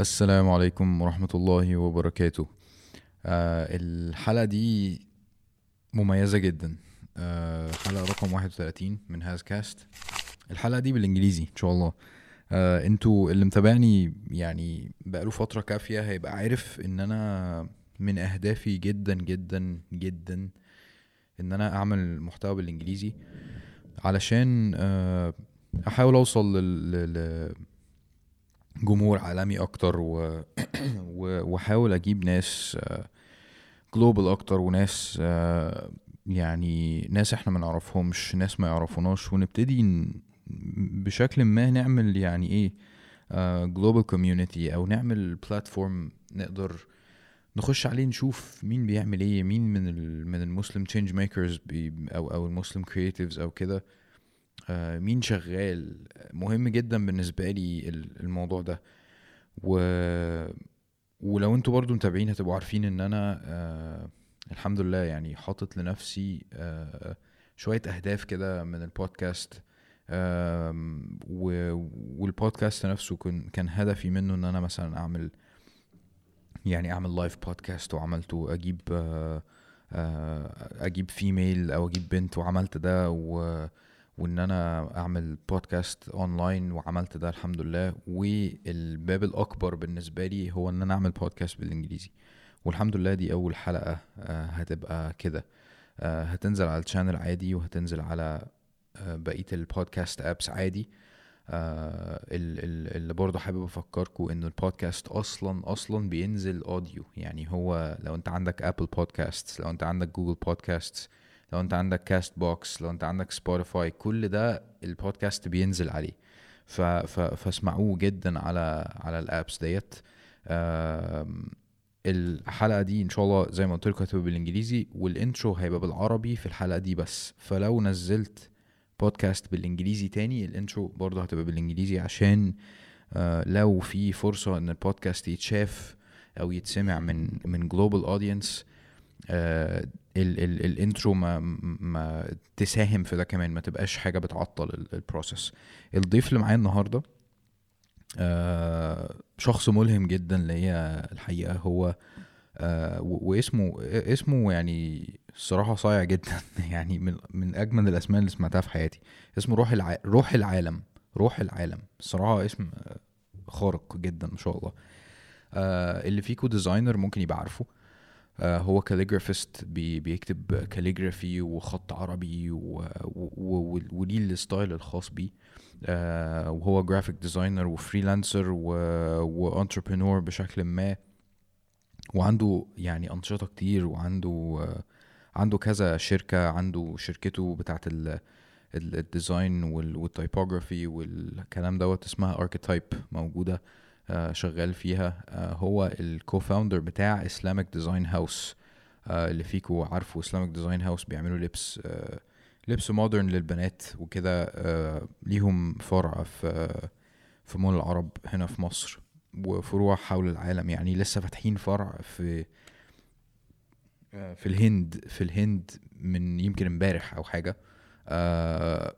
السلام عليكم ورحمة الله وبركاته. آه الحلقة دي مميزة جدا. آه حلقة رقم 31 من هاز كاست. الحلقة دي بالإنجليزي إن شاء الله. آه أنتوا اللي متابعني يعني بقاله فترة كافية هيبقى عارف إن أنا من أهدافي جدا جدا جدا إن أنا أعمل محتوى بالإنجليزي علشان أحاول أوصل. لل... جمهور عالمي أكتر و... وأحاول أجيب ناس جلوبال أكتر وناس آه، يعني ناس إحنا ما نعرفهمش ناس ما يعرفوناش ونبتدي. بشكل ما نعمل يعني إيه جلوبال كوميونيتي أو نعمل بلاتفورم نقدر نخش عليه نشوف مين بيعمل إيه مين من من المسلم تشينج ميكرز أو أو المسلم كرييتيفز أو كده آه، مين شغال؟ مهم جدا بالنسبة لي ال- الموضوع ده. و ولو أنتوا برضو متابعين هتبقوا عارفين ان أنا آه الحمد لله يعني حاطط لنفسي آه شوية أهداف كده من البودكاست. و- والبودكاست نفسه كان كان هدفي منه ان أنا مثلا أعمل يعني أعمل لايف بودكاست وعملته أجيب آه، آه، أجيب فيميل أو أجيب بنت وعملت ده و وإن أنا أعمل بودكاست اونلاين وعملت ده الحمد لله. والباب الأكبر بالنسبة لي هو إن أنا أعمل بودكاست بالإنجليزي. والحمد لله دي أول حلقة آه، هتبقى كده. آه، هتنزل على الشانل عادي وهتنزل على آه، بقية البودكاست ابس عادي. ال- ال- اللي برضه حابب افكركم إنه البودكاست أصلا أصلا بينزل اوديو يعني هو لو أنت عندك ابل بودكاست لو أنت عندك جوجل بودكاست لو انت عندك كاست بوكس لو انت عندك سبوتيفاي كل ده البودكاست بينزل عليه. ف ف فاسمعوه جدا على على الابس ديت. الحلقة دي إن شاء الله زي ما قلت لكم هتبقى بالإنجليزي والانترو هيبقى بالعربي في الحلقة دي بس. فلو نزلت بودكاست بالإنجليزي تاني الانترو برضه هتبقى بالإنجليزي عشان آه، لو في فرصة إن البودكاست يتشاف أو يتسمع من من جلوبال اودينس الانترو ما ما تساهم في ده كمان ما تبقاش حاجة بتعطل ال- البروسيس الضيف اللي معايا النهارده آه، شخص ملهم جدا ليا الحقيقة. هو آه، واسمه اسمه يعني الصراحه صايع جدا. يعني من من أجمل الأسماء اللي سمعتها في حياتي. اسمه روح الع... روح العالم. روح العالم. الصراحه اسم آه، خارق جدا ما شاء الله. آه، اللي فيكو ديزاينر ممكن يبقى عارفه. آه، هو كاليجرافيست بي بيكتب كاليجرافي وخط عربي وليه الستايل الخاص بيه. آه، وهو جرافيك ديزاينر وفريلانسر وانتربرينور بشكل ما. وعنده يعني أنشطة كتير وعنده آه، عنده كذا شركة عنده شركته بتاعت ال ال- الديزاين وال- والتايبوجرافي والكلام دوت اسمها اركيتايب موجودة. آه، شغال فيها. آه، هو الكوفاوندر بتاع اسلامك ديزاين هاوس اللي فيكو عارفه اسلامك ديزاين هاوس بيعملوا لبس آه، لبس مودرن للبنات وكده. آه، ليهم فرع في في مول العرب هنا في مصر وفروع حول العالم. يعني لسه فاتحين فرع في آه، في الهند في الهند من يمكن امبارح أو حاجة.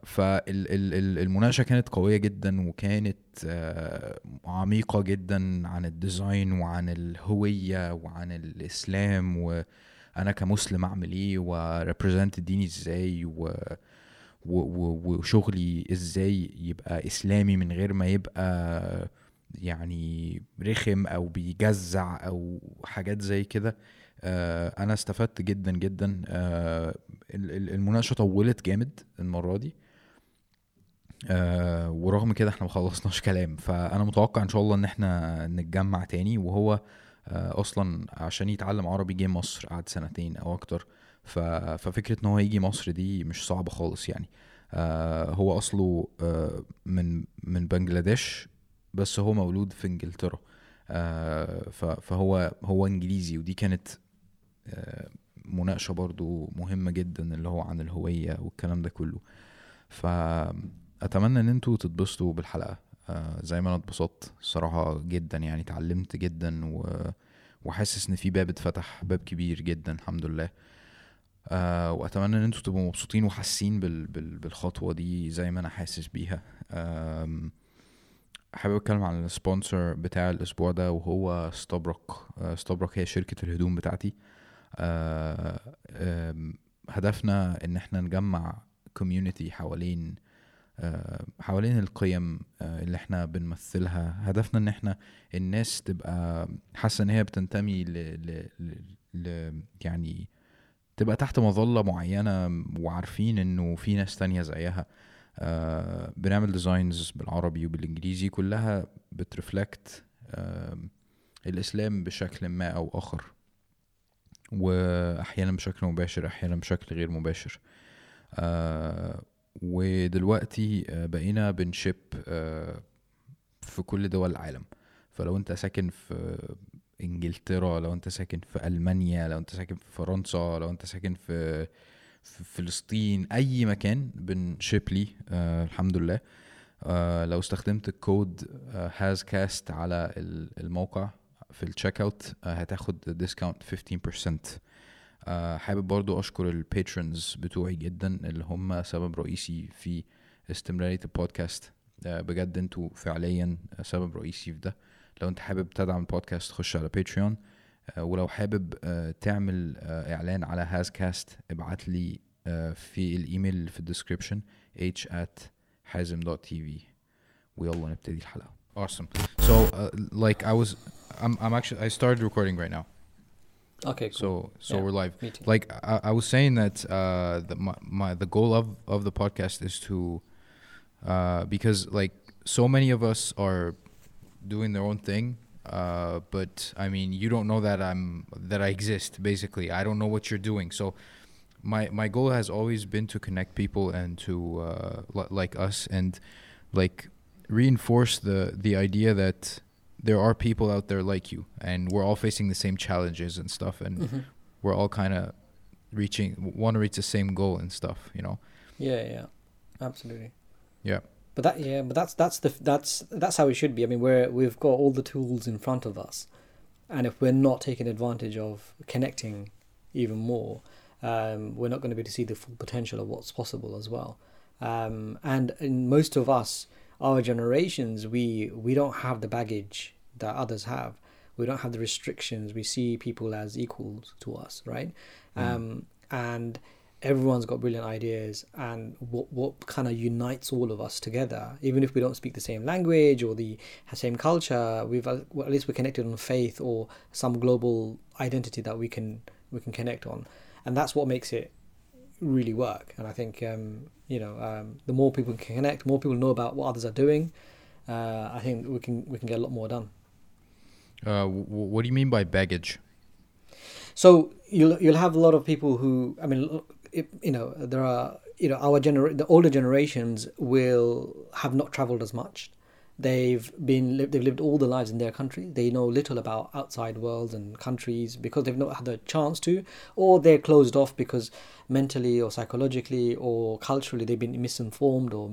فالمناقشه كانت قوية جدا وكانت آه، عميقة جدا عن الديزاين وعن الهوية وعن الإسلام وأنا كمسلم أعمل إيه وريبريزنت ديني إزاي و وشغلي إزاي يبقى إسلامي من غير ما يبقى يعني رخم أو بيجزع أو حاجات زي كده. آه، أنا استفدت جدا جدا. آه، ال- ال- المناقشة طولت جامد المرة دي. آه، ورغم كده إحنا مخلصناش كلام. فأنا متوقع إن شاء الله إن إحنا نتجمع تاني. وهو آه، أصلا عشان يتعلم عربي جه مصر قعد سنتين أو أكتر. ففكرة إن هو يجي مصر دي مش صعبة خالص يعني. آه، هو أصله آه، من من بنجلاديش بس هو مولود في إنجلترا. آه، فهو هو إنجليزي ودي كانت مناقشة برضو مهمة جدا اللي هو عن الهوية والكلام ده كله. فأتمنى إن أنتوا تتبسطوا بالحلقة. آه، زي ما أنا اتبسطت الصراحة جدا يعني اتعلمت جدا و... وحاسس إن في باب اتفتح باب كبير جدا الحمد لله. آه وأتمنى إن أنتوا تبقوا مبسوطين وحاسين بال... بال... بالخطوة دي زي ما أنا حاسس بيها. حابب أتكلم عن السبونسر بتاع الأسبوع ده وهو ستابرك ستابرك هي شركة الهدوم بتاعتي. آم، هدفنا إن إحنا نجمع كوميونتي حوالين آه، حوالين القيم آه، اللي إحنا بنمثلها. هدفنا إن إحنا الناس تبقى حاسة إن هي بتنتمي ل, ل, ل, يعني تبقى تحت مظلة معينة وعارفين إنه في ناس تانية زيها. آه بنعمل ديزاينز بالعربي وبالإنجليزي كلها بترفلكت آه الإسلام بشكل ما أو آخر. وأحيانا بشكل مباشر أحيانا بشكل غير مباشر. آه ودلوقتي آه، بقينا بنشيب آه في كل دول العالم. فلو أنت ساكن في إنجلترا لو أنت ساكن في ألمانيا لو أنت ساكن في فرنسا لو أنت ساكن في في فلسطين أي مكان بنشيب ليه آه الحمد لله. آه لو استخدمت الكود هاز كاست على ال- الموقع في التشيك اوت آه هتاخد ديسكاونت 15% آه حابب برضو أشكر الباترونز بتوعي جدا اللي هم سبب رئيسي في استمرارية البودكاست آه بجد أنتوا فعليا سبب رئيسي في ده. لو انت حابب تدعم البودكاست خش على باتريون ولو حابب تعمل إعلان على هازكاست ابعت لي في الإيميل في الديسكريبشن h at hazem.tv ويلا نبتدي الحلقة. Awesome. So uh, like I was I'm, I'm actually I started recording right now Okay, cool. so so Yeah. we're live like I, I was saying that uh the my, my the goal of of the podcast is to uh because like so many of us are doing their own thing uh but i mean you don't know that i'm that i exist basically i don't know what you're doing so my my goal has always been to connect people and to uh li- like us and like reinforce the the idea that there are people out there like you and we're all facing the same challenges and stuff and Mhm. we're all kind of reaching want to reach the same goal and stuff you know Yeah, yeah, absolutely. Yeah. But that, yeah, but that's that's the that's that's how it should be. I mean, we're we've got all the tools in front of us, and if we're not taking advantage of connecting even more, um, we're not going to be able to see the full potential of what's possible as well. Um, and in most of us, our generations, we we don't have the baggage that others have. We don't have the restrictions. We see people as equals to us, right? Um, and everyone's got brilliant ideas and what what kind of unites all of us together even if we don't speak the same language or the same culture we've well, at least we're connected on faith or some global identity that we can we can connect on and that's what makes it really work. And i think um, you know um, the more people can connect more people know about what others are doing uh, i think we can we can get a lot more done. Uh w- what do you mean by baggage? So you'll you'll have a lot of people who I mean, it, you know, there are you know our gener the older generations will have not traveled as much. They've been they've lived all their lives in their country. They know little about outside worlds and countries because they've not had the chance to, or they're closed off because mentally or psychologically or culturally they've been misinformed or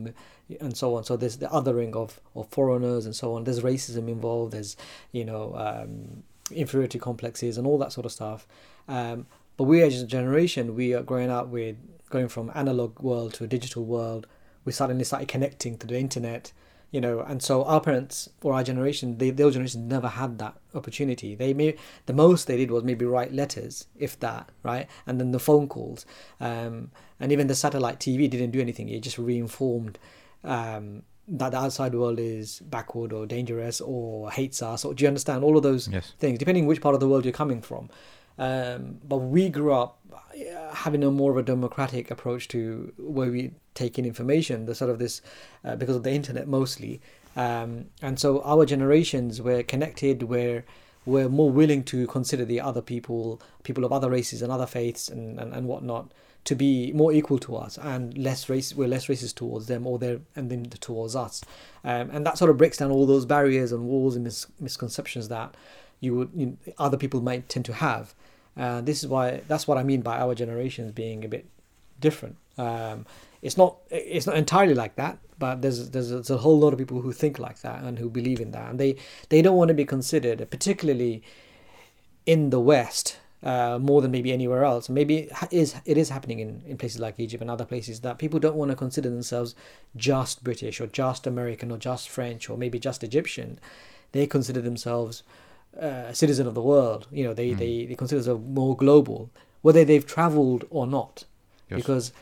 and so on. So there's the othering of of foreigners and so on. There's racism involved. There's you know um, inferiority complexes and all that sort of stuff. Um, but we as a generation, we are growing up with going from analog world to a digital world. We suddenly started connecting to the internet, you know, and so our parents or our generation, they, their generation never had that opportunity. They may the most they did was maybe write letters, if that, right, and then the phone calls, um, and even the satellite TV didn't do anything. It just reinformed um, that the outside world is backward or dangerous or hates us. Or do you understand all of those yes things, depending which part of the world you're coming from. Um, but we grew up uh, having a more of a democratic approach to where we take in information, the sort of this, uh, because of the internet mostly. Um, and so our generations were connected, where we're more willing to consider the other people, people of other races and other faiths and, and, and whatnot, to be more equal to us and less race we're less racist towards them or they're and them towards us um, and that sort of breaks down all those barriers and walls and mis- misconceptions that you would you know, other people might tend to have uh, this is why that's what I mean by our generations being a bit different um, it's not it's not entirely like that but there's there's a, there's a whole lot of people who think like that and who believe in that and they they don't want to be considered particularly in the West, uh, more than maybe anywhere else. Maybe it is it is happening in, in places like Egypt and other places that people don't want to consider themselves just British or just American or just French or maybe just Egyptian. They consider themselves uh, a citizen of the world. You know, they, they, they consider themselves more global, whether they've traveled or not, Yes. because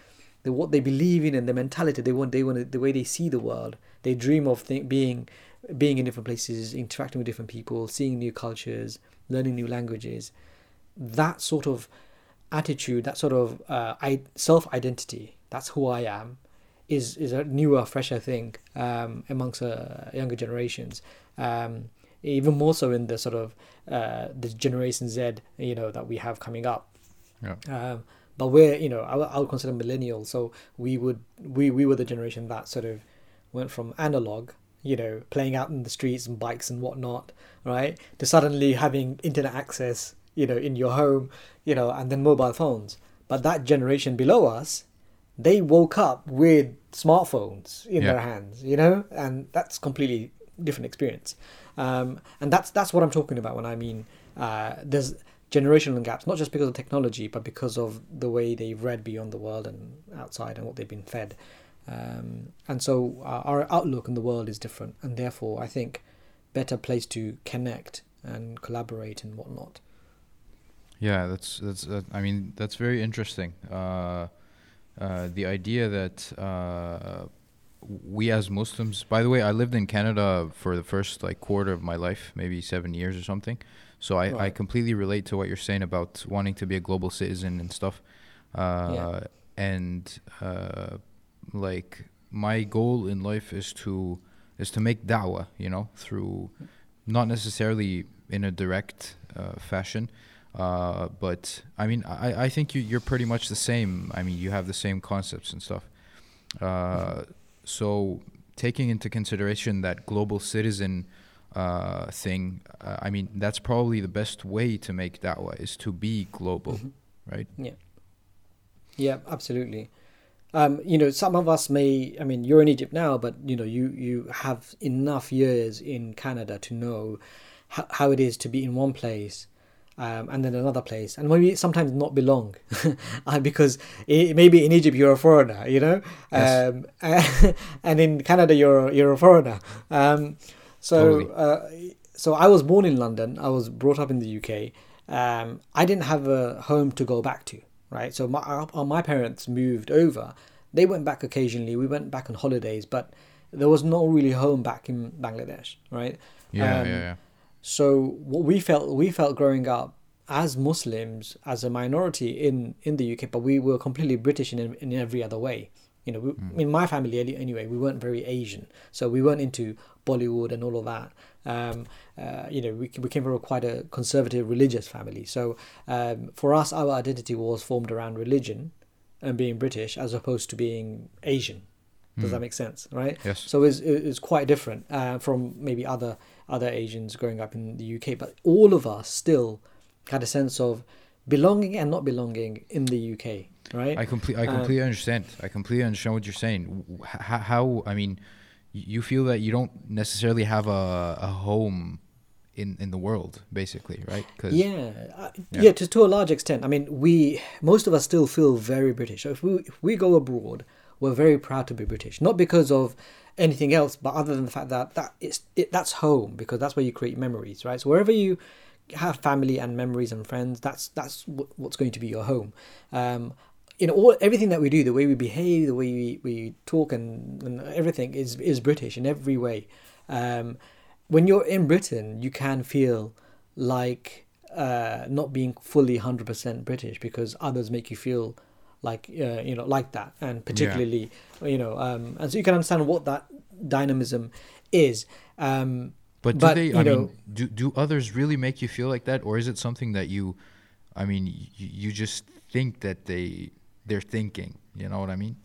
the, what they believe in and the mentality they want, they want the way they see the world. They dream of th- being being in different places, interacting with different people, seeing new cultures, learning new languages. That sort of attitude, that sort of uh, I, self identity, that's who I am, is is a newer, fresher thing um, amongst uh, younger generations. Um, even more so in the sort of uh, the Generation Z, you know, that we have coming up. Yeah. Um, but we're, you know, I, would- I would consider millennials. So we would, we, we were the generation that sort of went from analog, you know, playing out in the streets and bikes and whatnot, right, to suddenly having internet access, you know, in your home, you know, and then mobile phones. But that generation below us, they woke up with smartphones in Yeah. their hands, you know, and that's completely different experience. Um, and that's that's what I'm talking about when I mean uh, there's generational gaps, not just because of technology, but because of the way they've read beyond the world and outside and what they've been fed. Um, and so uh, our outlook on the world is different, and therefore I think better place to connect and collaborate and whatnot. Yeah, that's that's. Uh, I mean, that's very interesting. Uh, uh, the idea that uh, we as Muslims. By the way, I lived in Canada for the first like quarter of my life, maybe seven years or something. So I, I completely relate to what you're saying about wanting to be a global citizen and stuff. Uh, And uh, like my goal in life is to is to make da'wah, you know, through not necessarily in a direct uh, fashion, uh, but I mean, I, I think you, you're pretty much the same. I mean, you have the same concepts and stuff. Uh, so, taking into consideration that global citizen uh, thing, uh, I mean, that's probably the best way to make da'wah is to be global, Mhm. right? Yeah. Yeah, absolutely. Um, you know, some of us may. I mean, you're in Egypt now, but you know, you you have enough years in Canada to know how, how it is to be in one place. Um, and then another place, and maybe sometimes not belong, uh, because it, maybe in Egypt you're a foreigner, you know, Yes. um, and in Canada you're you're a foreigner. Um, so Totally. uh, so I was born in London. I was brought up in the UK. Um, I didn't have a home to go back to, right? So my uh, my parents moved over. They went back occasionally. We went back on holidays, but there was no really home back in Bangladesh, right? Yeah, Um, yeah, yeah. So what we felt we felt growing up as Muslims as a minority in in the UK, but we were completely British in in every other way. You know, we, in my family anyway, we weren't very Asian, so we weren't into Bollywood and all of that. Um, uh, you know, we we came from a quite a conservative religious family, so um, for us, our identity was formed around religion and being British, as opposed to being Asian. Does that make sense, right? Yes. So it's it's quite different uh, from maybe other other Asians growing up in the UK, but all of us still had a sense of belonging and not belonging in the UK, right? I complete. I Um, completely understand. I completely understand what you're saying. W- h- h- how? I mean, you feel that you don't necessarily have a, a home in in the world, basically, right? 'Cause- yeah, uh, Yeah. yeah, to to a large extent. I mean, we most of us still feel very British. So if we if we go abroad, we're very proud to be British, not because of anything else, but other than the fact that that it's it, that's home because that's where you create memories, right? So wherever you have family and memories and friends, that's that's wh- what's going to be your home. Um, you know, all everything that we do, the way we behave, the way we, we talk, and, and everything is is British in every way. Um, when you're in Britain, you can feel like uh, not being fully hundred percent British because others make you feel like uh, you know like that, and particularly you know, um, and so you can understand what that dynamism is. Um, But do But, they? you I know- mean, do do others really make you feel like that, or is it something that you? I mean, you, you just think that they they're thinking. You know what I mean?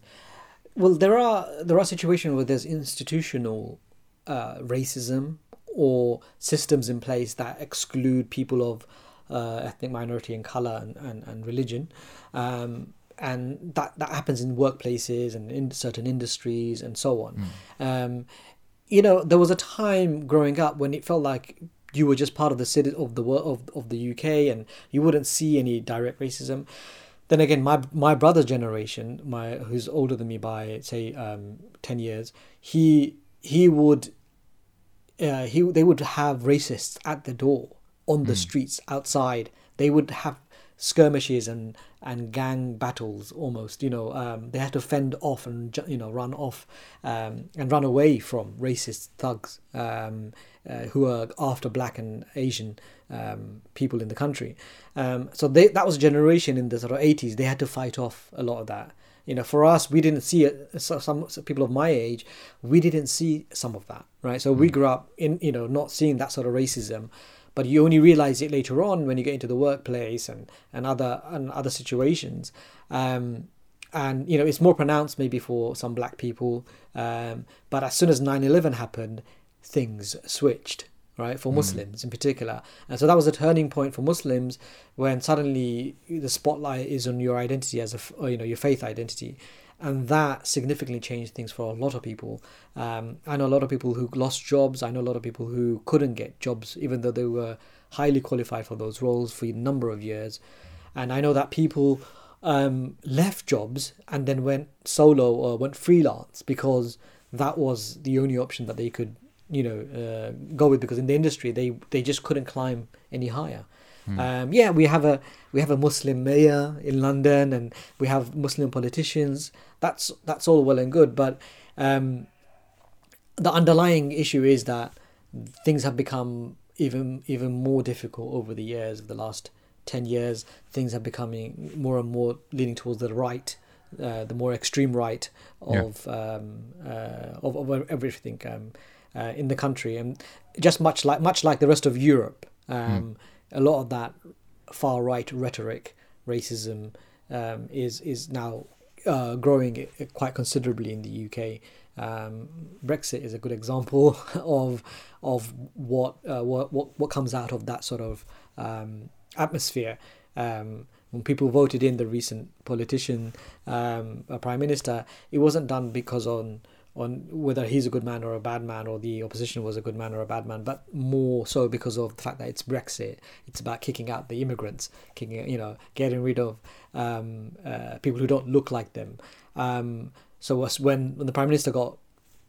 Well, there are there are situations where there's institutional uh, racism or systems in place that exclude people of uh, ethnic minority and color and, and, and religion. Um, and that, that happens in workplaces and in certain industries and so on. Um, you know, there was a time growing up when it felt like you were just part of the city of the of, of the UK and you wouldn't see any direct racism. Then again, my my brother's generation, my who's older than me by say um, ten years, he he would uh, he they would have racists at the door on the streets outside. They would have skirmishes and and gang battles almost you know um, they had to fend off and you know run off um, and run away from racist thugs um, uh, who are after black and asian um, people in the country. Um, so they, that was a generation in the sort of 80s they had to fight off a lot of that. You know for us we didn't see it so some, some people of my age we didn't see some of that right? So we grew up in you know not seeing that sort of racism but you only realize it later on when you get into the workplace and, and other and other situations. Um, and you know it's more pronounced maybe for some black people um, but as soon as 9-11 happened things switched right for muslims in particular. And so that was a turning point for muslims when suddenly the spotlight is on your identity as a you know your faith identity and that significantly changed things for a lot of people. Um, I know a lot of people who lost jobs. I know a lot of people who couldn't get jobs, even though they were highly qualified for those roles for a number of years. And I know that people um, left jobs and then went solo or went freelance because that was the only option that they could, you know, uh, go with. Because in the industry, they they just couldn't climb any higher. Um, yeah, we have a we have a Muslim mayor in London, and we have Muslim politicians. That's that's all well and good, but um, the underlying issue is that things have become even even more difficult over the years of the last 10 years. Things are becoming more and more leaning towards the right uh, the more extreme right of um, uh, of, of everything um, uh, in the country. And just much like much like the rest of Europe um, a lot of that far right rhetoric racism um, is is now uh, growing quite considerably in the UK um, Brexit is a good example of of what uh, what what what comes out of that sort of um, atmosphere. Um, when people voted in the recent politician, um, a prime minister, it wasn't done because on on whether he's a good man or a bad man, or the opposition was a good man or a bad man, but more so because of the fact that it's Brexit. It's about kicking out the immigrants, kicking you know, getting rid of um, uh, people who don't look like them. Um, so when, when the prime minister got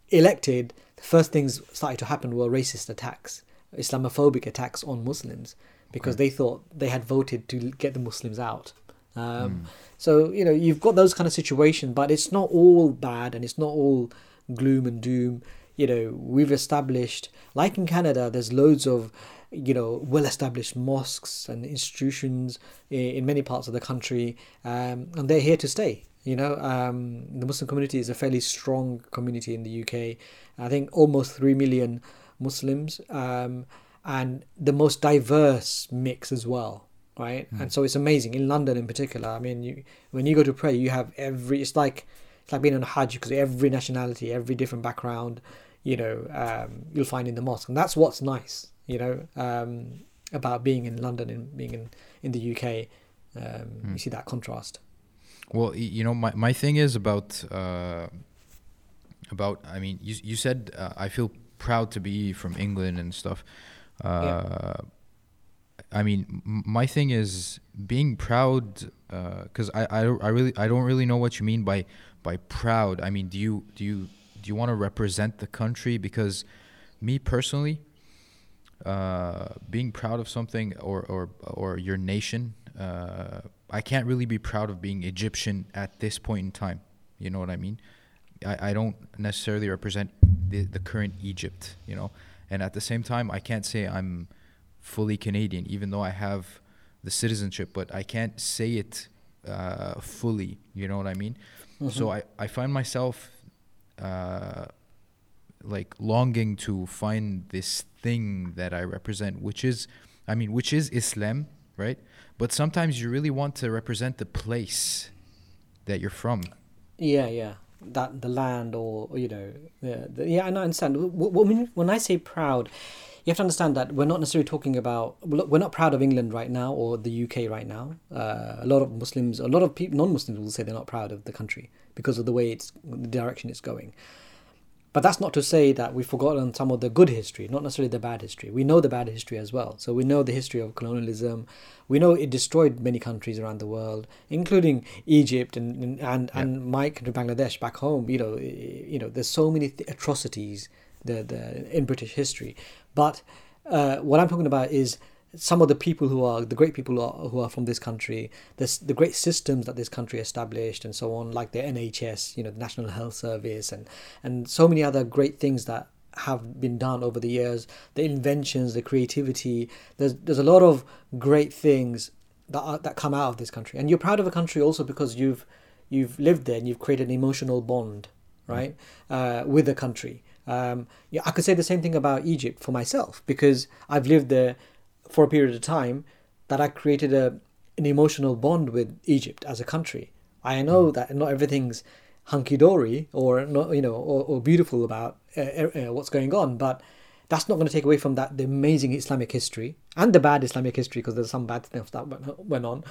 elected, the first things started to happen were racist attacks, Islamophobic attacks on Muslims because they thought they had voted to get the Muslims out. Um, So you know you've got those kind of situations, but it's not all bad and it's not all gloom and doom. You know we've established, like in Canada, there's loads of you know well-established mosques and institutions in, in many parts of the country, um, and they're here to stay. You know, um, the Muslim community is a fairly strong community in the UK. I think almost three million Muslims, um, and the most diverse mix as well, right? And so it's amazing in London in particular. I mean, you when you go to pray, you have every. It's like it's like being on a Hajj because every nationality, every different background, you know, um, you'll find in the mosque, and that's what's nice, you know, um, about being in London and being in in the UK. Um, You see that contrast. Well, you know, my, my thing is about uh, about. I mean, you you said uh, I feel proud to be from England and stuff. Uh, I mean, m- my thing is being proud because I, I I really I don't really know what you mean by by proud. I mean, do you do you do you want to represent the country? Because me personally, uh, being proud of something or or or your nation, uh, I can't really be proud of being Egyptian at this point in time. You know what I mean? I, I don't necessarily represent the the current Egypt. You know, and at the same time, I can't say I'm fully Canadian, even though I have the citizenship, but I can't say it uh, fully. You know what I mean? So I, I find myself uh, like longing to find this thing that I represent, which is, I mean, which is Islam, right? But sometimes you really want to represent the place that you're from. Yeah, yeah. That the land, or you know, yeah, the, yeah. I understand. W- w- When when I say proud, you have to understand that we're not necessarily talking about. We're not proud of England right now or the UK right now. Uh, a lot of Muslims, a lot of people, non-Muslims will say they're not proud of the country because of the way it's the direction it's going. but that's not to say that we've forgotten some of the good history, not necessarily the bad history. We know the bad history as well. So we know the history of colonialism. We know it destroyed many countries around the world, including Egypt and and and, Yeah. and my country, Bangladesh, back home. You know, you know, there's so many th- atrocities the, the in British history. But uh, what I'm talking about is some of the people who are the great people who are, who are from this country, this, the great systems that this country established, and so on, like the NHS, you know, the National Health Service, and and so many other great things that have been done over the years. The inventions, the creativity. There's there's a lot of great things that are, that come out of this country, and you're proud of a country also because you've you've lived there and you've created an emotional bond, right, uh, with the country. Um, yeah, I could say the same thing about Egypt for myself because I've lived there for a period of time that I created a an emotional bond with Egypt as a country. I know that not everything's hunky dory or not, you know, or, or beautiful about uh, uh, what's going on, but that's not going to take away from that the amazing Islamic history and the bad Islamic history because there's some bad stuff that went, went on.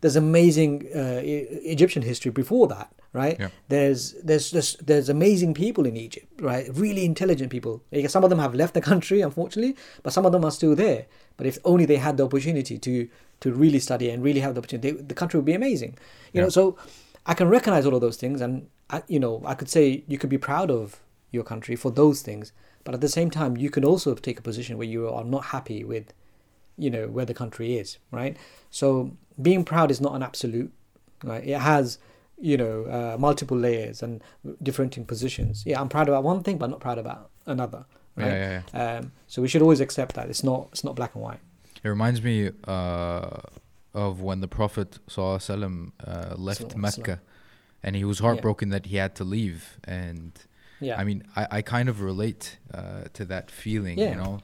There's amazing uh, Egyptian history before that, right? Yeah. There's, there's there's there's amazing people in Egypt, right? Really intelligent people. Some of them have left the country, unfortunately, but some of them are still there. But if only they had the opportunity to to really study and really have the opportunity, they, the country would be amazing. You know, so I can recognize all of those things, and I, you know, I could say you could be proud of your country for those things, but at the same time, you can also take a position where you are not happy with, you know, where the country is, right? So being proud is not an absolute, right? It has, you know, uh, multiple layers and different in positions. Yeah, I'm proud about one thing, but not proud about another, Yeah, right? yeah, yeah. Um, so we should always accept that it's not it's not black and white. It reminds me uh, of when the Prophet ﷺ, uh, left Mecca, and he was heartbroken that he had to leave. And Yeah. I mean, I, I kind of relate uh, to that feeling. Yeah. You know.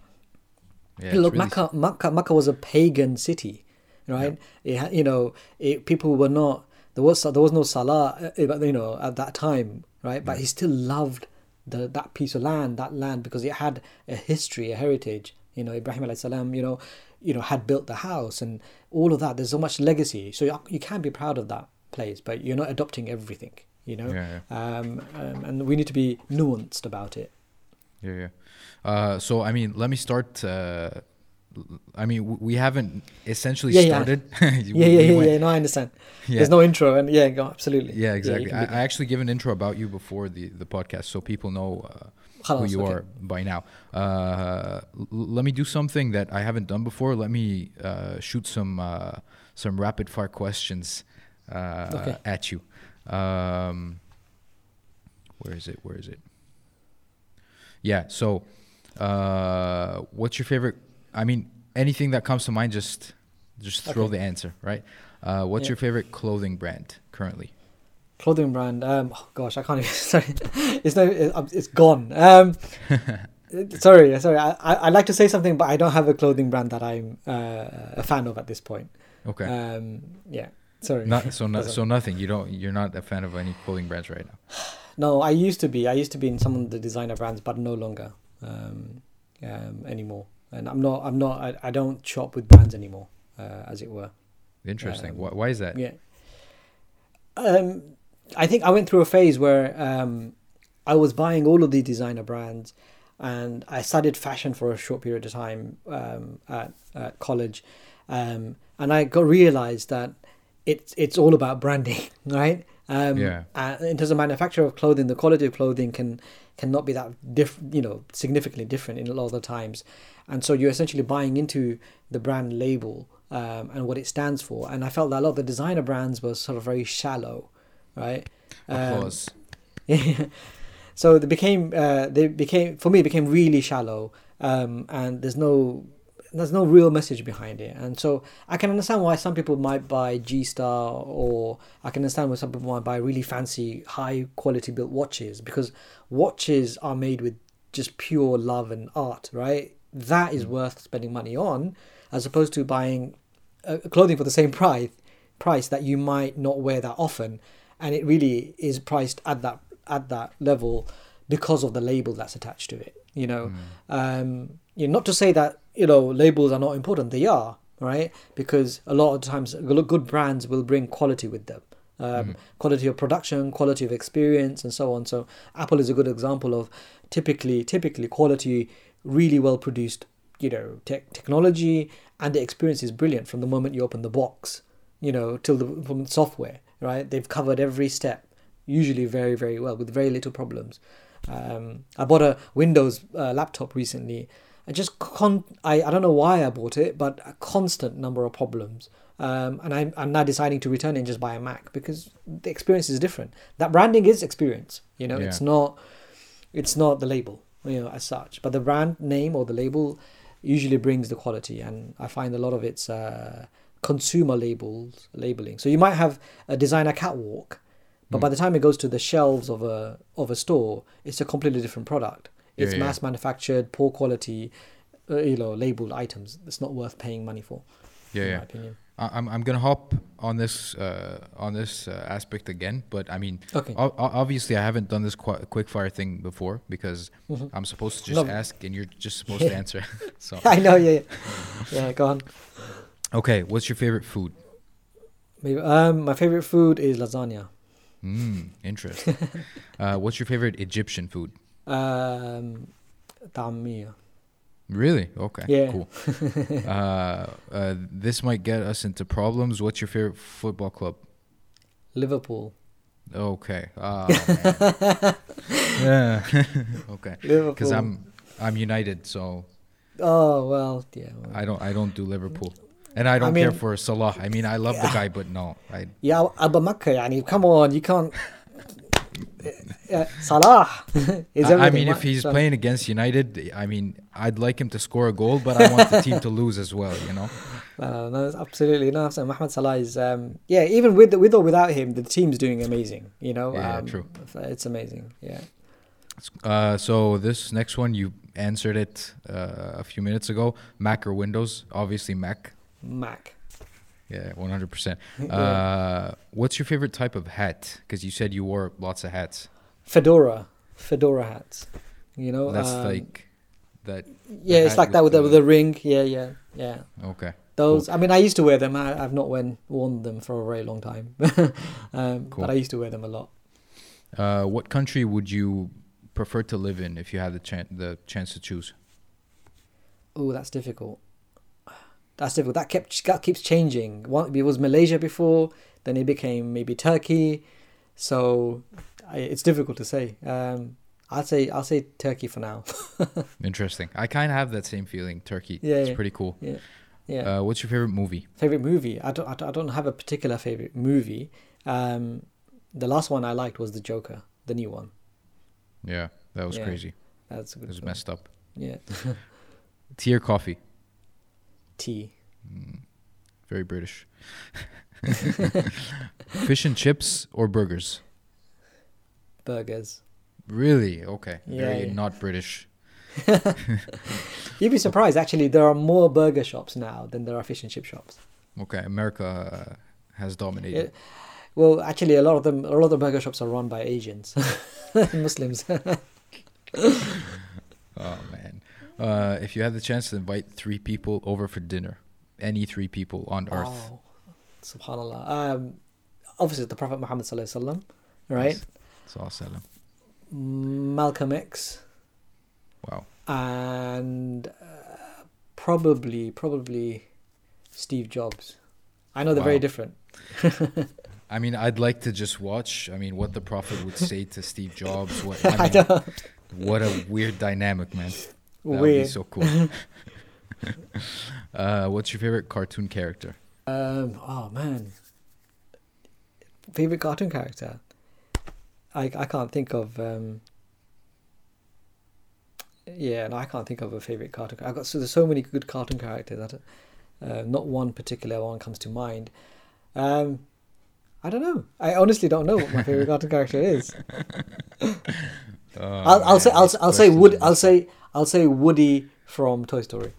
Yeah, Look, really- Makkah, Makkah, Makkah was a pagan city, right? It, you know, it, people were not there was there was no salah, uh, uh, you know, at that time, right? But he still loved the that piece of land, that land, because it had a history, a heritage. You know, Ibrahim alayhi salam, you know, you know, had built the house and all of that. There's so much legacy, so you, you can be proud of that place, but you're not adopting everything. You know, Yeah, Um, um, and we need to be nuanced about it. Yeah, yeah. Uh, so I mean, let me start. Uh, I mean, we haven't essentially Yeah, yeah. started. Yeah, yeah, yeah, yeah. No, I understand. Yeah. There's no intro, and yeah, go, absolutely. Yeah, exactly. can I, I actually give an intro about you before the, the podcast, so people know uh, who you okay. are by now. Uh, l- let me do something that I haven't done before. Let me uh, shoot some uh, some rapid fire questions uh, Okay. at you. Um, where is it? Where is it? Yeah. So, uh, what's your favorite? I mean, anything that comes to mind, just just throw Okay. the answer. Right. Uh, what's Yeah. your favorite clothing brand currently? Clothing brand. Um, oh gosh, I can't even. Sorry, it's no, it, um, it's gone. Um, sorry, sorry. I, I I like to say something, but I don't have a clothing brand that I'm uh, a fan of at this point. Okay. Um, yeah. Sorry. Not, so no, so nothing. You don't. You're not a fan of any clothing brands right now. No, I used to be. I used to be in some of the designer brands, but no longer um, um, anymore. And I'm not. I'm not. I, I don't shop with brands anymore, uh, as it were. Interesting. Um, why, why is that? Yeah. Um, I think I went through a phase where um, I was buying all of the designer brands, and I studied fashion for a short period of time um, at, at college, um, and I got realized that it's it's all about branding, right? Um, Yeah. uh, in terms of manufacture of clothing, the quality of clothing can cannot be that diff, you know, significantly different in a lot of the times, and so you're essentially buying into the brand label um, and what it stands for. And I felt that a lot of the designer brands were sort of very shallow, right? Um, Applause. yeah. So they became uh, they became for me it became really shallow, um, and there's no there's no real message behind it. And so I can understand why some people might buy G Star, or I can understand why some people might buy really fancy, high quality built watches because watches are made with just pure love and art, right? That is worth spending money on, as opposed to buying uh, clothing for the same price price that you might not wear that often and it really is priced at that at that level because of the label that's attached to it you know um you know, not to say that you know labels are not important they are right because a lot of times good brands will bring quality with them um, quality of production quality of experience and so on so apple is a good example of typically typically quality, really well produced, you know, tech technology, and the experience is brilliant from the moment you open the box, you know, till the from software. Right, they've covered every step, usually very very well with very little problems. Um, I bought a Windows uh, laptop recently. I just con I, I don't know why I bought it, but a constant number of problems. Um, and I'm, I'm now deciding to return it and just buy a Mac because the experience is different. That branding is experience, you know. Yeah. It's not, it's not the label, you know, as such. But the brand name or the label usually brings the quality, and I find a lot of it's uh, consumer labels labeling. So you might have a designer catwalk, but by the time it goes to the shelves of a of a store, it's a completely different product. Yeah, It's yeah. mass manufactured, poor quality, uh, you know, labeled items. It's not worth paying money for. Yeah, in yeah. my opinion. I'm I'm gonna hop on this uh, on this uh, aspect again, but I mean, Okay. o- obviously I haven't done this qu- quick fire thing before because Mhm. I'm supposed to just No. ask and you're just supposed to answer. so I know, yeah, yeah. yeah go on. okay, what's your favorite food? Maybe, um, my favorite food is lasagna. Mm, interesting. uh, what's your favorite Egyptian food? Um, tamia. Really? Okay. Yeah. Cool. uh, uh, this might get us into problems. What's your favorite football club? Liverpool. Okay. Oh, yeah. okay. Because I'm I'm United, so Oh well, yeah. well. I don't I don't do Liverpool, and I don't mean- care for Salah. I mean, I love the guy, but no, I Yeah, Abba Makkah, yani, come on, you can't. Uh, Salah is I, mean, if he's So- playing against United, I mean, I'd like him to score a goal, but I want the team to lose as well. You know. No, no, no, it's absolutely no. So Mohamed Salah is, um, yeah, even with with or without him, the team's doing amazing. You know, Yeah, um, true. It's amazing. Yeah. Uh, so this next one, you answered it uh, a few minutes ago. Mac or Windows? Obviously Mac. Mac. Yeah, one hundred percent. Uh, what's your favorite type of hat? Because you said you wore lots of hats. Fedora, fedora hats. You know, That's um, like that. yeah, it's like that with with the, the- with the ring. Yeah, yeah, yeah. Okay. Those. I mean, I used to wear them. I, I've not when, worn them for a very long time, um, Cool. but I used to wear them a lot. Uh, what country would you prefer to live in if you had the chance the chance to choose? Oh, that's difficult. That's difficult. That kept that keeps changing. One, it was Malaysia before, then it became maybe Turkey. So I, it's difficult to say. Um, I'd say I'll say Turkey for now. Interesting. I kind of have that same feeling. Turkey. Yeah, it's yeah. pretty cool. yeah, yeah. Uh, what's your favorite movie? favorite movie? I don't, I don't. Have a particular favorite movie. Um, the last one I liked was The Joker, the new one. Yeah, that was Yeah. crazy. That's a It was film. messed up. Yeah. Tea or coffee? Tea. Very British. Fish and chips or burgers? Burgers. Really? Okay. Yeah, Very yeah. not British. You'd be surprised. Actually, there are more burger shops now than there are fish and chip shops. Okay. America uh, has dominated. Well, actually, a lot of them, a lot of the burger shops are run by Asians, Muslims. Oh man. Uh, if you had the chance to invite three people over for dinner, any three people on earth, Wow. Subhanallah. Um, obviously, the Prophet Muhammad sallallahu alaihi wasallam, right? Sallallahu alaihi wasallam. Malcolm X, Wow. and uh, probably, probably Steve Jobs. I know they're very different. I mean, I'd like to just watch. I mean, what the prophet would say to Steve Jobs. What I I mean, know. what a weird dynamic, man. That would be so cool. uh, what's your favorite cartoon character? Um, oh man, favorite cartoon character. I I can't think of. Um, yeah, no, I can't think of a favorite cartoon. I got so there's so many good cartoon characters that uh, not one particular one comes to mind. Um, I don't know. I honestly don't know what my favorite cartoon character is. Oh, I'll, I'll say I'll, I'll say questions Wood. are I'll say I'll say Woody from Toy Story.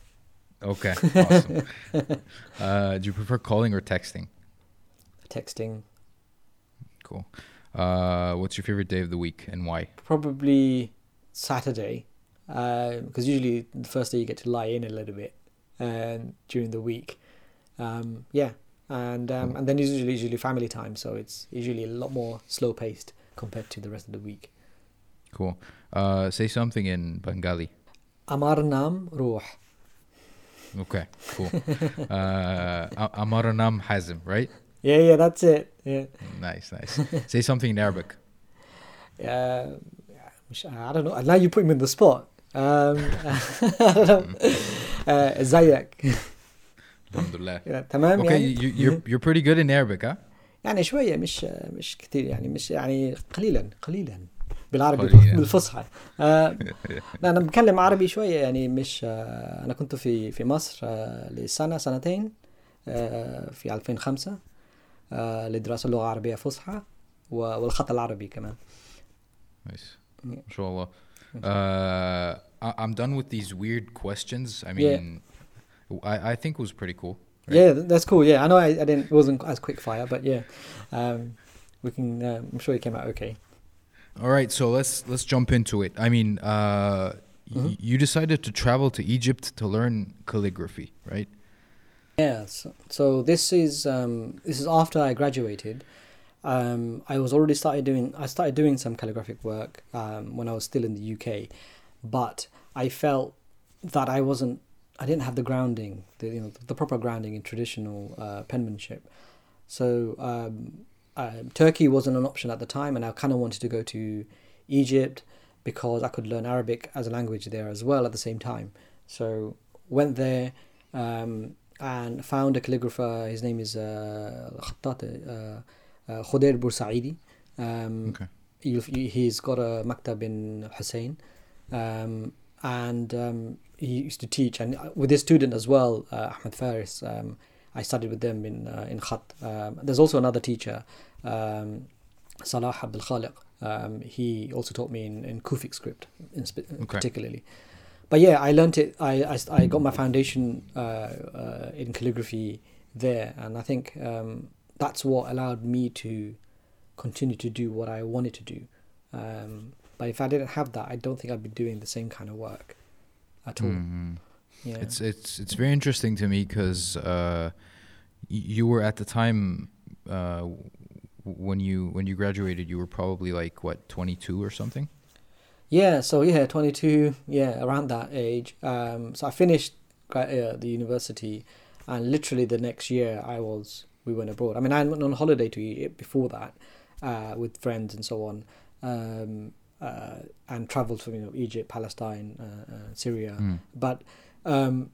Okay, awesome. uh, do you prefer calling or texting? Texting Cool. Uh, what's your favorite day of the week and why? probably Saturday, because usually the first day you get to lie in a little bit um, during the week. Um, yeah, and um, and then usually usually family time, so it's usually a lot more slow paced compared to the rest of the week. Cool. Uh, say something in Bengali. Amar nam Ruh. Okay, cool. uh, Amar nam Hazem, right? Yeah, yeah, that's it. Yeah. Nice, nice. say something in Arabic. Uh, I don't know. Now you put him in the spot. Um, I don't know. Uh, زيك. الحمد لله. تمام okay, يعني. You, you're, you're pretty good in Arabic, huh? يعني شوية مش مش كتير يعني مش يعني قليلا قليلا. بالعربي. بالفصحى آه لا أنا بتكلم عربي شوية يعني مش آه أنا كنت في في مصر آه لسنة سنتين آه في 2005 آه لدراسة اللغة العربية فصحى والخط العربي كمان Nice. Yeah. Mashallah. Uh, I, I'm done with these weird questions. I mean, I, I think it was pretty cool. Right. Yeah, th- that's cool. Yeah, I know I, I didn't it wasn't as quick fire, but yeah, um, we can. Uh, I'm sure it came out okay. All right, so let's let's jump into it. I mean, uh, y- Mhm. you decided to travel to Egypt to learn calligraphy, right? Yeah, so, so this is um, this is after I graduated. Um, I was already started doing I started doing some calligraphic work um, when I was still in the UK, but I felt that I wasn't I didn't have the grounding the you know the proper grounding in traditional uh, penmanship. So um, um, Turkey wasn't an option at the time, and I kind of wanted to go to Egypt because I could learn Arabic as a language there as well at the same time. So went there um, and found a calligrapher. His name is uh, Khattat, uh, uh, Khudair Bursaidi. Um, Okay. he's got a maktab in Hussein, um, and um, he used to teach. And with his student as well, uh, Ahmed Faris, um, I studied with them in uh, in Khat. Um, there's also another teacher, um, Salah Abdul Khaliq. Um, he also taught me in, in Kufic script, in spe- particularly. But yeah, I learnt it. I, I, I got my foundation uh, uh, in calligraphy there, and I think um, that's what allowed me to continue to do what I wanted to do. Um, but if I didn't have that, I don't think I'd be doing the same kind of work at all. Mhm. Yeah. It's it's it's very interesting to me because uh, you were at the time uh, when you when you graduated, you were probably like what 22 or something. Yeah, so yeah, 22, yeah, around that age. Um, so I finished uh, the university, and literally the next year I was, we went abroad. I mean, I went on holiday to Egypt before that uh, with friends and so on, um, uh, and traveled from, you know, Egypt, Palestine, uh, uh, Syria. Mm. But, um,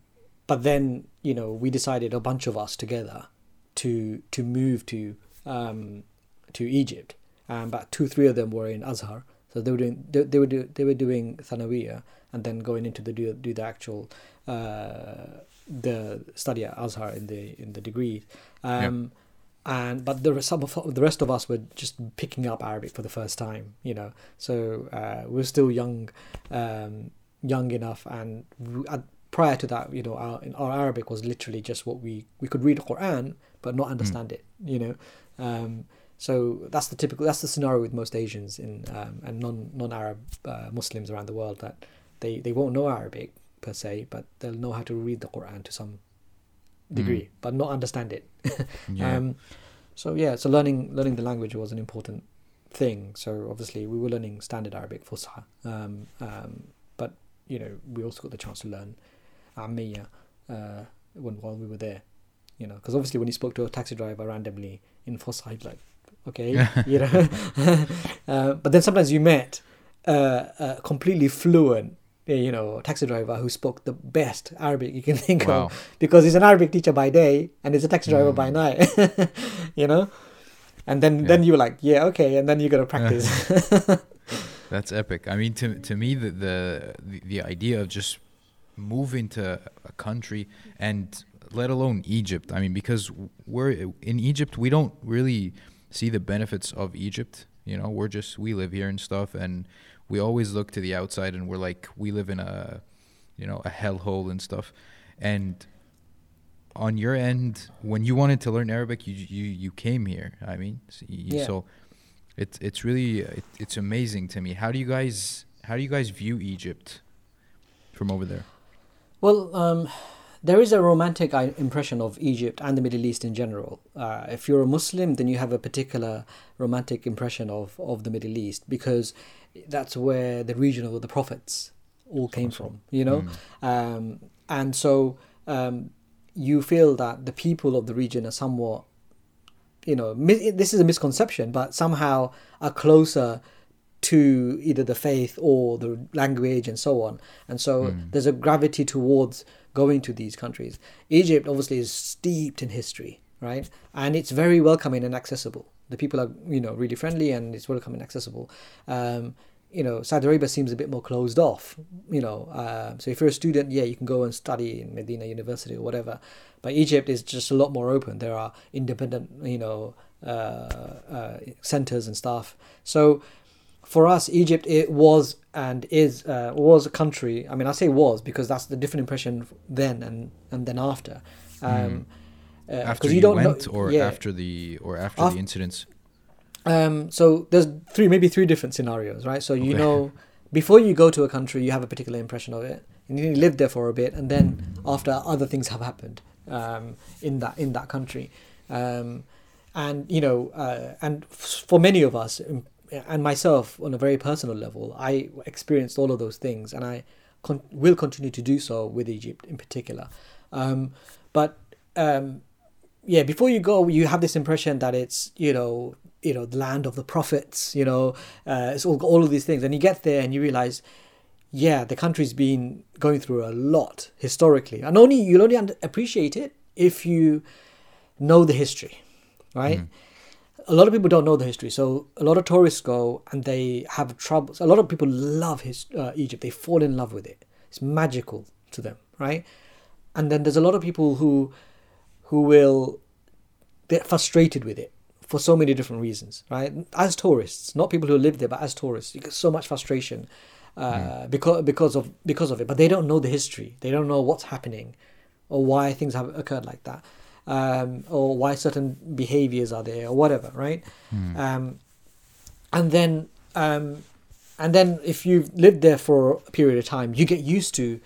but then, you know, we decided, a bunch of us together, to, to move to, um, to Egypt. Um, but two, three of them were in Azhar. So they were doing they, they were do, they were doing Thanawiya and then going into the do, do the actual uh, the study at Azhar in the in the degree. Um, And but the rest- some of the rest of us were just picking up Arabic for the first time, you know. So uh, we are still young, um, young enough, and at, prior to that, you know, our our Arabic was literally just what we we could read the Quran but not understand it, you know. Um, so that's the typical that's the scenario with most Asians in um, and non non Arab uh, Muslims around the world that they they won't know Arabic per se, but they'll know how to read the Quran to some degree, but not understand it. Yeah. Um, so yeah, so learning learning the language was an important thing. So obviously we were learning standard Arabic Fusha, um, um, but you know we also got the chance to learn Ammiya uh, when while we were there. You know, because obviously when you spoke to a taxi driver randomly in Fusha, like, okay, you know. uh, but then sometimes you met uh, a completely fluent, uh, you know, taxi driver who spoke the best Arabic you can think Wow. of because he's an Arabic teacher by day and he's a taxi driver by Mm. night. you know, and then Yeah. then you were like, yeah, okay, and then you got to practice. That's epic. I mean, to to me, the the, the idea of just moving to a country and let alone Egypt. I mean, because we're in Egypt, we don't really see the benefits of Egypt. You know, we're just we live here and stuff, and we always look to the outside, and we're like we live in a, you know, a hellhole and stuff. And on your end, when you wanted to learn Arabic, you you you came here. I mean, so, you, Yeah. so it's it's really it, it's amazing to me. How do you guys how do you guys view Egypt from over there? Well, um, there is a romantic impression of Egypt and the Middle East in general. Uh, if you're a Muslim, then you have a particular romantic impression of, of the Middle East because that's where the region of the prophets all came from. You know, Mm. um, and so um, you feel that the people of the region are somewhat, you know, mi- this is a misconception, but somehow are closer to either the faith or the language and so on. And so there's a gravity towards going to these countries. Egypt obviously is steeped in history, right? And it's very welcoming and accessible. The people are, you know, really friendly and it's welcoming and accessible. Um, you know, Saudi Arabia seems a bit more closed off. You know, uh, so if you're a student, yeah, you can go and study in Medina University or whatever. But Egypt is just a lot more open. There are independent, you know, uh, uh, centers and stuff. So for us, Egypt it was and is uh, was a country. I mean, I say was because that's the different impression then and and then after. Um, uh, after you, know- went, or yeah. after the or after Af- the incidents. Um, so there's three, maybe three different scenarios, right? So you Okay. know, before you go to a country, you have a particular impression of it, and you live there for a bit, and then after other things have happened um, in that in that country, um, and you know, uh, and f- for many of us, and myself on a very personal level, I experienced all of those things, and I con- will continue to do so with Egypt in particular. Um, but um, yeah, before you go, you have this impression that it's you know you know the land of the prophets, you know, uh, it's all all of these things, and you get there and you realize, yeah, the country's been going through a lot historically, and only you'll only appreciate it if you know the history, right? A lot of people don't know the history, so a lot of tourists go and they have troubles. A lot of people love his uh, Egypt; they fall in love with it. It's magical to them, right? And then there's a lot of people who who will they're frustrated with it for so many different reasons, right? As tourists, not people who live there, but as tourists, you get so much frustration uh, because because of because of it. But they don't know the history. They don't know what's happening, or why things have occurred like that, um, or why certain behaviors are there, or whatever, right? Um, and then um, and then if you've lived there for a period of time, you get used to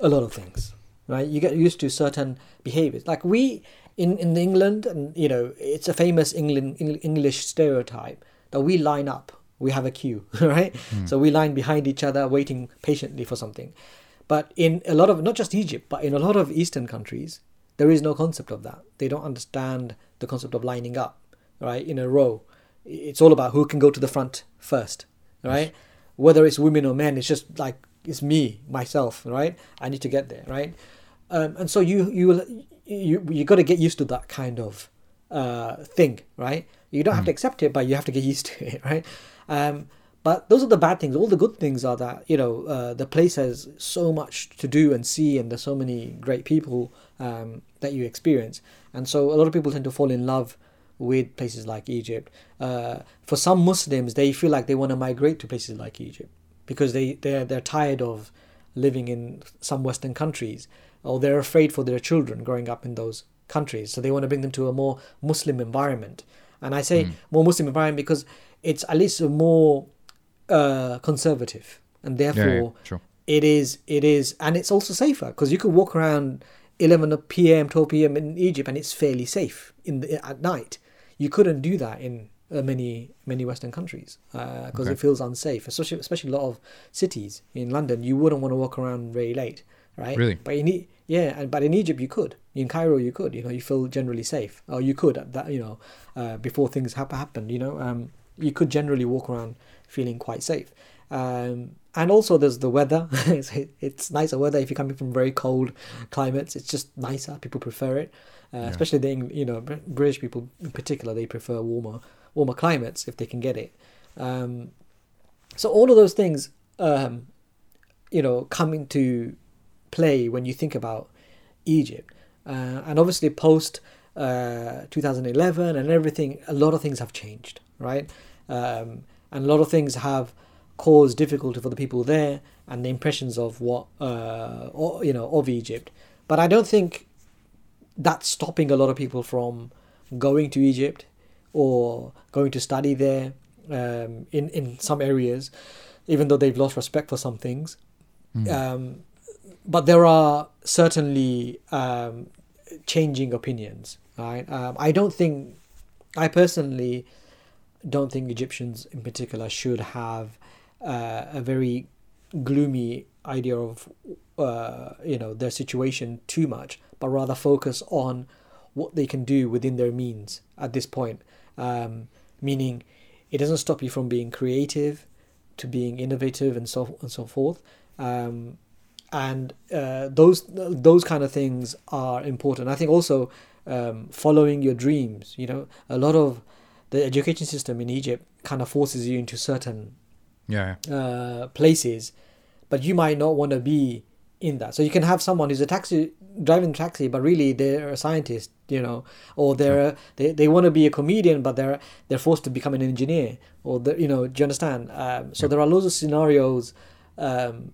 a lot of things, right? You get used to certain behaviors. Like we in in England, and you know, it's a famous England English stereotype that we line up, we have a queue, right? So we line behind each other, waiting patiently for something. But in a lot of not just Egypt, but in a lot of Eastern countries, there is no concept of that. They don't understand the concept of lining up, right, in a row. It's all about who can go to the front first, right? Whether it's women or men, it's just like it's me, myself, right? I need to get there, right? Um, and so you you will you you got to get used to that kind of uh, thing, right? You don't have to accept it, but you have to get used to it, right? Um, but those are the bad things. All the good things are that you know uh, the place has so much to do and see, and there's so many great people um, that you experience. And so a lot of people tend to fall in love with places like Egypt. Uh, for some Muslims, they feel like they want to migrate to places like Egypt because they they're they're tired of living in some Western countries, or they're afraid for their children growing up in those countries. So they want to bring them to a more Muslim environment. And I say more Muslim environment because it's at least a more uh, conservative, and therefore yeah, sure. it is it is and it's also safer because you can walk around 11 p.m 12 p.m in egypt and it's fairly safe in the, at night. You couldn't do that in uh, many many western countries because Okay. it feels unsafe especially especially a lot of cities in london. You wouldn't want to walk around very late right? Really? but in E- yeah and but in egypt you could. In cairo you could you know you feel generally safe. Or you could that you know uh, before things hap- happened you know? Um you could generally walk around feeling quite safe. Um, and also there's the weather. It's, it's nicer weather if you're coming from very cold climates. It's just nicer. People prefer it uh, especially the you know british people in particular they prefer warmer warmer climates if they can get it. Um, so all of those things um, you know come into play when you think about egypt. Uh, and obviously post uh, 2011 and everything a lot of things have changed right? Um, and a lot of things have caused difficulty for the people there and the impressions of what uh, or, you know of Egypt. But I don't think that's stopping a lot of people from going to Egypt or going to study there um, in in some areas even though they've lost respect for some things. Um, but there are certainly um, changing opinions right? Um, I don't think I personally don't think Egyptians in particular should have uh, a very gloomy idea of uh, you know their situation too much, but rather focus on what they can do within their means at this point. Um, meaning, it doesn't stop you from being creative, to being innovative, and so and so forth. Um, and uh, those those kind of things are important. I think also um, following your dreams. You know, a lot of the education system in Egypt kind of forces you into certain Yeah. uh, places, but you might not want to be in that. So you can have someone who's a taxi driving taxi, but really they're a scientist, you know, or they're a, they they want to be a comedian, but they're they're forced to become an engineer, or the, you know, do you understand? Um, so Yeah. there are loads of scenarios um,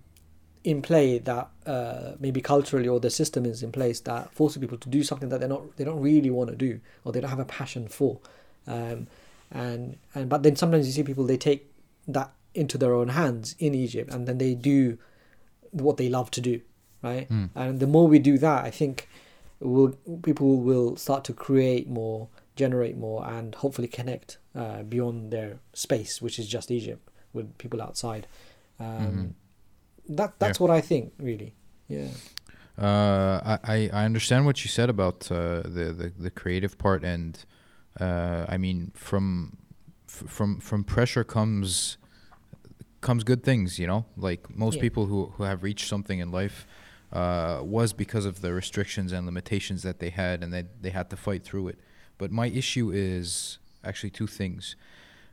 in play that uh, maybe culturally or the system is in place that forces people to do something that they're not they don't really want to do or they don't have a passion for um, and and but then sometimes you see people they take that into their own hands in Egypt and then they do what they love to do right? Mm. and the more we do that I think will people will start to create more generate more and hopefully connect uh, beyond their space which is just Egypt with people outside. Um, Mhm. that that's what I think really. Yeah. Uh, I, I I understand what you said about uh, the, the the creative part, and uh, I mean from f- from from pressure comes comes good things. You know, like most Yeah. people who who have reached something in life uh, was because of the restrictions and limitations that they had, and they they had to fight through it. But my issue is actually two things.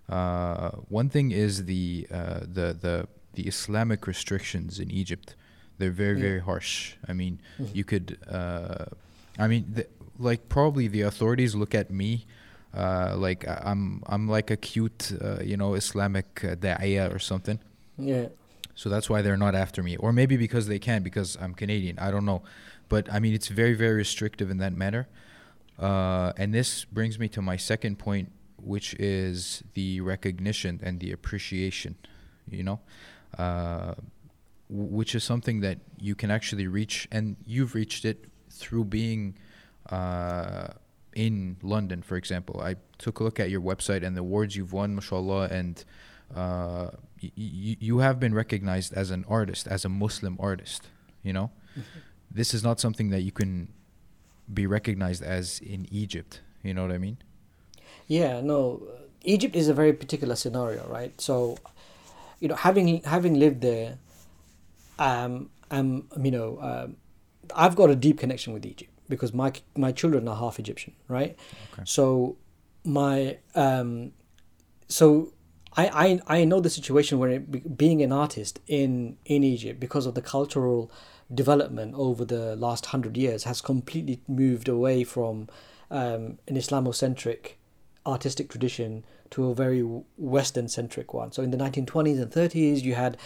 Uh, one thing is the uh, the the the Islamic restrictions in Egypt. They're very very harsh. I mean, Mhm. you could. Uh, I mean, the, like probably the authorities look at me. Uh, like I'm, I'm like a cute, uh, you know, Islamic uh, da'iyah or something. yeah So that's why they're not after me, or maybe because they can, because I'm Canadian. I don't know, but I mean, it's very, very restrictive in that matter. Uh, and this brings me to my second point, which is the recognition and the appreciation. You know, uh, w- which is something that you can actually reach, and you've reached it through being uh, in London, for example. I took a look at your website and the awards you've won, mashallah, and uh, y- y- you have been recognized as an artist, as a Muslim artist. You know, this is not something that you can be recognized as in Egypt. You know what I mean? Yeah, no. Egypt is a very particular scenario, right? So, you know, having having lived there, um, um, you know, um, I've got a deep connection with Egypt because my my children are half Egyptian, right? Okay. So, my um, so I, I I know the situation where it, being an artist in in Egypt because of the cultural development over the last hundred years has completely moved away from um, an Islamocentric artistic tradition to a very Western centric one. So in the 1920s and 30s, you had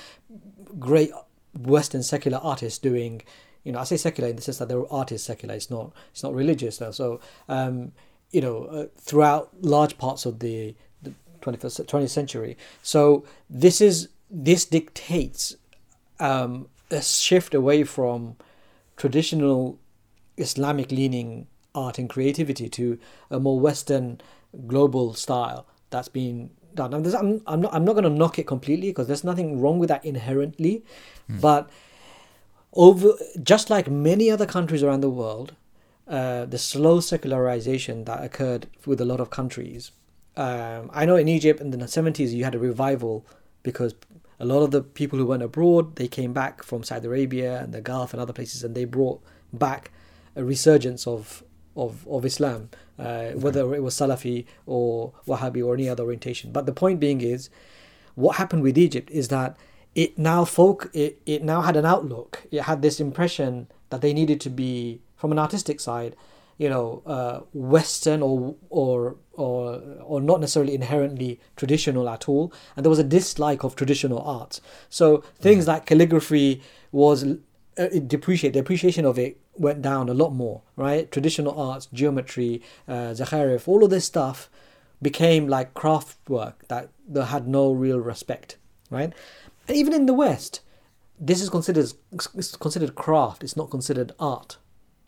great Western secular artists doing, you know, I say secular in the sense that they were artists secular. It's not it's not religious though. So um, you know, uh, throughout large parts of the, the 21st 20th century. So this is this dictates um, a shift away from traditional Islamic leaning art and creativity to a more Western global style that's been done. And I'm, I'm not I'm not going to knock it completely because there's nothing wrong with that inherently, but over just like many other countries around the world, uh, the slow secularization that occurred with a lot of countries. Um, I know in Egypt in the 70s you had a revival because a lot of the people who went abroad they came back from Saudi Arabia and the Gulf and other places and they brought back a resurgence of of, of Islam, uh, whether it was Salafi or Wahhabi or any other orientation. But the point being is, what happened with Egypt is that it now folk it, it now had an outlook. It had this impression that they needed to be from an artistic side, you know, uh, Western or or or or not necessarily inherently traditional at all. And there was a dislike of traditional arts. So things like calligraphy was uh, it depreciate the appreciation of it went down a lot more right traditional arts geometry uh, all of this stuff became like craft work that, that had no real respect right and even in the west this is considered it's considered craft it's not considered art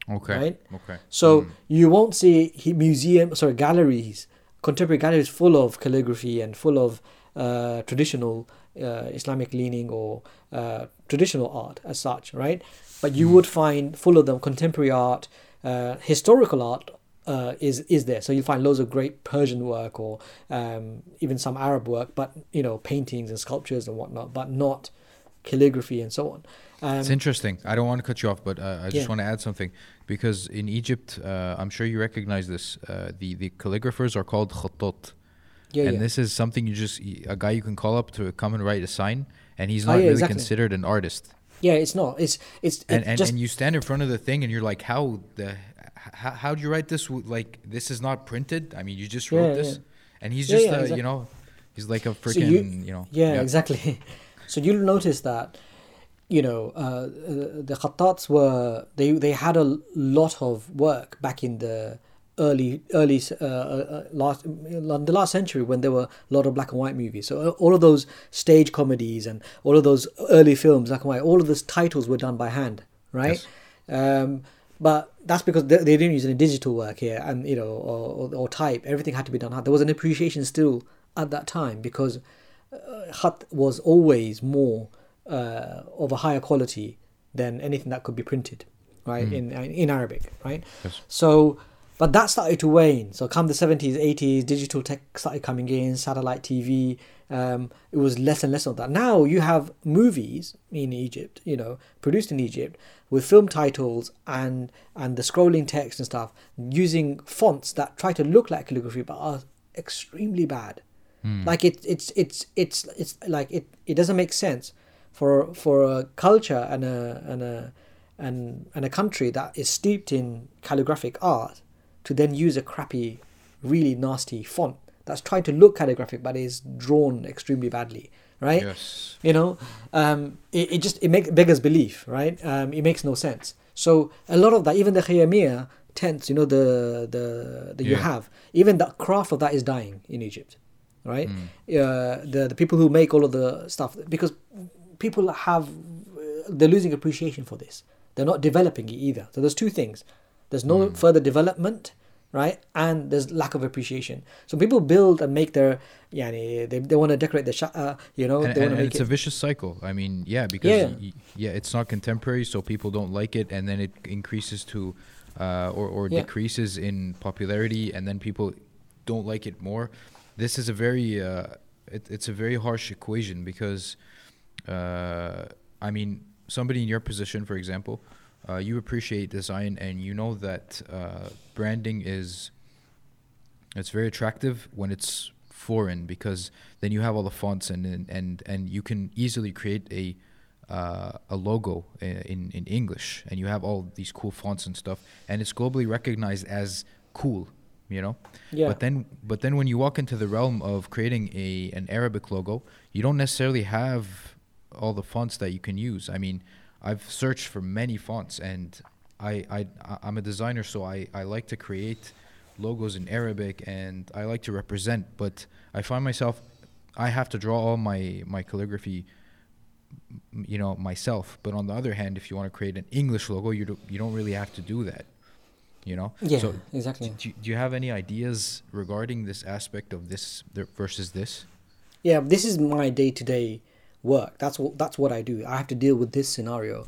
Okay. Right? Okay. so Mm. you won't see museum sorry galleries contemporary galleries full of calligraphy and full of uh, traditional uh, Islamic leaning or uh, traditional art as such, right? But you would find full of them contemporary art, uh, historical art uh, is is there. So you'll find loads of great Persian work or um, even some Arab work, but you know paintings and sculptures and whatnot, but not calligraphy and so on. Um, It's interesting. I don't want to cut you off, but uh, I just Yeah. want to add something because in Egypt, uh, I'm sure you recognize this. Uh, the the calligraphers are called khattat, yeah, and yeah. this is something you just a guy you can call up to come and write a sign, and he's Oh, not yeah, really exactly. considered an artist. yeah, it's not. It's it's, And and, just and you stand in front of the thing, and you're like, how the how how'd you write this? Like this is not printed. I mean, you just wrote Yeah, this, yeah. and he's just yeah, uh, exactly. you know, he's like a So freaking you- you, know. yeah, exactly. so you'll notice that you know uh, uh, the Khattats were they they had a lot of work back in the early early uh, uh, uh, last the last century when there were a lot of black and white movies. So uh, all of those stage comedies and all of those early films black and white, all of those titles were done by hand, right? Um, but that's because they, they didn't use any digital work here, and you know, or, or, or type. Everything had to be done. There was an appreciation still at that time because uh, khat was always more uh, of a higher quality than anything that could be printed, right? In in Arabic, right? Yes. So, but that started to wane. So, come the seventies, eighties, digital tech started coming in, satellite TV. Um, it was less and less of that. Now you have movies in Egypt, you know, produced in Egypt with film titles and and the scrolling text and stuff using fonts that try to look like calligraphy but are extremely bad. Like it, it's it's it's it's like it, it doesn't make sense for for a culture and a and a and and a country that is steeped in calligraphic art to then use a crappy, really nasty font that's trying to look calligraphic but is drawn extremely badly, right? Yes. you know um it, it just it makes beggars belief right? Um it makes no sense. So a lot of that even the khayamiya tents you know the the that you have even the craft of that is dying in egypt right? Uh, the the people who make all of the stuff because people have they're losing appreciation for this. They're not developing it either. So there's two things there's no further development right and there's lack of appreciation so people build and make their yeah they, they want to decorate the sha'a you know and, they want and- to and make it's it a vicious cycle. I mean, yeah, because Yeah. y- yeah, it's not contemporary, so people don't like it, and then it increases to, uh, or or Yeah. decreases in popularity, and then people don't like it more. This is a very, uh, it, it's a very harsh equation because, uh, I mean, somebody in your position, for example, uh, you appreciate design, and you know that uh, branding is it's very attractive when it's foreign because then you have all the fonts and and and, and you can easily create a uh, a logo in in English and you have all these cool fonts and stuff and it's globally recognized as cool you know Yeah. but then but then when you walk into the realm of creating a an Arabic logo you don't necessarily have all the fonts that you can use I mean I've searched for many fonts and I I I'm a designer so I I like to create logos in Arabic and I like to represent, but I find myself I have to draw all my my calligraphy you know myself. But on the other hand if you want to create an English logo you don't you don't really have to do that you know? Yeah, so exactly. do, do you have any ideas regarding this aspect of this versus this? Yeah, this is my day to day work. That's what that's what I do. I have to deal with this scenario.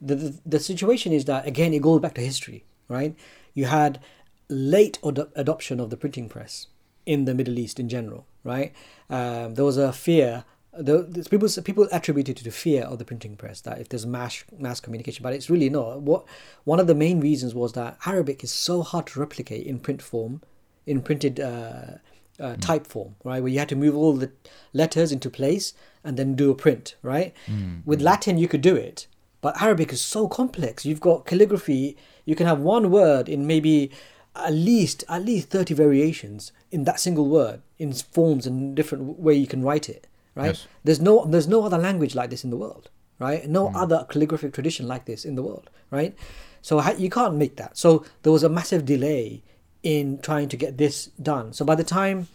The, the the situation is that again it goes back to history, right? You had late ad- adoption of the printing press in the Middle East in general, right? Um, there was a fear. The, people people attributed to the fear of the printing press that if there's mass mass communication, but it's really not. What one of the main reasons was that Arabic is so hard to replicate in print form, in printed uh, uh, type form, right? Where you had to move all the letters into place and then do a print, right? Mm, With mm. Latin, you could do it, but Arabic is so complex. You've got calligraphy. You can have one word in maybe at least at least thirty variations in that single word in forms and different way you can write it, right? Yes. There's no there's no other language like this in the world, right? No mm. other calligraphic tradition like this in the world, right? So you can't make that. So there was a massive delay in trying to get this done. So by the time,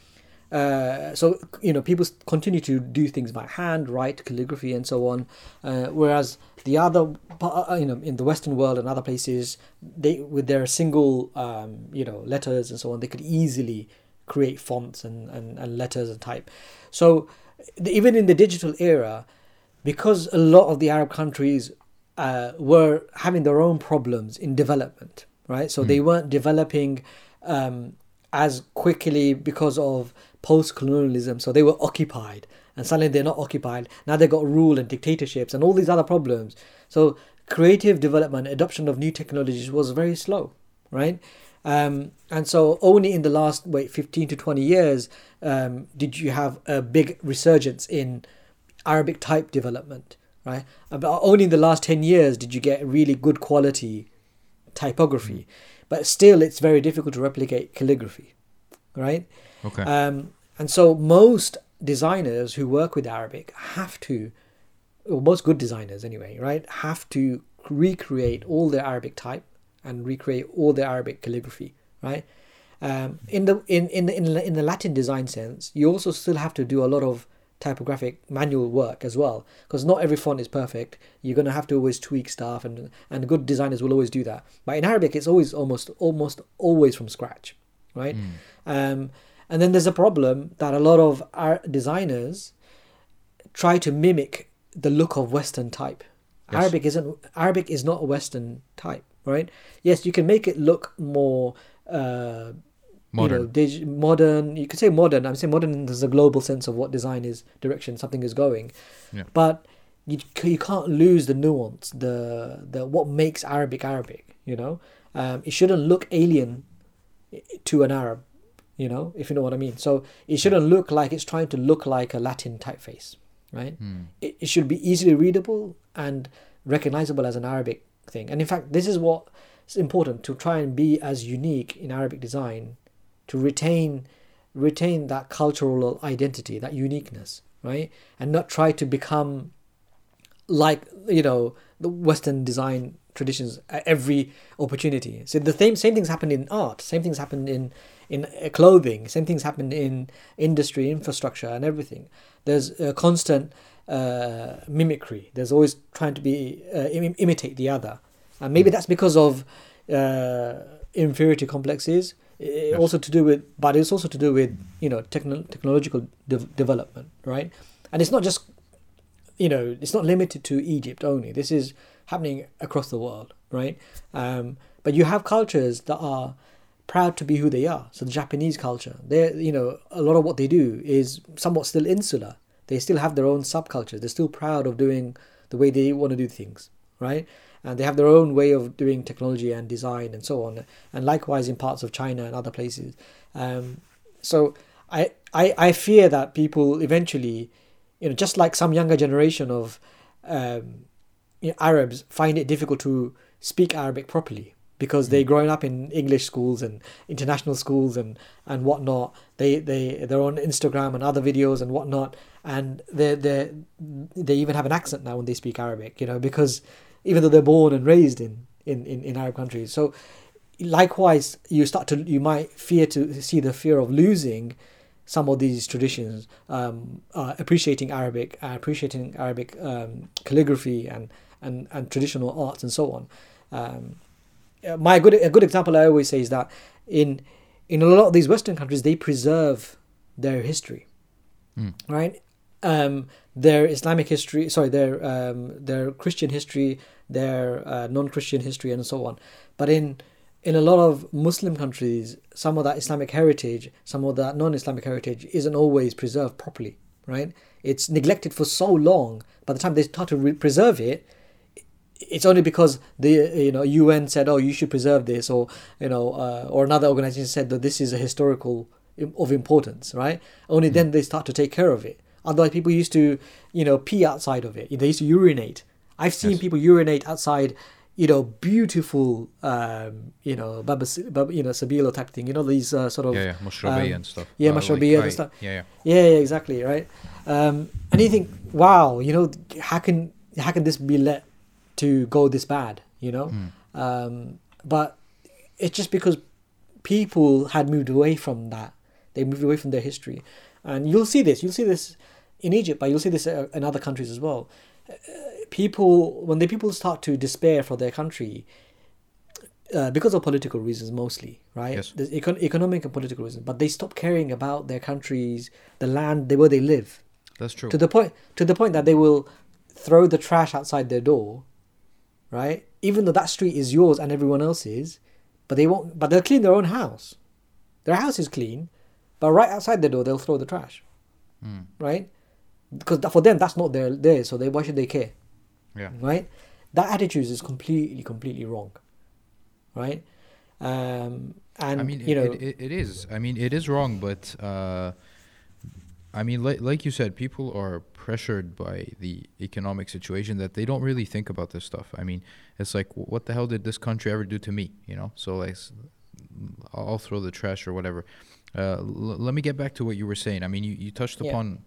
uh, so you know, people continue to do things by hand, write calligraphy, and so on. Uh, whereas the other, uh, you know, in the Western world and other places, they with their single, um, you know, letters and so on, they could easily create fonts and, and, and letters and type. So even in the digital era, because a lot of the Arab countries uh, were having their own problems in development, right? So they weren't developing um, as quickly because of post-colonialism. So they were occupied, and suddenly they're not occupied. Now they've got rule and dictatorships and all these other problems. So creative development, adoption of new technologies was very slow, right? Um, and so only in the last wait 15 to 20 years um, did you have a big resurgence in Arabic type development, right? But only in the last 10 years did you get really good quality typography. But still, it's very difficult to replicate calligraphy, right? Okay. Um, and so most designers who work with Arabic have to, or most good designers anyway, right, have to recreate all the Arabic type and recreate all the Arabic calligraphy, right? Um, in the in in the, in the in the Latin design sense, you also still have to do a lot of typographic manual work as well, because not every font is perfect. You're gonna have to always tweak stuff, and and good designers will always do that. But in Arabic, it's always almost almost always from scratch, right? Um, and then there's a problem that a lot of our designers try to mimic the look of Western type. Yes. Arabic isn't Arabic is not a Western type, right? Yes, you can make it look more uh, Modern. You know, dig- modern. You could say modern. I'm saying modern is a global sense of what design is, direction something is going. Yeah. But you you can't lose the nuance, the the what makes Arabic Arabic. You know, um, it shouldn't look alien to an Arab. You know, if you know what I mean. So it shouldn't look like it's trying to look like a Latin typeface, right? It, it should be easily readable and recognizable as an Arabic thing. And in fact, this is what is important to try and be as unique in Arabic design to retain retain that cultural identity, that uniqueness, right? And not try to become like you know the Western design traditions at every opportunity. So the same same things happen in art, same things happen in in uh, clothing, same things happen in industry, infrastructure, and everything. There's a constant uh, mimicry. There's always trying to be uh, Im- imitate the other, and maybe that's because of uh, inferiority complexes. I- Also to do with, but it's also to do with you know techno- technological de- development, right? And it's not just you know, it's not limited to Egypt only. This is happening across the world, right? Um, but you have cultures that are proud to be who they are. So the Japanese culture, they you know, a lot of what they do is somewhat still insular. They still have their own subculture. They're still proud of doing the way they want to do things, right? And they have their own way of doing technology and design and so on. And likewise in parts of China and other places. Um, so I, I I fear that people eventually you know, just like some younger generation of um, you know, Arabs find it difficult to speak Arabic properly because they're growing up in English schools and international schools and and whatnot. They they they're on Instagram and other videos and whatnot, and they they they even have an accent now when they speak Arabic. You know, because even though they're born and raised in in in, in Arab countries, so likewise you start to you might fear to see the fear of losing some of these traditions, um, uh, appreciating Arabic, uh, appreciating Arabic um, calligraphy and, and, and traditional arts and so on. Um, uh, my good a good example I always say is that in in a lot of these Western countries they preserve their history, right? Um, their Islamic history, sorry, their um, their Christian history, their uh, non-Christian history, and so on. But in in a lot of Muslim countries, some of that Islamic heritage, some of that non-Islamic heritage isn't always preserved properly, right? It's neglected for so long. By the time they start to re- preserve it, it's only because the you know UN said, oh, you should preserve this, or you know, uh, or another organization said that this is a historical of importance, right? Only then they start to take care of it. Otherwise, people used to, you know, pee outside of it. They used to urinate. I've seen Yes. people urinate outside, you know, beautiful, um, you know, baba, baba, you know, sabilo type thing. You know, these uh, sort of Yeah, yeah, Mashrabiya um, and stuff. yeah, Uh, like, and stuff. Yeah, yeah. yeah, yeah, exactly, right. Um, and you think, wow, you know, how can how can this be let to go this bad? You know, um, but it's just because people had moved away from that. They moved away from their history, and you'll see this. You'll see this in Egypt, but you'll see this in other countries as well. People, when the people start to despair for their country, uh, because of political reasons mostly, right? Yes. There's econ- economic and political reasons, but they stop caring about their countries, the land they, where they live. That's true. to the point to the point that they will throw the trash outside their door, right? Even though that street is yours and everyone else's, but they won't. But they'll clean their own house. Their house is clean, but right outside their door they'll throw the trash, Mm. right? Because for them that's not their there, so they why should they care, Yeah. right? That attitude is completely completely wrong, right? Um, and I mean, you it, know, it, it, it is. I mean, it is wrong, but uh, I mean, like, like you said, people are pressured by the economic situation that they don't really think about this stuff. I mean, it's like, what the hell did this country ever do to me? You know, so like, I'll throw the trash or whatever. Uh, l- let me get back to what you were saying. I mean, you, you touched Yeah. upon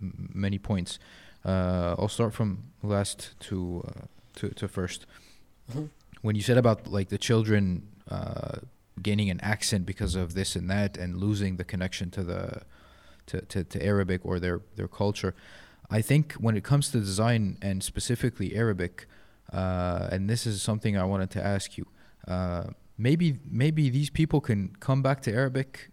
many points. Uh, I'll start from last to uh, to, to first. Mhm. When you said about like the children uh, gaining an accent because of this and that and losing the connection to the to, to, to Arabic or their, their culture, I think when it comes to design and specifically Arabic, uh, and this is something I wanted to ask you, uh, maybe maybe these people can come back to Arabic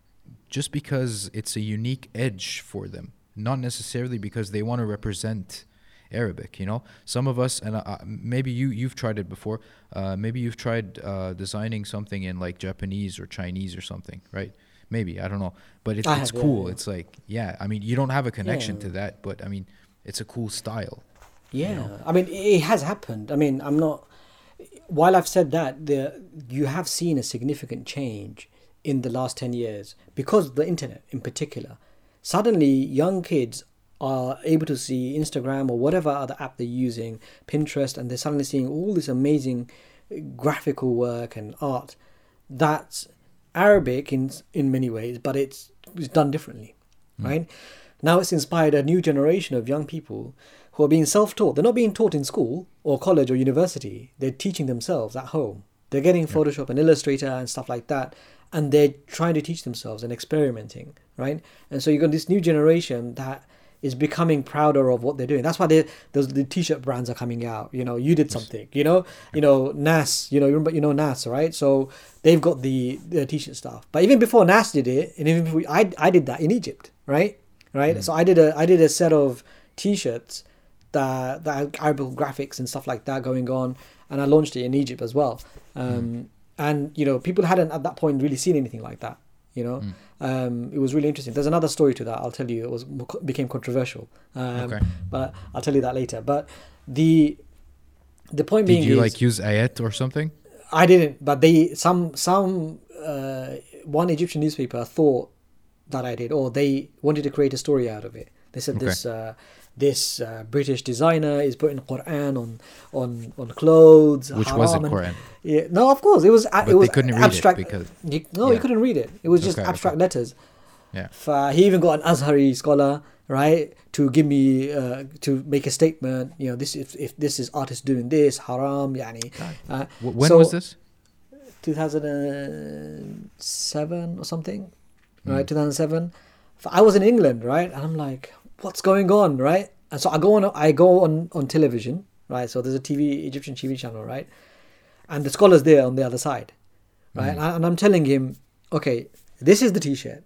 just because it's a unique edge for them, not necessarily because they want to represent Arabic. You know, some of us, and uh, maybe you you've tried it before. Uh, maybe you've tried uh, designing something in like Japanese or Chinese or something, right? Maybe I don't know, but it's it's have, cool. yeah. It's like yeah, I mean you don't have a connection Yeah. to that, but I mean it's a cool style. Yeah, I mean, it it has happened. I mean, I'm not. While I've said that, the you have seen a significant change in the last ten years because of the internet, in particular. Suddenly, young kids are able to see Instagram or whatever other app they're using, Pinterest, and they're suddenly seeing all this amazing graphical work and art that's Arabic in in many ways, but it's, it's done differently, hmm. right? Now it's inspired a new generation of young people who are being self-taught. They're not being taught in school or college or university. They're teaching themselves at home. They're getting Photoshop and Illustrator and stuff like that, and they're trying to teach themselves and experimenting, right? And so you've got this new generation that is becoming prouder of what they're doing. That's why they, those the t-shirt brands are coming out. You know, you did something. You know, you know Nas. You know, you remember you know Nas, right? So they've got the, the t-shirt stuff. But even before Nas did it, and even before I I did that in Egypt, right? Right. So I did a I did a set of t-shirts that that Arabic graphics and stuff like that going on, and I launched it in Egypt as well. Um, And you know, people hadn't at that point really seen anything like that. You know, um, it was really interesting. There's another story to that. I'll tell you. It was became controversial. Um, Okay. But I'll tell you that later. But the the point being Did being you is, like use ayat or something? I didn't, but they some some uh, one Egyptian newspaper thought that I did, or they wanted to create a story out of it. They said Okay. this uh, this uh, British designer is putting Quran on on on clothes, Which wasn't and- Quran. Yeah, no, of course it was. But it was they couldn't read abstract. it because You, no, you couldn't read it. It was just Okay, abstract okay. letters. Yeah. He even got an Azhari scholar, right, to give me uh, to make a statement. You know, this if, if this is artist doing this haram, yani. Uh, when so- was this? 2007 or something, Hmm. right? 2007. I was in England, right, and I'm like, what's going on, right? And so I go on, I go on on television, right? So there's a TV Egyptian TV channel, right? And the scholar's there on the other side, right? Mm. And I'm telling him, okay, this is the T-shirt.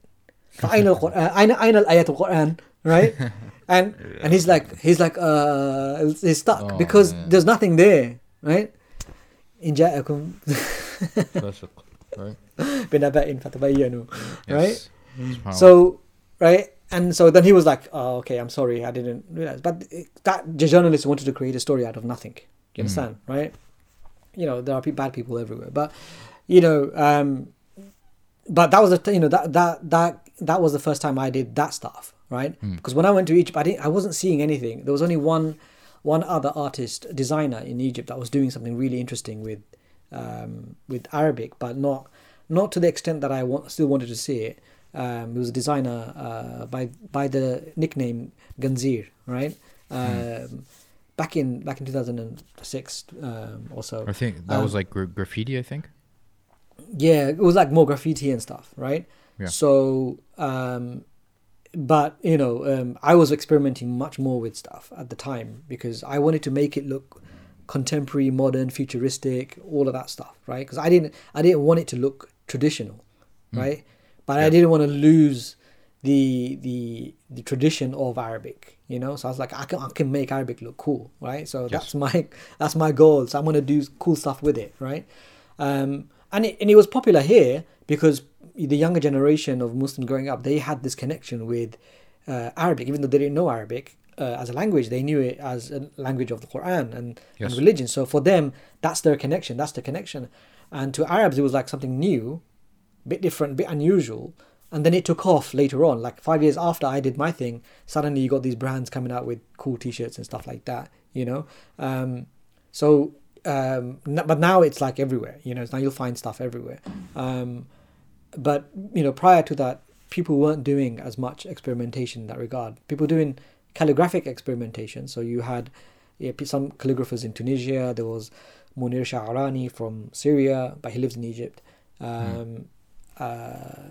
I know Quran, I know, I know ayat of Quran, right? And and he's like he's like uh he's stuck oh, because man. there's nothing there, right? In ja'akum. right? yes. Right? So, right? And so then he was like oh okay i'm sorry i didn't realize. But it- that the journalist wanted to create a story out of nothing. You understand right? You know there are bad people everywhere. But you know um but that was the you know that that that that was the first time i did that stuff right? Because when i went to egypt i didn't i wasn't seeing anything. There was only one one other artist designer in egypt that was doing something really interesting with um with arabic but not not to the extent that i want, still wanted to see it um, he was a designer uh, by by the nickname Ganzeer, right? Um, back in back in two thousand and six um, or so. I think that um, was like gra- graffiti. I think. Yeah, it was like more graffiti and stuff, right? Yeah. So, um, but you know, um, I was experimenting much more with stuff at the time because I wanted to make it look contemporary, modern, futuristic, all of that stuff, right? Because I didn't, I didn't want it to look traditional, right? But I didn't want to lose the the the tradition of Arabic. You know, so I was like, I can I can make Arabic look cool, right? So that's my that's my goal. So I'm gonna do cool stuff with it, right? Um, and it, and it was popular here because the younger generation of Muslims growing up, they had this connection with uh, Arabic, even though they didn't know Arabic uh, as a language, they knew it as a language of the Quran and, Yes. and religion. So for them, that's their connection. That's the connection. And to Arabs, it was like something new, bit different, bit unusual. And then it took off later on. Like five years after I did my thing, suddenly you got these brands coming out with cool T-shirts and stuff like that. You know, um, so um, but now it's like everywhere. You know, now you'll find stuff everywhere. Um, but you know, prior to that, people weren't doing as much experimentation in that regard. People doing calligraphic experimentation. So you had yeah, some calligraphers in Tunisia. There was Munir Sha'arani from Syria, but he lives in Egypt. Um, uh,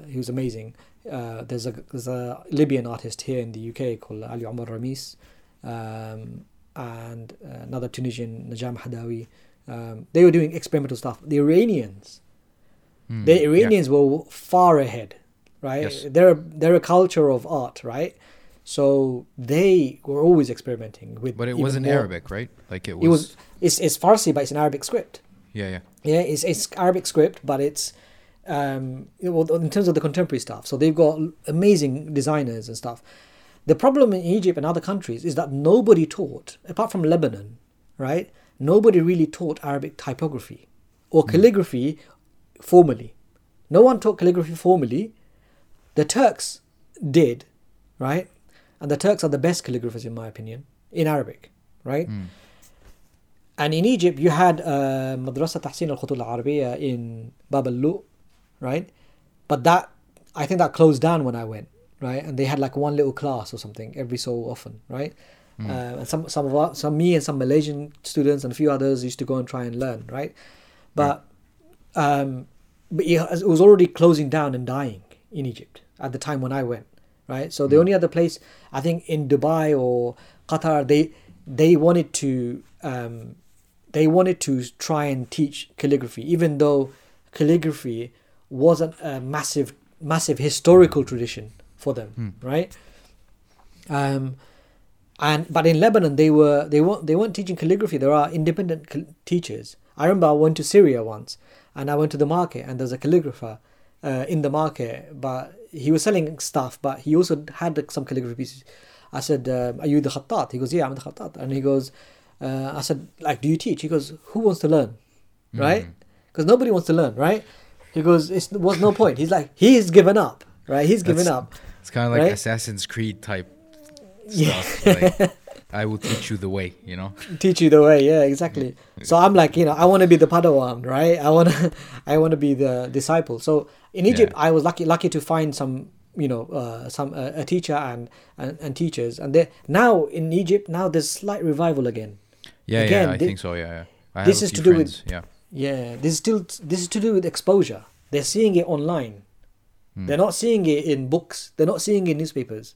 he was amazing. Uh, there's a there's a Libyan artist here in the UK called Ali Omar Ermes, um, and uh, another Tunisian Nja Mahdaoui. Um, they were doing experimental stuff. The Iranians, Mm, the yeah. Iranians were far ahead, right? Yes. They're they're a culture of art, right? So they were always experimenting with. But it wasn't more- Arabic, right? Like it was. It was. It's it's Farsi, but it's an Arabic script. Yeah, yeah. Yeah, it's it's Arabic script, but it's um well, in terms of the contemporary stuff. So they've got amazing designers and stuff. The problem in Egypt and other countries is that nobody taught, apart from Lebanon, right? Nobody really taught Arabic typography or calligraphy formally. No one taught calligraphy formally. The Turks did, right? And the Turks are the best calligraphers, in my opinion, in Arabic, right? Mm. And in Egypt, you had uh, Madrasa Tahsin al Khutul al Arabiya in Bab al right? But that, I think that closed down when I went, right? And they had like one little class or something every so often, right? Uh, and some some of our, some me and some Malaysian students and a few others used to go and try and learn, right? But um, but it it was already closing down and dying in Egypt at the time when I went, right? So the only other place I think in Dubai or Qatar they they wanted to um, they wanted to try and teach calligraphy, even though calligraphy wasn't a massive massive historical tradition for them, right? Um, and but in Lebanon they were they weren't they weren't teaching calligraphy. There are independent cal- teachers. I remember I went to Syria once, and I went to the market, and there's a calligrapher uh, in the market, but he was selling stuff, but he also had some calligraphy pieces. I said, um, "Are you the khattat?" He goes, "Yeah, I'm the khattat." And he goes, uh, "I said, like, do you teach?" He goes, "Who wants to learn?" Right? Because nobody wants to learn, right? He goes, "It's was no point." He's like, he's given up, right? He's given That's- up. It's kind of like Right? Assassin's Creed type Yeah. stuff. like, I will teach you the way, you know? teach you the way yeah exactly so i'm like you know i want to be the padawan right i want to i want to be the disciple so in egypt i was lucky lucky to find some you know uh, some uh, a teacher and, and and teachers and they now in egypt now there's slight revival again Yeah, Again, yeah, I thi- think so, yeah. yeah. I this is to do with- Yeah. Yeah this is still this is to do with exposure. They're seeing it online. Hmm. They're not seeing it in books. They're not seeing it in newspapers.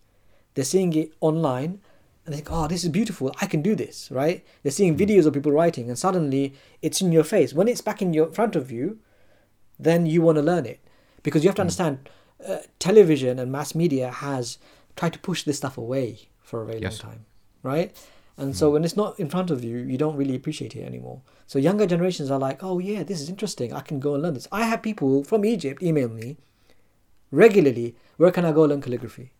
They're seeing it online and they think oh this is beautiful. I can do this right? They're seeing hmm. videos of people writing and suddenly it's in your face. When it's back in your front of you then you want to learn it. Because you have to hmm. understand uh, television and mass media has tried to push this stuff away for a very Yes. long time right and hmm. so when it's not in front of you you don't really appreciate it anymore. So younger generations are like oh yeah this is interesting. I can go and learn this. I have people from egypt email me regularly where can i go learn calligraphy?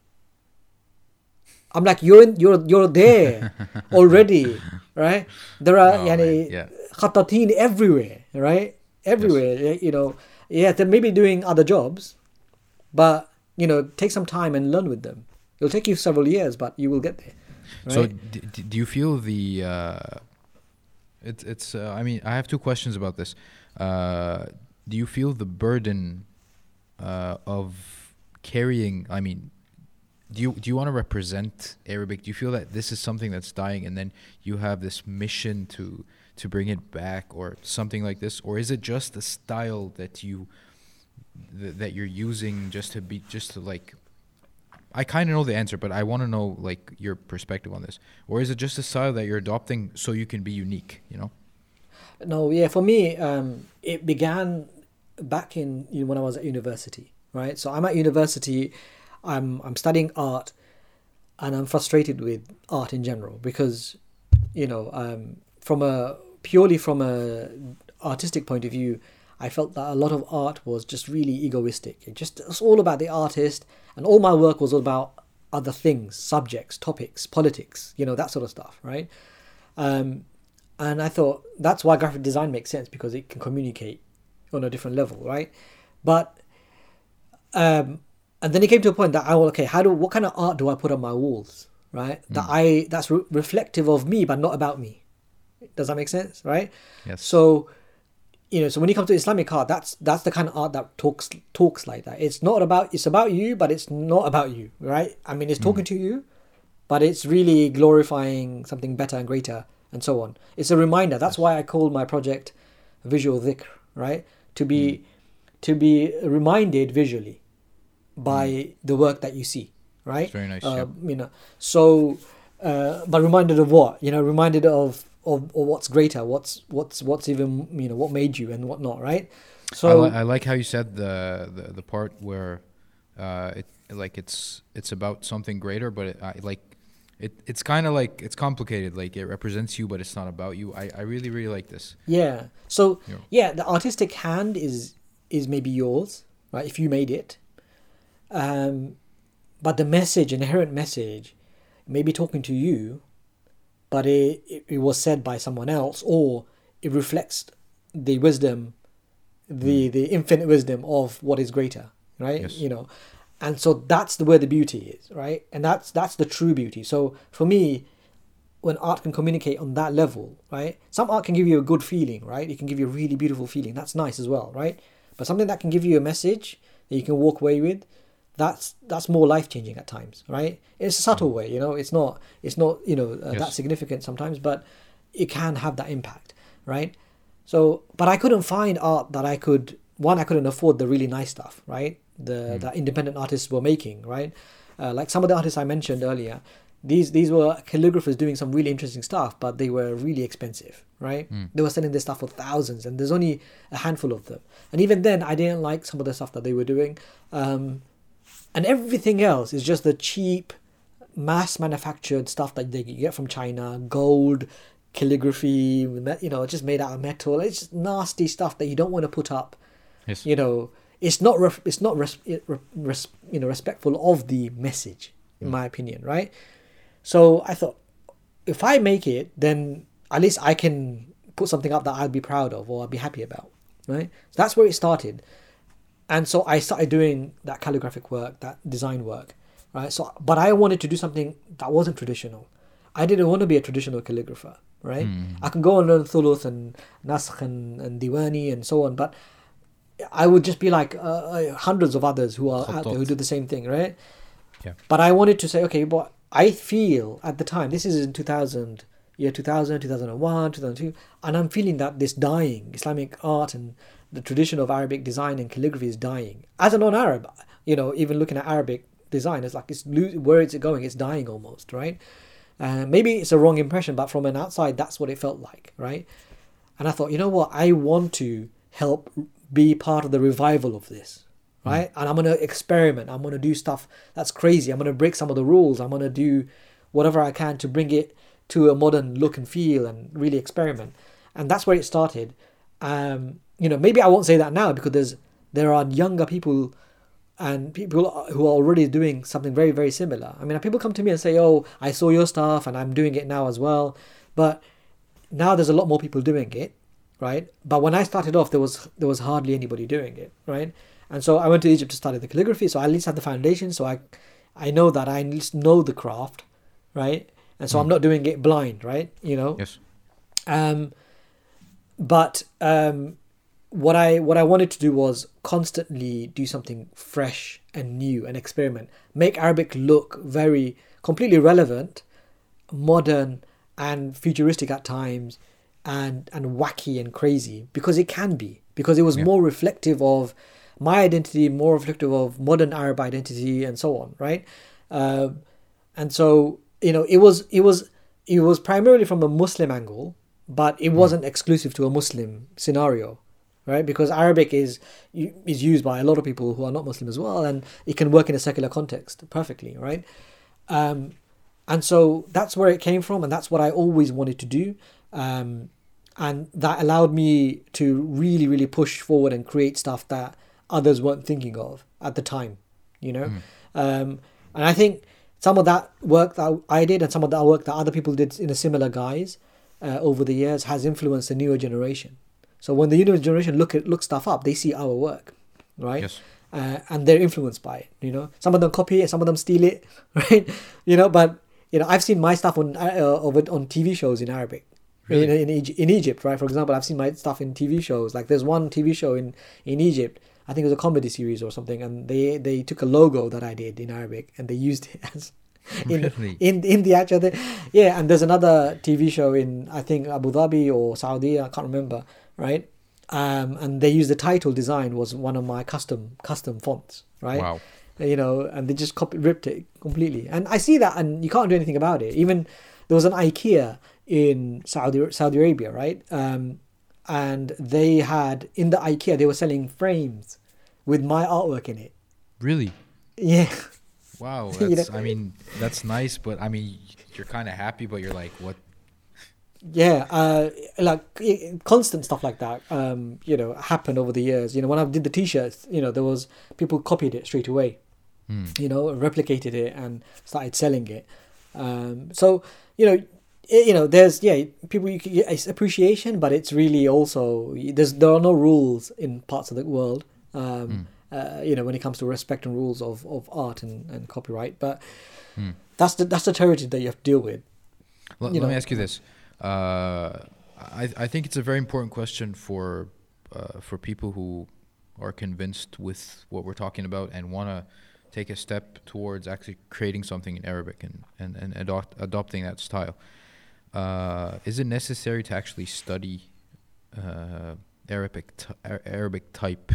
I'm like you're in, you're you're there already right? There are Oh, yani, yeah. khatatin everywhere right? Everywhere you know. Yeah they may be doing other jobs but you know take some time and learn with them. It'll take you several years but you will get there So, d- d- do you feel the? Uh, it's it's. Uh, I mean, I have two questions about this. Uh, do you feel the burden uh, of carrying? I mean, do you do you want to represent Arabic? Do you feel that this is something that's dying, and then you have this mission to to bring it back, or something like this, or is it just the style that you th- that you're using just to be just to like I kind of know the answer, but I want to know like your perspective on this. Or is it just a style that you're adopting so you can be unique? You know? No, yeah, for me, um, it began back in you know, when I was at university, right? So I'm at university. I'm I'm studying art, and I'm frustrated with art in general because, you know, um, from a purely from a artistic point of view, I felt that a lot of art was just really egoistic. It just it's all about the artist, and all my work was all about other things, subjects, topics, politics, you know, that sort of stuff, right? Um, and I thought that's why graphic design makes sense because it can communicate on a different level, right? But um, and then it came to a point that I well, okay, how do what kind of art do I put on my walls, right? That I that's re- reflective of me but not about me. Does that make sense, right? Yes. So, you know, so when you come to Islamic art, that's that's the kind of art that talks talks like that. It's not about it's about you, but it's not about you, right? I mean, it's talking to you, but it's really glorifying something better and greater, and so on. It's a reminder. That's why I called my project visual dhikr, right? To be to be reminded visually by the work that you see, right? It's very nice, Uh, yeah. You know, so uh, but reminded of what? You know, reminded of of, of what's greater, what's what's what's even you know what made you and what not, right? So I, li- I like how you said the the, the part where uh, it like it's it's about something greater, but it, I, like it it's kind of like it's complicated. Like it represents you, but it's not about you. I, I really really like this. Yeah. So Yeah. yeah, the artistic hand is is maybe yours, right? If you made it, um, but the message, inherent message, may be talking to you, but it, it it was said by someone else, or it reflects the wisdom, the hmm. the infinite wisdom of what is greater, right? Yes. You know, and so that's the where the beauty is, right? And that's that's the true beauty. So for me, when art can communicate on that level, right? Some art can give you a good feeling, right? It can give you a really beautiful feeling. That's nice as well, right? But something that can give you a message that you can walk away with, that's that's more life changing at times, right? It's a subtle way, you know. It's not it's not you know uh, that significant sometimes, but it can have that impact, right? So, but I couldn't find art that I could. One, I couldn't afford the really nice stuff, right? The that independent artists were making, right? Uh, like some of the artists I mentioned earlier, these these were calligraphers doing some really interesting stuff, but they were really expensive, right? They were selling this stuff for thousands, and there's only a handful of them. And even then, I didn't like some of the stuff that they were doing. Um, and everything else is just the cheap mass manufactured stuff that they get from China, gold, calligraphy, you know, just made out of metal. It's just nasty stuff that you don't want to put up. Yes. You know, it's not ref- it's not res- res- you know respectful of the message, in mm. my opinion, right? So I thought, if I make it, then at least I can put something up that I'd be proud of or I'd be happy about, right? So that's where it started and so I started doing that calligraphic work, that design work, right? So, but I wanted to do something that wasn't traditional. I didn't want to be a traditional calligrapher, right? I can go and learn thuluth and naskh and, and diwani and so on, but I would just be like uh, uh, hundreds of others who are out there who do the same thing, right? Yeah. But I wanted to say, okay, but I feel at the time, this is in 2000, year 2000, 2001, 2002, and I'm feeling that this dying Islamic art and the tradition of Arabic design and calligraphy is dying. As a non-Arab, you know, even looking at Arabic design, it's like it's lo- where is it going? It's dying almost, right? Uh, maybe it's a wrong impression, but from an outside, that's what it felt like, right? And I thought, you know what? I want to help be part of the revival of this, right? And I'm going to experiment. I'm going to do stuff that's crazy. I'm going to break some of the rules. I'm going to do whatever I can to bring it to a modern look and feel and really experiment. And that's where it started. Um, you know, maybe I won't say that now because there's there are younger people and people who are already doing something very very similar. I mean, people come to me and say, "Oh, I saw your stuff and I'm doing it now as well." But now there's a lot more people doing it, right? But when I started off, there was there was hardly anybody doing it, right? And so I went to Egypt to study the calligraphy, so I at least had the foundation, so I I know that I at least know the craft, right? And so I'm not doing it blind, right? You know. Yes. Um, but um, what I what I wanted to do was constantly do something fresh and new and experiment. Make Arabic look very completely relevant, modern and futuristic at times, and and wacky and crazy because it can be because it was Yeah. more reflective of my identity, more reflective of modern Arab identity, and so on, right? Um, and so you know, it was it was it was primarily from a Muslim angle, but it wasn't exclusive to a Muslim scenario, right? Because Arabic is is used by a lot of people who are not Muslim as well, and it can work in a secular context perfectly, right? Um, and so that's where it came from, and that's what I always wanted to do. Um, and that allowed me to really, really push forward and create stuff that others weren't thinking of at the time, you know. Mm. Um, and I think some of that work that I did and some of that work that other people did in a similar guise uh, over the years has influenced the newer generation. So when the newer generation look at look stuff up, they see our work, right? Yes. Uh, and they're influenced by it. You know, some of them copy it, some of them steal it, right? You know, but you know, I've seen my stuff on uh, over on TV shows in Arabic. Really? In, in, in Egypt, right? For example, I've seen my stuff in TV shows. Like there's one TV show in, in Egypt. I think it was a comedy series or something, and they they took a logo that I did in Arabic and they used it as in Really? in in the actual thing. Yeah, and there's another TV show in I think Abu Dhabi or Saudi. I can't remember, right? Um, and they used the title design was one of my custom custom fonts, right? Wow. you know, and they just copied, ripped it completely. And I see that, and you can't do anything about it. Even there was an IKEA in Saudi Saudi Arabia, right? Um, and they had in the IKEA they were selling frames with my artwork in it. Really? Yeah, Wow. You know- I mean, that's nice, but I mean, you're kind of happy, but you're like, what? Yeah, uh, like constant stuff like that. Um, you know, happened over the years. You know, when I did the T-shirts, you know, there was people copied it straight away. Hmm. you know, replicated it and started selling it. Um, so you know, i you know, there's yeah, people you can get it's appreciation, but it's really also there's there are no rules in parts of the world. Um, uh, you know, when it comes to respect and rules of, of art and, and copyright, but Hmm. that's the that's the territory that you have to deal with. Let, you let me ask you this. Uh, I I think it's a very important question for uh, for people who are convinced with what we're talking about and want to take a step towards actually creating something in Arabic and and and adopt, adopting that style. Uh, is it necessary to actually study uh, Arabic t- Arabic type?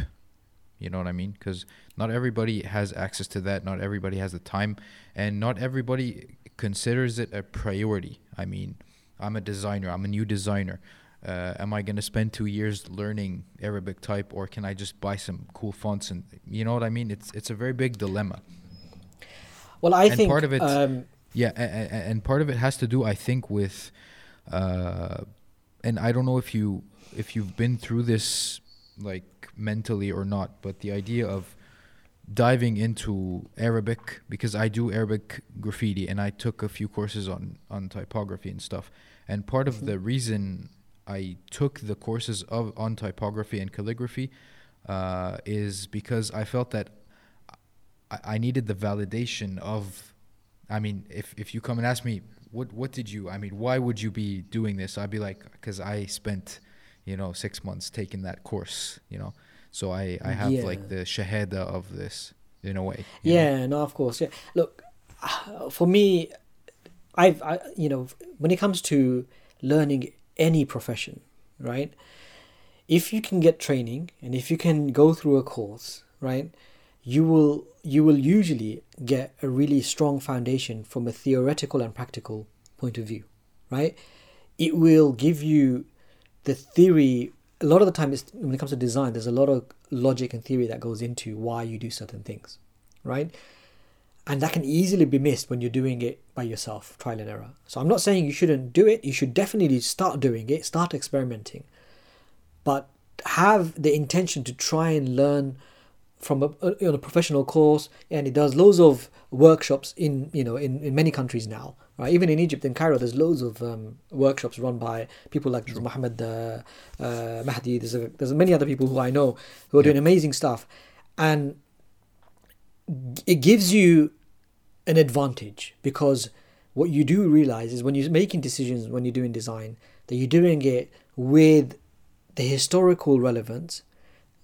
You know what I mean? Because not everybody has access to that. Not everybody has the time, and not everybody considers it a priority. I mean, I'm a designer. I'm a new designer. Uh, am I going to spend two years learning Arabic type, or can I just buy some cool fonts? And you know what I mean? It's it's a very big dilemma. Well, I And think part of it- um, Yeah, a- a- a- and part of it has to do, I think, with, uh, and I don't know if you if you've been through this like mentally or not, but the idea of diving into Arabic because I do Arabic graffiti and I took a few courses on on typography and stuff, and part of the reason I took the courses of on typography and calligraphy uh, is because I felt that I, I needed the validation of I mean, if if you come and ask me what what did you I mean, why would you be doing this? I'd be like cuz I spent, you know, 6 months taking that course, you know. So I I have Yeah. like the shahada of this in a way. you know? Yeah, no, of course. Yeah, look, for me, I've, I, you know, when it comes to learning any profession, right? If you can get training and if you can go through a course, right, you will you will usually get a really strong foundation from a theoretical and practical point of view, right? It will give you the theory a lot of the time it's, when it comes to design there's a lot of logic and theory that goes into why you do certain things right and that can easily be missed when you're doing it by yourself trial and error. So i'm not saying you shouldn't do it. You should definitely start doing it start experimenting. But have the intention to try and learn from a, on a professional course. And it does loads of workshops in you know in, in many countries now right? Even in egypt in cairo there's loads of um, workshops run by people like Muhammad uh, uh, Mahdi. There's a, there's many other people who I know who are doing amazing stuff. And it gives you an advantage because what you do realize is when you're making decisions when you're doing design that you're doing it with the historical relevance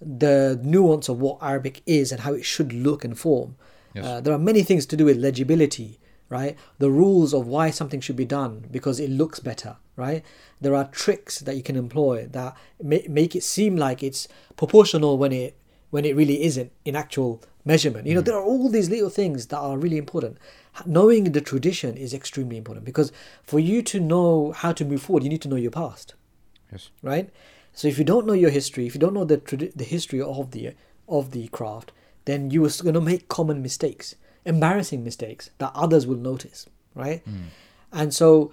the nuance of what Arabic is and how it should look and form. Yes. Uh, there are many things to do with legibility, right? The rules of why something should be done because it looks better, right? There are tricks that you can employ that ma- make it seem like it's proportional when it when it really isn't in actual measurement. You know, mm. there are all these little things that are really important. Knowing the tradition is extremely important because for you to know how to move forward, you need to know your past Yes. right? So if you don't know your history, if you don't know the tradi- the history of the of the craft, then you are going to make common mistakes, embarrassing mistakes that others will notice, right? Mm. And so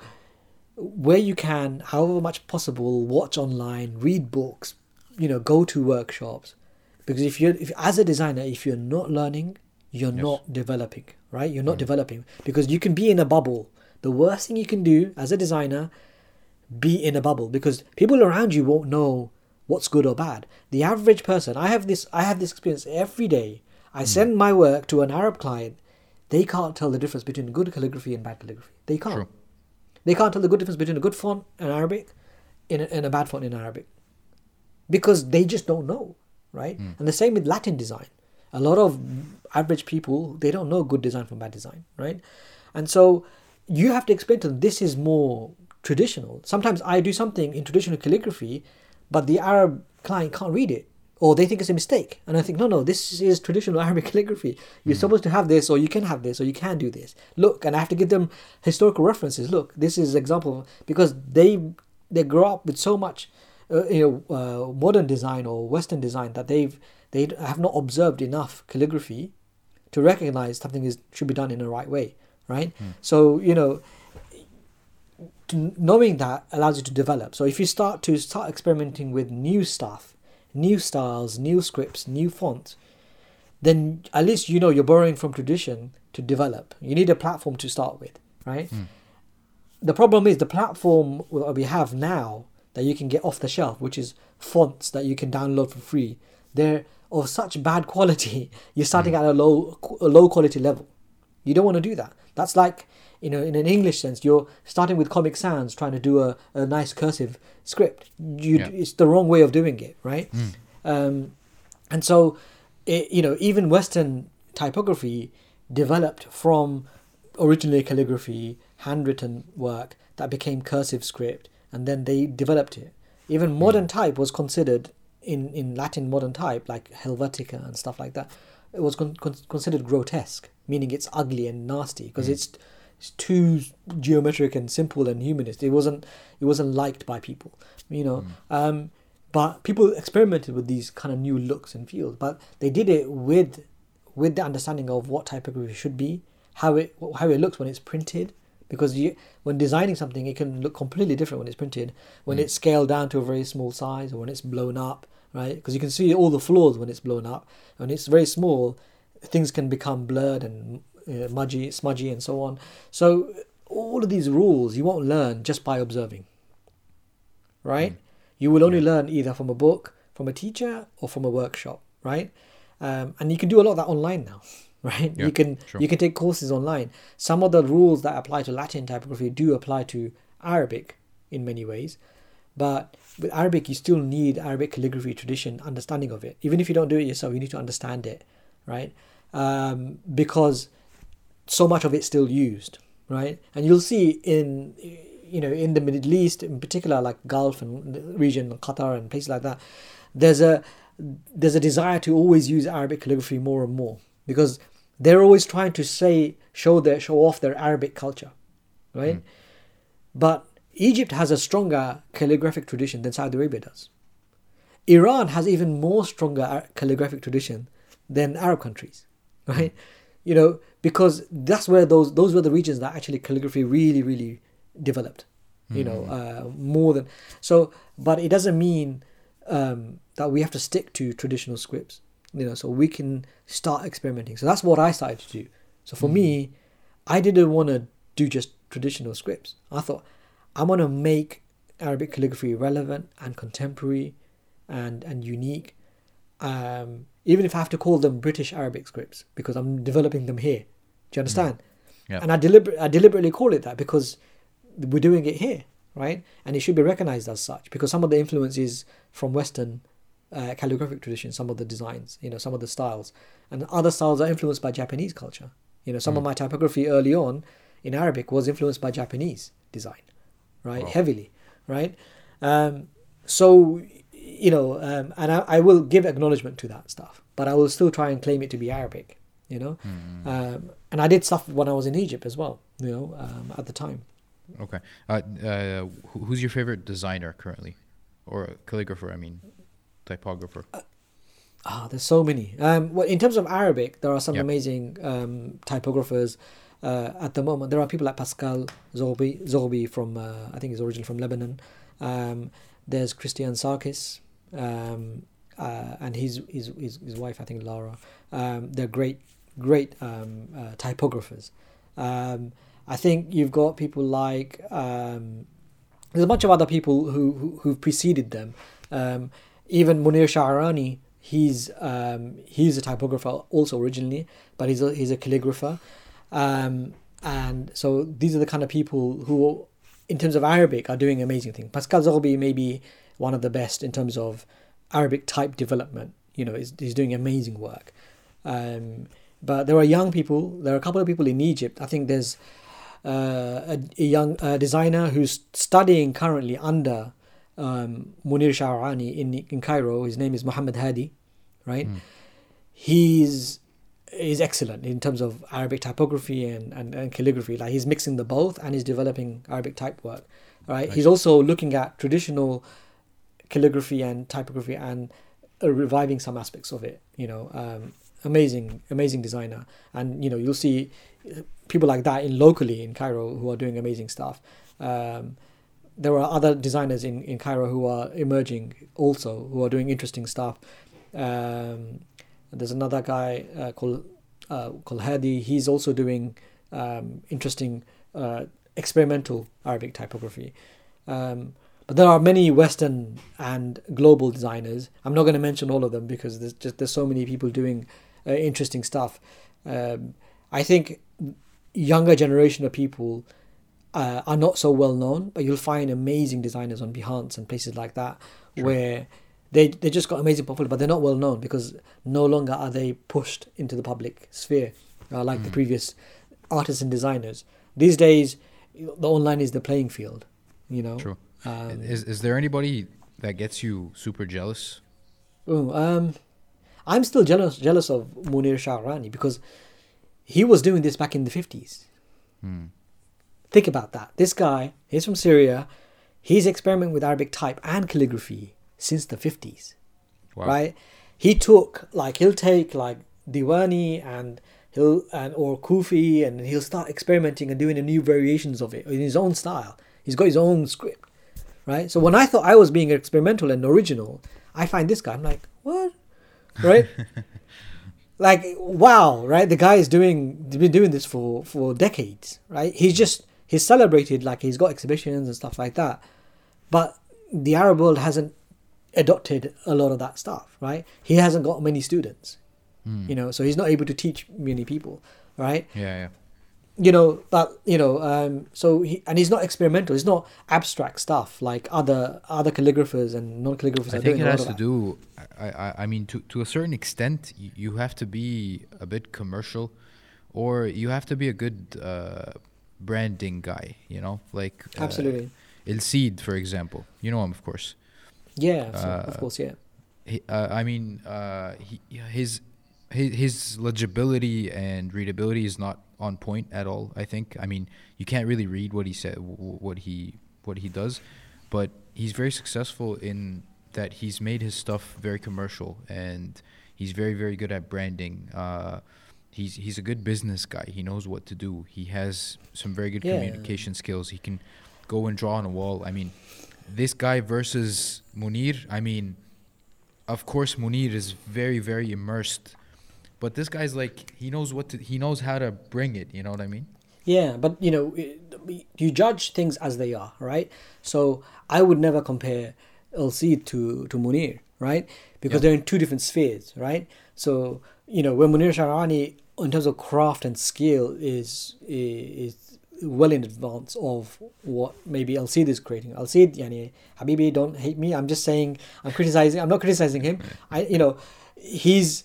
where you can, however much possible, watch online, read books, you know, go to workshops. Because if you're, if as a designer, if you're not learning, you're Yes. not developing, right? You're not mm. developing because you can be in a bubble. The worst thing you can do as a designer, be in a bubble because people around you won't know what's good or bad. The average person, I have this, I have this experience every day. I mm. send my work to an Arab client. They can't tell the difference between good calligraphy and bad calligraphy. They can't. True. They can't tell the good difference between a good font in Arabic and a, and a bad font in Arabic because they just don't know, right? Hmm. And the same with Latin design. A lot of average people they don't know good design from bad design, right? And so you have to explain to them this is more traditional. Sometimes I do something in traditional calligraphy, but the Arab client can't read it. Or they think it's a mistake. And I think, no, no, this is traditional Arabic calligraphy. You're hmm. supposed to have this, or you can have this, or you can do this. Look, and I have to give them historical references. Look, this is example because they they grow up with so much uh, you know uh, modern design or Western design that they've they have not observed enough calligraphy to recognize something is should be done in the right way, right? So you know, to, knowing that allows you to develop. So if you start to start experimenting with new stuff, new styles, new scripts, new fonts, then at least you know you're borrowing from tradition to develop. You need a platform to start with, right? The problem is the platform we have now that you can get off the shelf, which is fonts that you can download for free. They're of such bad quality. You're starting at a low a low quality level. You don't want to do that. That's like, you know, in an English sense, you're starting with Comic Sans trying to do a, a nice cursive script. You, Yeah. It's the wrong way of doing it, right? Um, and so, it, you know, even Western typography developed from originally calligraphy, handwritten work that became cursive script, and then they developed it. Even hmm. modern type was considered in, in Latin modern type, like Helvetica and stuff like that. It was con- con- considered grotesque, meaning it's ugly and nasty because hmm. it's it's too geometric and simple and humanist. It wasn't it wasn't liked by people, you know. Hmm. Um, but people experimented with these kind of new looks and feels, but they did it with with the understanding of what typography should be, how it how it looks when it's printed. Because you, when designing something, it can look completely different when it's printed. When it's scaled down to a very small size, or when it's blown up, right? Because you can see all the flaws when it's blown up. When it's very small, things can become blurred and uh, mudgy, smudgy, and so on. So all of these rules you won't learn just by observing, right? You will only learn either from a book, from a teacher, or from a workshop, right? Um, and you can do a lot of that online now, right? Yeah, you can sure. you can take courses online. Some of the rules that apply to Latin typography do apply to Arabic in many ways, but with Arabic you still need Arabic calligraphy tradition, understanding of it. Even if you don't do it yourself, you need to understand it, right? Um, because so much of it's still used, right? And you'll see in you know in the Middle East, in particular, like Gulf and the region, Qatar and places like that, there's a there's a desire to always use Arabic calligraphy more and more because they're always trying to say show their show off their Arabic culture, right? But Egypt has a stronger calligraphic tradition than Saudi Arabia does. Iran has even more stronger calligraphic tradition than Arab countries, right? You know, because that's where those those were the regions that actually calligraphy really really developed. You know, uh, more than so. But it doesn't mean um, that we have to stick to traditional scripts. You know, so we can start experimenting. So that's what I started to do. So for me, I didn't want to do just traditional scripts. I thought I want to make Arabic calligraphy relevant and contemporary and and unique. Um, even if I have to call them British Arabic scripts because I'm developing them here. Do you understand? Yeah. And I deliber- I deliberately call it that because we're doing it here, right? And it should be recognized as such because some of the influence is from Western uh, calligraphic tradition, some of the designs, you know, some of the styles, and other styles are influenced by Japanese culture. You know, some of my typography early on in Arabic was influenced by Japanese design, right? Wow. Heavily, right? Um, so, you know, um, and I, I will give acknowledgement to that stuff, but I will still try and claim it to be Arabic, you know. Um, and I did stuff when I was in Egypt as well, you know, um, at the time. Okay. Uh, uh, who's your favorite designer currently? or calligrapher? I mean, typographer. Ah, there's so many. Um, well, in terms of Arabic, there are some Yep. amazing um, typographers uh, at the moment. There are people like Pascal Zoghbi, Zoghbi from uh, I think he's originally from Lebanon. Um, there's Kristyan Sarkis, um, uh, and his, his his his wife I think Lara. Um, they're great great um, uh, typographers. Um, I think you've got people like um, there's a bunch of other people who, who who've preceded them. Even Munir Sha'rani, he's um, he's a typographer also originally, but he's a, he's a calligrapher, um, and so these are the kind of people who, in terms of Arabic, are doing amazing things. Pascal Zoghbi may be one of the best in terms of Arabic type development. You know, he's, he's doing amazing work. Um, but there are young people. There are a couple of people in Egypt. I think there's uh, a, a young uh, designer who's studying currently under um, Munir Sha'rani in in Cairo. His name is Muhammad Hadi, right? He's is excellent in terms of Arabic typography and, and, and calligraphy. Like he's mixing the both and he's developing Arabic type work. Right. He's also looking at traditional calligraphy and typography and uh, reviving some aspects of it. You know, um, amazing, amazing designer. And you know, you'll see uh, people like that in locally in Cairo who are doing amazing stuff. Um, there are other designers in, in Cairo who are emerging also who are doing interesting stuff. Um, there's another guy uh, called uh, called Hadi. He's also doing um, interesting uh, experimental Arabic typography. Um, but there are many Western and global designers. I'm not going to mention all of them because there's just there's so many people doing uh, interesting stuff. Um, I think younger generation of people uh, are not so well known, but you'll find amazing designers on Behance and places like that where they they just got amazing popular, but they're not well known because no longer are they pushed into the public sphere uh, like the previous artists and designers. These days, the online is the playing field. You know. True. Um, is is there anybody that gets you super jealous? Ooh, um, I'm still jealous jealous of Munir Sha'rani because he was doing this back in the fifties. Hmm. Think about that. This guy, he's from Syria. He's experimenting with Arabic type and calligraphy since the fifties, Wow. right? He took like he'll take like Diwani and he'll and or Kufi and he'll start experimenting and doing the new variations of it in his own style. He's got his own script, right? So when I thought I was being experimental and original, I find this guy. I'm like, what, right? like wow right the guy is doing been doing this for for decades right he's just he's celebrated like he's got exhibitions and stuff like that but the arab world hasn't adopted a lot of that stuff right he hasn't got many students you know so he's not able to teach many people right Yeah, yeah. you know but you know um so he and he's not experimental it's not abstract stuff like other other calligraphers and non-calligraphers I are think it has to that. do. I, I, I mean, to to a certain extent, you, you have to be a bit commercial, or you have to be a good uh, branding guy. You know, like uh, absolutely eL Seed, for example. You know him, of course. yeah so- of uh, course yeah He, uh, I mean, uh, he, his his his legibility and readability is not on point at all. I think. I mean, you can't really read what he said, what he what he does, but he's very successful in that he's made his stuff very commercial and he's very very good at branding. Uh, he's he's a good business guy. He knows what to do. He has some very good Yeah. communication skills. He can go and draw on a wall. I mean, this guy versus Munir. I mean, of course Munir is very very immersed, but this guy's like he knows what to he knows how to bring it. You know what I mean? Yeah, but you know, you judge things as they are, right? So I would never compare eL Seed to to Munir, right? Because Yeah. they're in two different spheres, right? So you know, when Munir Sharani, in terms of craft and skill, is is well in advance of what maybe eL Seed is creating. eL Seed, yani, Habibi, don't hate me. I'm just saying, I'm criticizing. I'm not criticizing him. I, you know, he's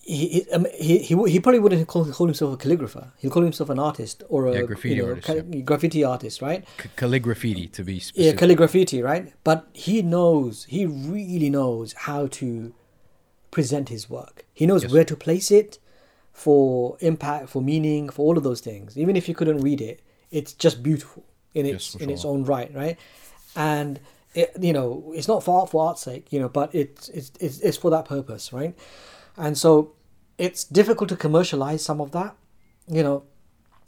he he, um, he he he probably wouldn't call, call himself a calligrapher. He'll call himself an artist or a Yeah, graffiti you know, artist, ca- graffiti artist, right? C- calligraphy to be specific. Yeah, calligraffiti, right? But he knows, he really knows how to present his work. He knows Yes. where to place it for impact, for meaning, for all of those things. Even if you couldn't read it, it's just beautiful in its Yes, in its own right, right? And it, you know, it's not for art for art's sake, you know, but it's it's it's, it's for that purpose, right? And so it's difficult to commercialize some of that, you know,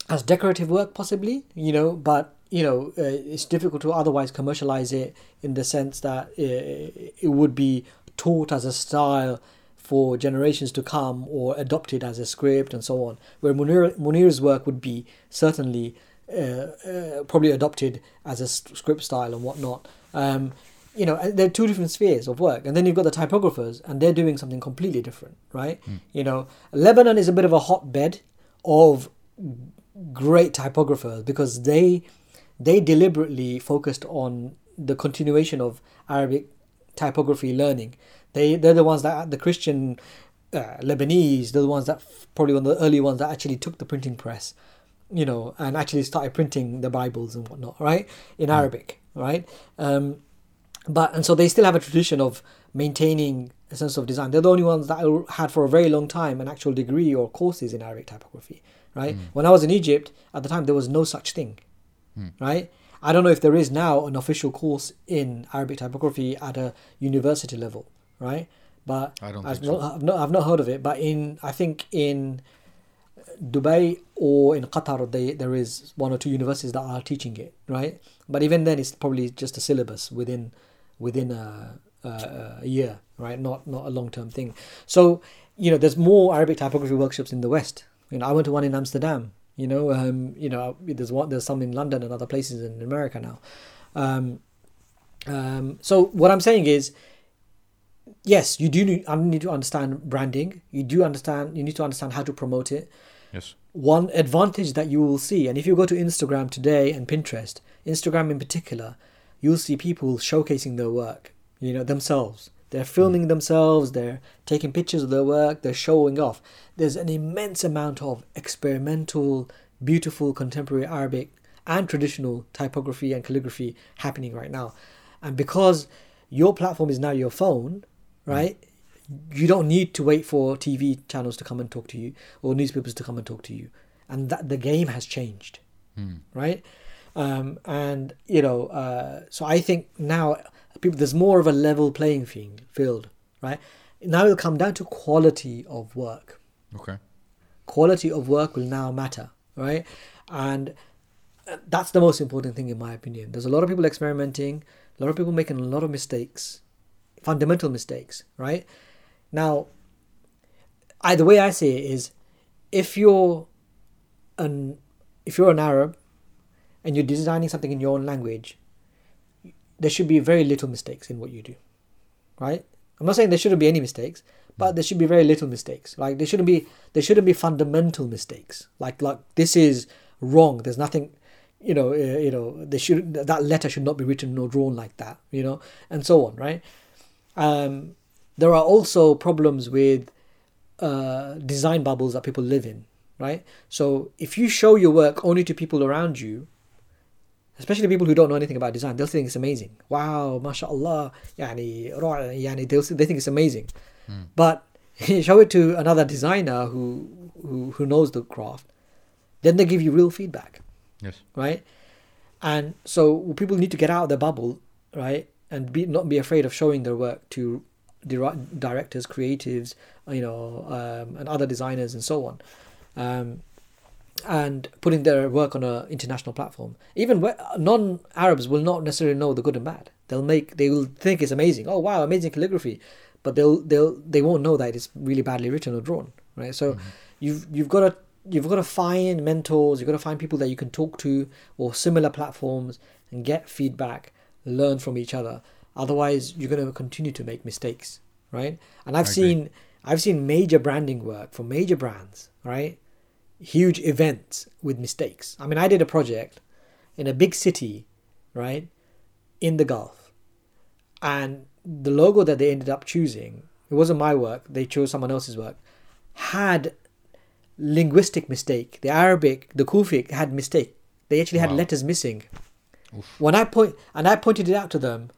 as decorative work possibly, you know, but you know, uh, it's difficult to otherwise commercialize it in the sense that uh, it would be taught as a style for generations to come or adopted as a script and so on. Where Munir, Munir's work would be certainly uh, uh, probably adopted as a script style and whatnot. Um, you know, they're two different spheres of work. And then you've got the typographers, and they're doing something completely different, right? Hmm. You know, Lebanon is a bit of a hotbed of great typographers because they they deliberately focused on the continuation of Arabic typography learning. They they're the ones that the Christian uh, Lebanese, they're the ones that probably one of the early ones that actually took the printing press, you know, and actually started printing the Bibles and whatnot, right, in Arabic, right. Um, but and so they still have a tradition of maintaining a sense of design. They're the only ones that had for a very long time an actual degree or courses in Arabic typography, right. When I was in Egypt at the time, there was no such thing, right. I don't know if there is now an official course in Arabic typography at a university level, right? But I don't I've not, so. I've not, I've not heard of it. But in I think in Dubai or in Qatar, they, there is one or two universities that are teaching it, right? But even then, it's probably just a syllabus within within a, a, a year, right? Not not a long term thing. So you know, there's more Arabic typography workshops in the West. You know, I went to one in Amsterdam. You know, um, you know, there's one, there's some in London and other places in America now. Um, um, so what I'm saying is, yes, you do need, need to understand branding. You do understand. You need to understand how to promote it. Yes. One advantage that you will see, and if you go to Instagram today and Pinterest, Instagram in particular, you'll see people showcasing their work. You know themselves. They're mm. filming themselves. They're taking pictures of their work. They're showing off. There's an immense amount of experimental, beautiful contemporary Arabic and traditional typography and calligraphy happening right now. And because your platform is now your phone, right? You don't need to wait for TV channels to come and talk to you or newspapers to come and talk to you. And that the game has changed, right? Um, and you know, uh, so I think now people there's more of a level playing field, field, right? Now it'll come down to quality of work Okay. quality of work will now matter, right? And uh, that's the most important thing in my opinion. There's a lot of people experimenting, a lot of people making a lot of mistakes, fundamental mistakes, right? Now, I the way I see it is, if you're an if you're an Arab, and you're designing something in your own language, there should be very little mistakes in what you do, right? I'm not saying there shouldn't be any mistakes, but there should be very little mistakes. Like there shouldn't be there shouldn't be fundamental mistakes. Like like this is wrong. There's nothing, you know, uh, you know. They should that letter should not be written or drawn like that. You know, and so on. Right. Um, there are also problems with uh, design bubbles that people live in. Right. So if you show your work only to people around you, especially people who don't know anything about design, they'll think it's amazing. Wow, mashallah, yani, yani they'll they think it's amazing. But show it to another designer who, who who knows the craft, then they give you real feedback, Yes. right? And so people need to get out of their bubble, right, and be not be afraid of showing their work to directors, creatives, you know, um, and other designers and so on. Um, and putting their work on an international platform. Even non-Arabs will not necessarily know the good and bad. They'll make they will think it's amazing. Oh wow, amazing calligraphy, but they'll they'll they won't know that it's really badly written or drawn. Right. So you've you've got to you've got to find mentors. You've got to find people that you can talk to or similar platforms and get feedback, learn from each other. Otherwise, you're going to continue to make mistakes. Right. And I've I agree. seen I've seen major branding work for major brands. Right huge events with mistakes. I mean, I did a project in a big city, right, in the Gulf, and the logo that they ended up choosing, it wasn't my work, they chose someone else's work, had linguistic mistake. The Arabic, the Kufic had mistake. They actually had Wow. letters missing. Oof. When I point and I pointed it out to them,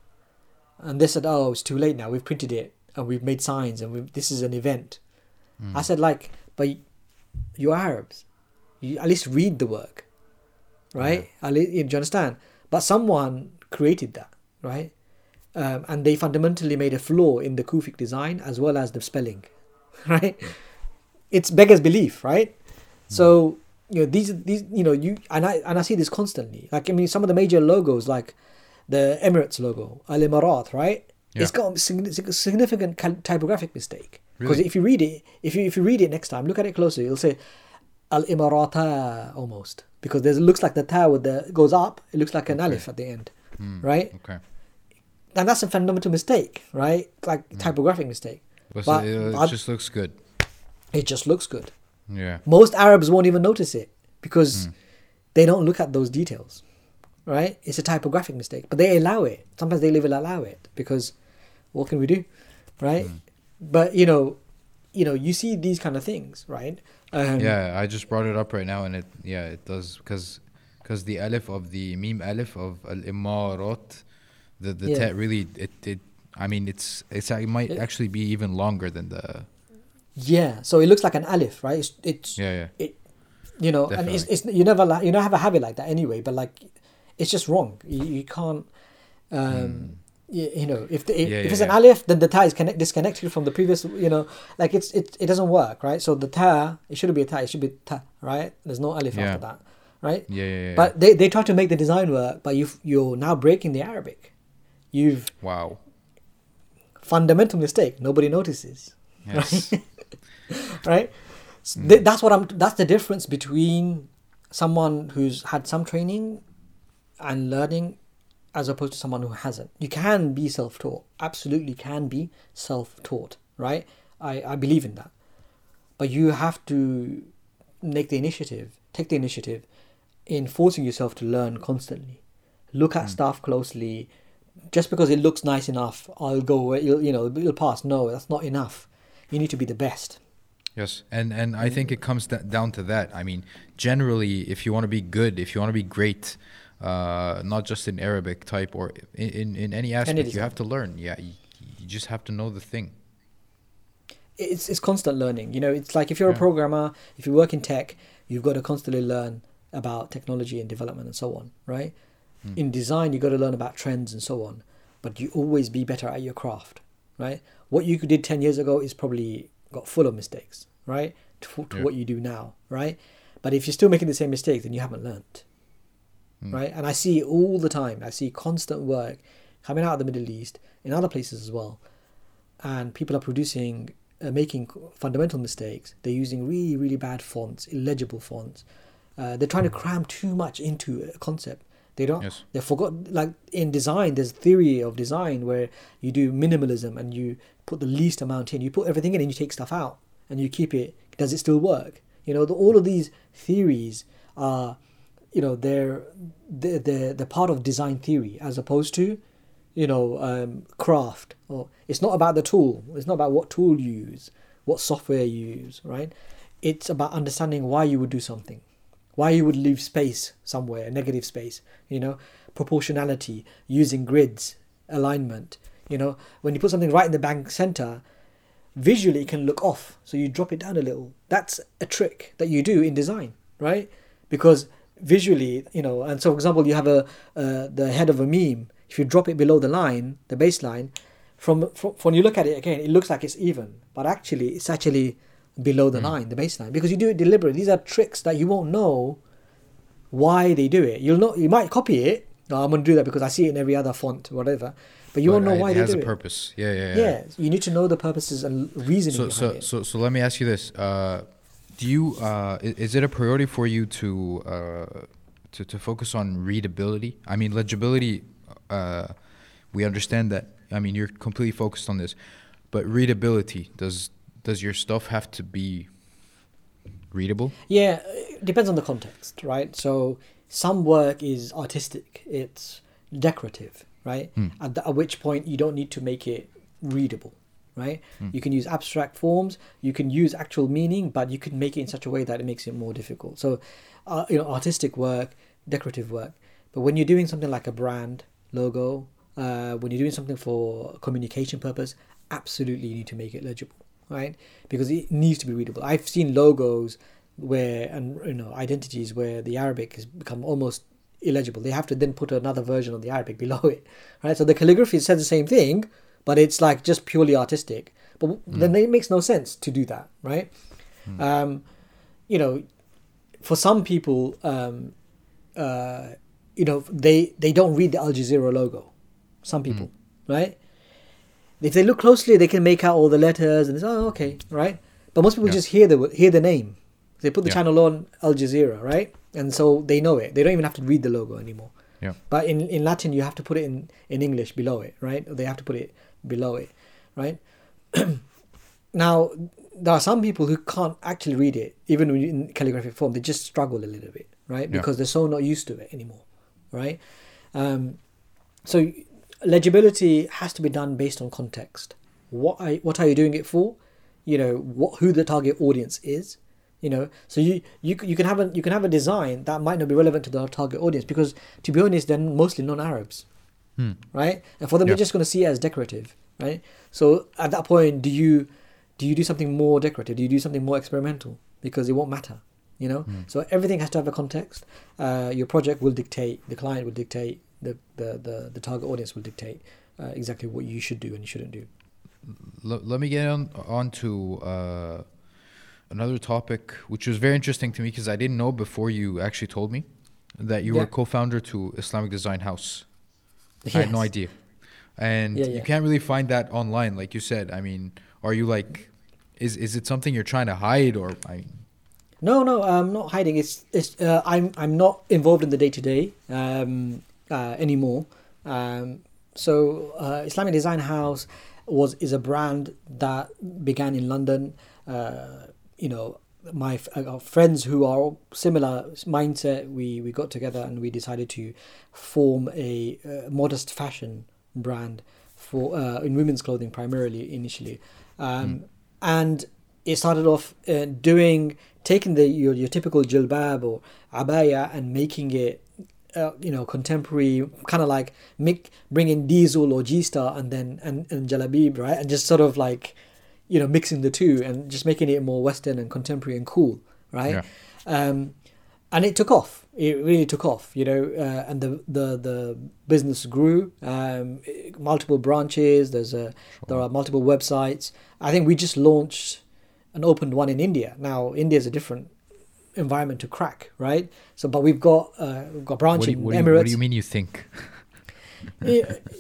and they said, "Oh, it's too late now. We've printed it and we've made signs and this is an event." I said, "Like, but you're Arabs. You at least read the work, right? At least, do you understand? But someone created that, right? um, and they fundamentally made a flaw in the Kufic design as well as the spelling, right? It's beggars belief, right? So you know these these you know you and I and I see this constantly. Like I mean, some of the major logos, like the Emirates logo, Al Emirat, right? Yeah. It's got a significant typographic mistake because Really? if you read it, if you if you read it next time, look at it closer, you'll say Al Emirata almost because there's it looks like the ta with the goes up. It looks like an alif at the end, hmm, right? Okay. And that's a fundamental mistake, right? Like hmm. typographic mistake. But, But it, it I- just looks good. It just looks good. Yeah. Most Arabs won't even notice it because they don't look at those details, right? It's a typographic mistake, but they allow it. Sometimes they will allow it because what can we do, right? But you know, you know, you see these kind of things, right? Um, Yeah, I just brought it up right now, and it yeah it does because because the alif of the meme alif of al imarat, the the Yeah. tet really it it I mean it's it's it might actually be even longer than the Yeah. So it looks like an alif, right? It's, it's yeah yeah it, you know, and it's, it's you never li- you never have a habit like that anyway. But like, it's just wrong. You, you can't. Um, you, you know, if the. Yeah, if yeah, it's an alif, then the ta is connect, disconnected from the previous. You know, like it's it, it doesn't work, right? So the ta it shouldn't be a ta, it should be ta, right? There's no alif after that, right? yeah yeah, yeah. But they, they try to make the design work, but you you're now breaking the Arabic. You've wow fundamental mistake. Nobody notices yes right S- th- mm. that's what i'm that's the difference between someone who's had some training and learning as opposed to someone who hasn't. You can be self-taught. Absolutely can be self-taught right? I i believe in that. But you have to make the initiative take the initiative in forcing yourself to learn constantly. Look at mm. stuff closely. Just because it looks nice enough i'll go away you'll, you know it'll pass. No that's not enough you need to be the best yes and and I think it comes down to that. I mean, generally, if you want to be good, if you want to be great. Uh, not just in Arabic type or in, in, in any aspect, you have to learn. Yeah, you, you just have to know the thing. it's it's constant learning. You know, it's like if you're a programmer, if you work in tech, you've got to constantly learn about technology and development and so on, right? Hmm. In design, you've got to learn about trends and so on, but you always be better at your craft, right? What you did 10 years ago is probably got full of mistakes, right? To, to Yeah. what you do now, right? But if you're still making the same mistakes, then you haven't learned, Hmm. right? And I see it all the time. I see constant work coming out of the Middle East, in other places as well, and people are producing uh, making fundamental mistakes they're using really really bad fonts illegible fonts uh, they're trying to cram too much into a concept they don't Yes. they forgot like in design there's theory of design where you do minimalism and you put the least amount in. You put everything in and you take stuff out and you keep it. Does it still work? You know the, all of these theories are you know they're they're, they're, they're part of design theory as opposed to you know um, craft or it's not about the tool. It's not about what tool you use what software you use right? It's about understanding why you would do something why you would leave space somewhere a negative space you know proportionality using grids alignment you know. When you put something right in the bank center visually it can look off so you drop it down a little. That's a trick that you do in design right? Because visually you know and so for example you have a uh, the head of a meem. If you drop it below the line the baseline from, from when you look at it again it looks like it's even but actually it's actually below the line the baseline because you do it deliberately these are tricks that you won't know why they do it you'll know you might copy it i'm going to do that because i see it in every other font whatever but you won't know But why it they has do a it purpose. Yeah, yeah, yeah. yeah, you need to know the purposes and reasoning So, behind so, it. so, so let me ask you this: uh, Do you uh, i- is it a priority for you to uh, to to focus on readability? I mean, legibility. Uh, we understand that. I mean, you're completely focused on this, but readability does does your stuff have to be readable? Yeah, it depends on the context, right? So some work is artistic, it's decorative, right? At, the, at which point you don't need to make it readable, right? You can use abstract forms, you can use actual meaning, but you can make it in such a way that it makes it more difficult. So, uh, you know, artistic work, decorative work. But when you're doing something like a brand logo, uh, when you're doing something for communication purpose, absolutely you need to make it legible, right? Because it needs to be readable. I've seen logos where and you know identities where the Arabic has become almost illegible. They have to then put another version of the Arabic below it, right? So the calligraphy says the same thing, but it's like just purely artistic. But Mm. then it makes no sense to do that, right? Um, you know, for some people, um, uh, you know, they they don't read the Al Jazeera logo. Some people, right? If they look closely, they can make out all the letters and it's oh okay, right? But most people Yeah. just hear the hear the name. They put the Yeah. channel on Al Jazeera, right? And so they know it. They don't even have to read the logo anymore. Yeah. But in, in Latin, you have to put it in, in English below it, right? They have to put it below it, right? now, there are some people who can't actually read it, even in calligraphic form. They just struggle a little bit, right? Yeah. Because they're so not used to it anymore, right? Um, so legibility has to be done based on context. What I, what are you doing it for? You know what who the target audience is. You know, so you you you can have a you can have a design that might not be relevant to the target audience because to be honest, they're mostly non-Arabs, Hmm. right? And for them, Yeah. they're just going to see it as decorative, right? So at that point, do you do you do something more decorative? Do you do something more experimental? Because it won't matter, you know. So everything has to have a context. Uh, your project will dictate, the client will dictate, the the the, the target audience will dictate uh, exactly what you should do and you shouldn't do. L- let me get on on to uh, another topic, which was very interesting to me because I didn't know before you actually told me that you Yeah. were co-founder to Islamic Design House. I had no idea, and Yeah, you can't really find that online, like you said. I mean, are you like, is is it something you're trying to hide, or I? No, no, I'm not hiding. It's it's uh, I'm I'm not involved in the day to day um uh, anymore. Um, so uh, Islamic Design House was is a brand that began in London. Uh, you know, my uh, friends who are similar mindset, we we got together and we decided to form a uh, modest fashion brand for uh, in women's clothing primarily initially, um, and it started off uh, doing taking the your, your typical jilbab or abaya and making it uh, you know contemporary kind of like make bring in diesel or G Star and then and, and jalabib right? And just sort of like you know mixing the two and just making it more western and contemporary and cool right? Yeah. um and it took off. It really took off you know uh, and the the the business grew. Um multiple branches there's a there are multiple websites. I think we just launched and opened one in india. Now india is a different environment to crack right so but we've got uh we've got branch What do, you, in do you, emirates what do you mean you think?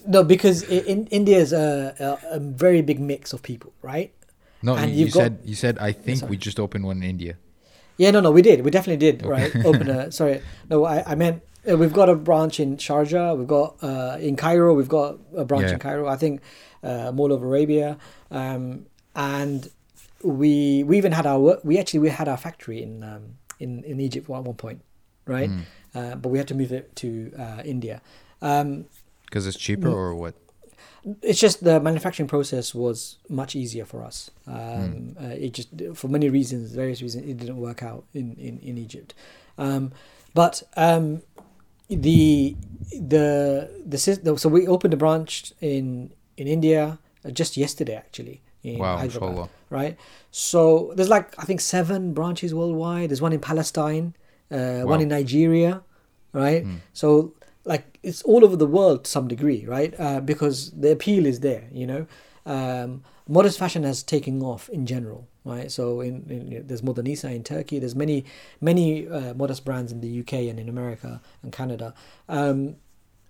No because in india is a, a, a very big mix of people right No, And you, you've got- said you said I think sorry. we just opened one in India. Yeah, no, no, we did. We definitely did. Right, open a. Sorry, no, I, I meant uh, we've got a branch in Sharjah. We've got uh, in Cairo. We've got a branch Yeah. in Cairo. I think uh, Mall of Arabia, um, and we we even had our. We actually we had our factory in um, in in Egypt at one point, right? Mm. Uh, but we had to move it to uh, India. Um, Because it's cheaper Mm. or what? it's just the manufacturing process was much easier for us. Um, uh, it just for many reasons, various reasons, it didn't work out in in in Egypt. Um, but um, the the the so we opened a branch in in India uh, just yesterday actually. In Wow, Hyderabad, mashallah. right? So there's like I think seven branches worldwide. There's one in Palestine, uh, one in Nigeria, right? Mm. So like it's all over the world to some degree, right? Uh, because the appeal is there, you know. Um, modest fashion has taken off in general, right? So in, in there's Modanisa in Turkey. There's many many uh, modest brands in the UK and in America and Canada. Um,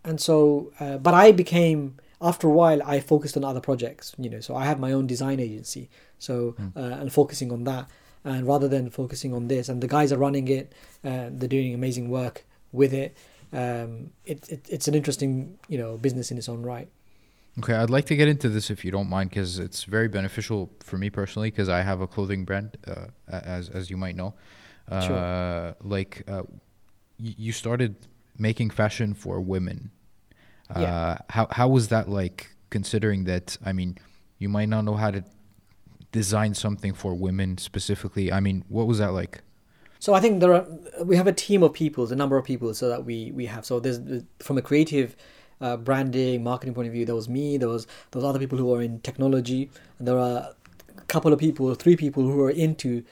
and so, uh, but I became after a while I focused on other projects, you know. So I have my own design agency, so uh, and focusing on that, and rather than focusing on this, and the guys are running it, uh, they're doing amazing work with it. Um, it, it it's an interesting you know business in its own right. Okay, I'd like to get into this if you don't mind, because it's very beneficial for me personally. Because I have a clothing brand, uh, as as you might know. Uh, Sure. Like, uh, y- you started making fashion for women. Uh, Yeah. How how was that like? Considering that, I mean, you might not know how to design something for women specifically. I mean, what was that like? So I think there are we have a team of people, the number of people, so that we we have. So there's from a creative, uh, branding, marketing point of view, there was me, there was those other people who are in technology, and there are a couple of people, three people who are into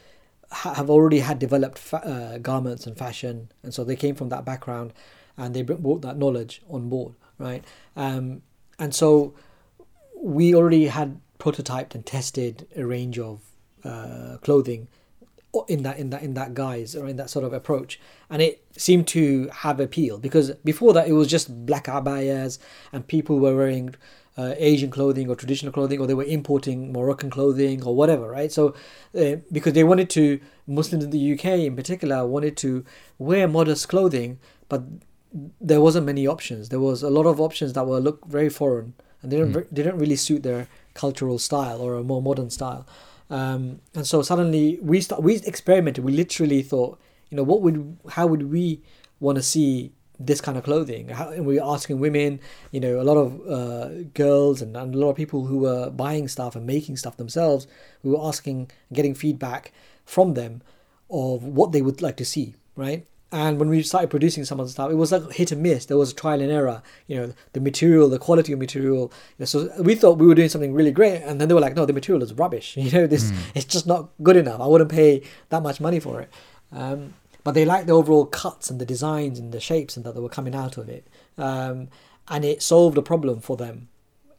ha- have already had developed fa- uh, garments and fashion, and so they came from that background. and they brought that knowledge on board, right? Um, and so we already had prototyped and tested a range of uh, clothing in that in that in that guise or in that sort of approach and it seemed to have appeal because before that it was just black abayas and people were wearing uh, asian clothing or traditional clothing or they were importing moroccan clothing or whatever right so uh, because they wanted to muslims in the uk in particular wanted to wear modest clothing but there wasn't many options there was a lot of options that were look very foreign and they didn't, mm. didn't really suit their cultural style or a more modern style um, and so suddenly we start we experimented. We literally thought, you know, what would how would we want to see this kind of clothing? How, and we were asking women, you know, a lot of uh, girls and, and a lot of people who were buying stuff and making stuff themselves. We were asking, getting feedback from them of what they would like to see, right? And when we started producing some of the stuff, it was like hit and miss. There was a trial and error. You know, the material, the quality of material. You know, so we thought we were doing something really great, and then they were like, "No, the material is rubbish. You know, this mm. it's just not good enough. I wouldn't pay that much money for it." Um, but they liked the overall cuts and the designs and the shapes and that they were coming out of it, um, and it solved a problem for them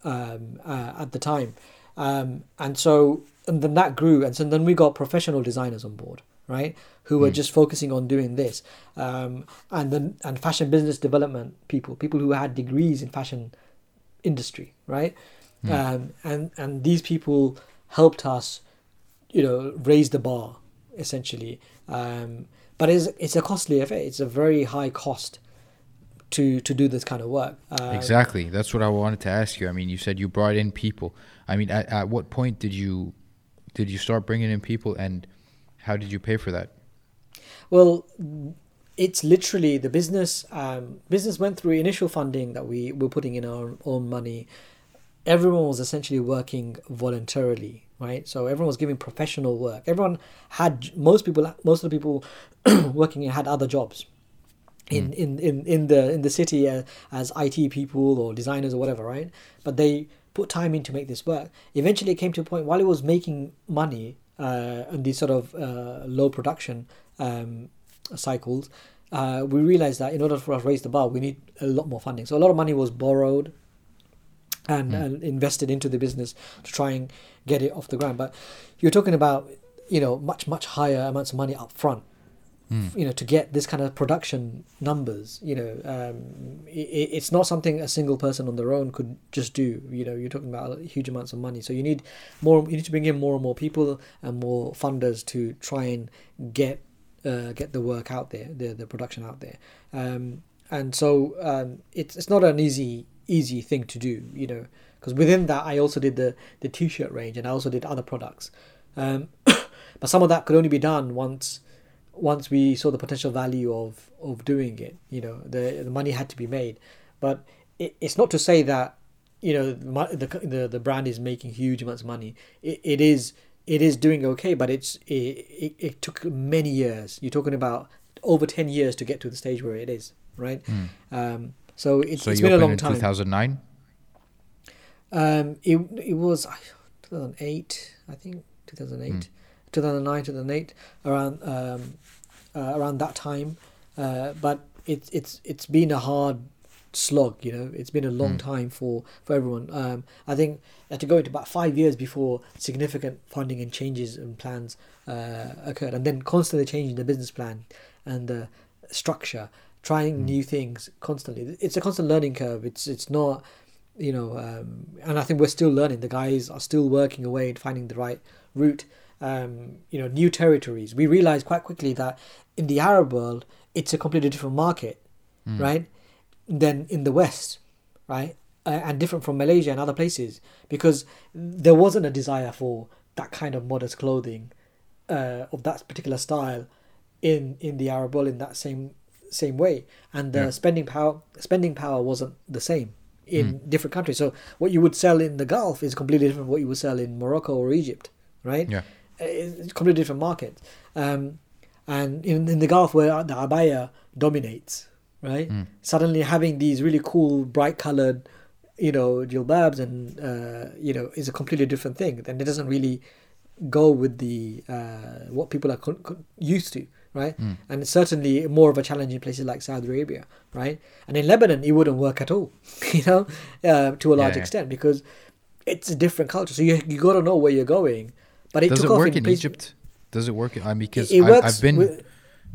um, uh, at the time. Um, and so, and then that grew, and so then we got professional designers on board right? Who were mm. just focusing on doing this, um, and then and fashion business development people, people who had degrees in fashion industry, right? Mm. Um, and and these people helped us, you know, raise the bar essentially. Um, but it's it's a costly affair. It's a very high cost to to do this kind of work. Uh, exactly. That's what I wanted to ask you. I mean, you said you brought in people. I mean, at, at what point did you did you start bringing in people and how did you pay for that? Well, it's literally the business. Um, business went through initial funding that we were putting in our own money. Everyone was essentially working voluntarily, right? So everyone was giving professional work. Everyone had most people, most of the people working had other jobs in, mm. in, in, in the in the city uh, as IT people or designers or whatever, right? But they put time in to make this work. Eventually, it came to a point while it was making money, uh, and these sort of uh, low production um, cycles, uh, we realized that in order for us to raise the bar, we need a lot more funding. So a lot of money was borrowed and, mm. and invested into the business to try and get it off the ground. But you're talking about you know much much higher amounts of money up front Mm. you know to get this kind of production numbers you know um, it, it's not something a single person on their own could just do. You know you're talking about huge amounts of money. So you need more you need to bring in more and more people and more funders to try and get uh, get the work out there the the production out there. Um, and so um, it's it's not an easy easy thing to do you know because within that I also did the the t-shirt range and I also did other products. Um, but some of that could only be done once once we saw the potential value of of doing it you know the the money had to be made. But it, it's not to say that you know the, the the brand is making huge amounts of money. It, it is it is doing okay but it's it, it, it took many years. You're talking about over 10 years to get to the stage where it is right? Mm. um so, it, so it's been a long time. 2009 um it, it was 2008 i think 2008 mm. 2009 2008 around um, uh, around that time. Uh, but it's it's it's been a hard slog you know? It's been a long mm. time for for everyone. Um, i think had to go into about five years before significant funding and changes and plans uh, occurred and then constantly changing the business plan and the structure trying mm. new things constantly. It's a constant learning curve. It's it's not you know um, and i think we're still learning. The guys are still working away and finding the right route um, you know new territories. We realized quite quickly that in the Arab world, it's a completely different market, mm. right, than in the West, right, uh, and different from Malaysia and other places because there wasn't a desire for that kind of modest clothing uh, of that particular style in in the Arab world in that same same way, and the yeah. spending power spending power wasn't the same in mm. different countries. So what you would sell in the Gulf is completely different from what you would sell in Morocco or Egypt, right? Yeah it's completely different market. Um, and in, in the Gulf where the abaya dominates, right? Mm. Suddenly having these really cool, bright colored, you know, jilbabs and, uh, you know, is a completely different thing. And it doesn't really go with the, uh, what people are used to, right? And it's certainly more of a challenge in places like Saudi Arabia, right? And in Lebanon, it wouldn't work at all, you know, uh, to a large yeah. extent because it's a different culture. So you you got to know where you're going. But it Does took it off work in, in Egypt? Does it work? I mean, because I. I've been, with-